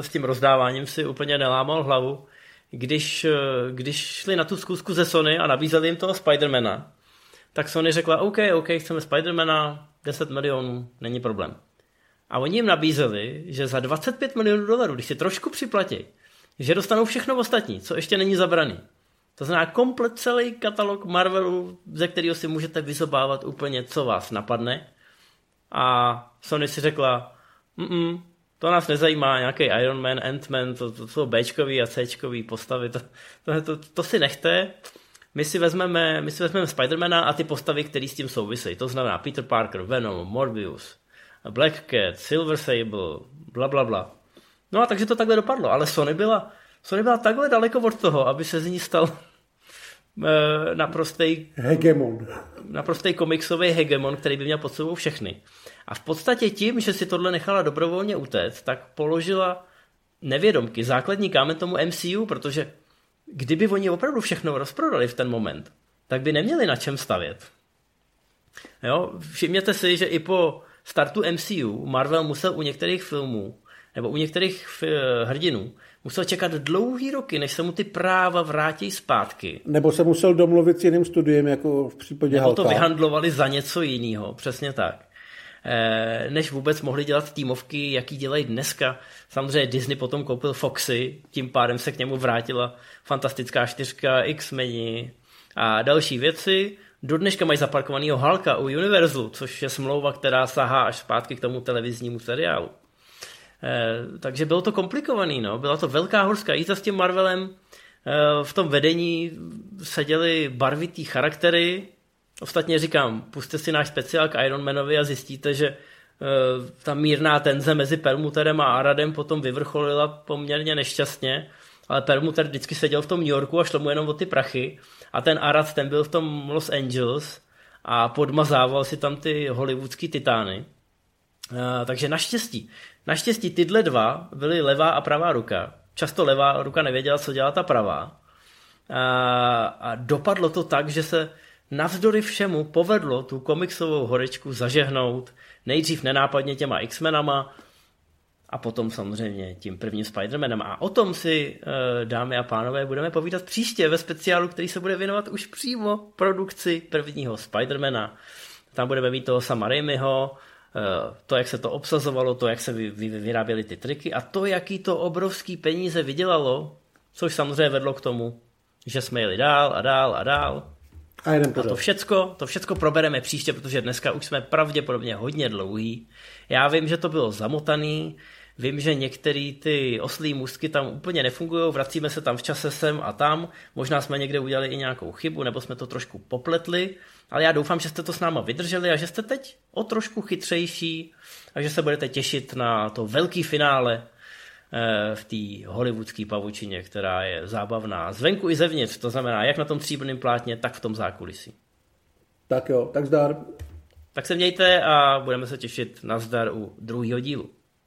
s tím rozdáváním si úplně nelámal hlavu. Když, uh, když šli na tu zkusku ze Sony a nabízeli jim toho Spidermana, tak Sony řekla, OK, OK, chceme Spidermana, 10 milionů, není problém. A oni jim nabízeli, že za 25 milionů dolarů, když si trošku připlatí, že dostanou všechno ostatní, co ještě není zabraný. To znamená komplet celý katalog Marvelu, ze kterého si můžete vyzobávat úplně, co vás napadne. A Sony si řekla, Mm-mm, to nás nezajímá, nějaký Iron Man, Ant-Man, to, to jsou Bčkový a Cčkový postavy, to, to, to, to si nechte. My si vezmeme, my si vezmeme Spidermana a ty postavy, které s tím souvisejí. To znamená Peter Parker, Venom, Morbius, Black Cat, Silver Sable, bla bla bla. No a takže to takhle dopadlo, ale Sony byla, Sony byla takhle daleko od toho, aby se z ní stal Eh, naprostý hegemon. Naprostý komiksový hegemon, který by měl pod sebou všechny. A v podstatě tím, že si tohle nechala dobrovolně utéct, tak položila nevědomky základní kámen tomu MCU, protože kdyby oni opravdu všechno rozprodali v ten moment, tak by neměli na čem stavět. Jo? Všimněte si, že i po startu MCU Marvel musel u některých filmů nebo u některých hrdinů musel čekat dlouhý roky, než se mu ty práva vrátí zpátky. Nebo se musel domluvit s jiným studiem, jako v případě Nebo Halka. to vyhandlovali za něco jiného, přesně tak. E, než vůbec mohli dělat týmovky, jaký dělají dneska. Samozřejmě Disney potom koupil Foxy, tím pádem se k němu vrátila fantastická čtyřka, X-meni a další věci. Do dneška mají zaparkovanýho Halka u Universalu, což je smlouva, která sahá až zpátky k tomu televiznímu seriálu. Eh, takže bylo to komplikovaný, no. Byla to velká horská jízda s tím Marvelem. Eh, v tom vedení seděly barvitý charaktery. Ostatně říkám, puste si náš speciál k Ironmanovi a zjistíte, že eh, ta mírná tenze mezi Permuterem a Aradem potom vyvrcholila poměrně nešťastně, ale Permuter vždycky seděl v tom New Yorku a šlo mu jenom o ty prachy a ten Arad ten byl v tom Los Angeles a podmazával si tam ty hollywoodský titány. takže naštěstí Naštěstí tyhle dva byly levá a pravá ruka. Často levá ruka nevěděla, co dělá ta pravá. A, a dopadlo to tak, že se navzdory všemu povedlo tu komiksovou horečku zažehnout nejdřív nenápadně těma X-menama a potom samozřejmě tím prvním Spider-Manem. A o tom si, eh, dámy a pánové, budeme povídat příště ve speciálu, který se bude věnovat už přímo produkci prvního Spider-Mana. Tam budeme mít toho sama Raimiho, to, jak se to obsazovalo, to, jak se vyráběly ty triky a to, jaký to obrovský peníze vydělalo, což samozřejmě vedlo k tomu, že jsme jeli dál a dál a dál. A, a to všecko, to všecko probereme příště, protože dneska už jsme pravděpodobně hodně dlouhý. Já vím, že to bylo zamotaný, Vím, že některé ty oslí můstky tam úplně nefungují, vracíme se tam v čase sem a tam, možná jsme někde udělali i nějakou chybu, nebo jsme to trošku popletli, ale já doufám, že jste to s náma vydrželi a že jste teď o trošku chytřejší a že se budete těšit na to velký finále eh, v té hollywoodské pavučině, která je zábavná zvenku i zevnitř, to znamená jak na tom stříbrném plátně, tak v tom zákulisí. Tak jo, tak zdar. Tak se mějte a budeme se těšit na zdar u druhého dílu.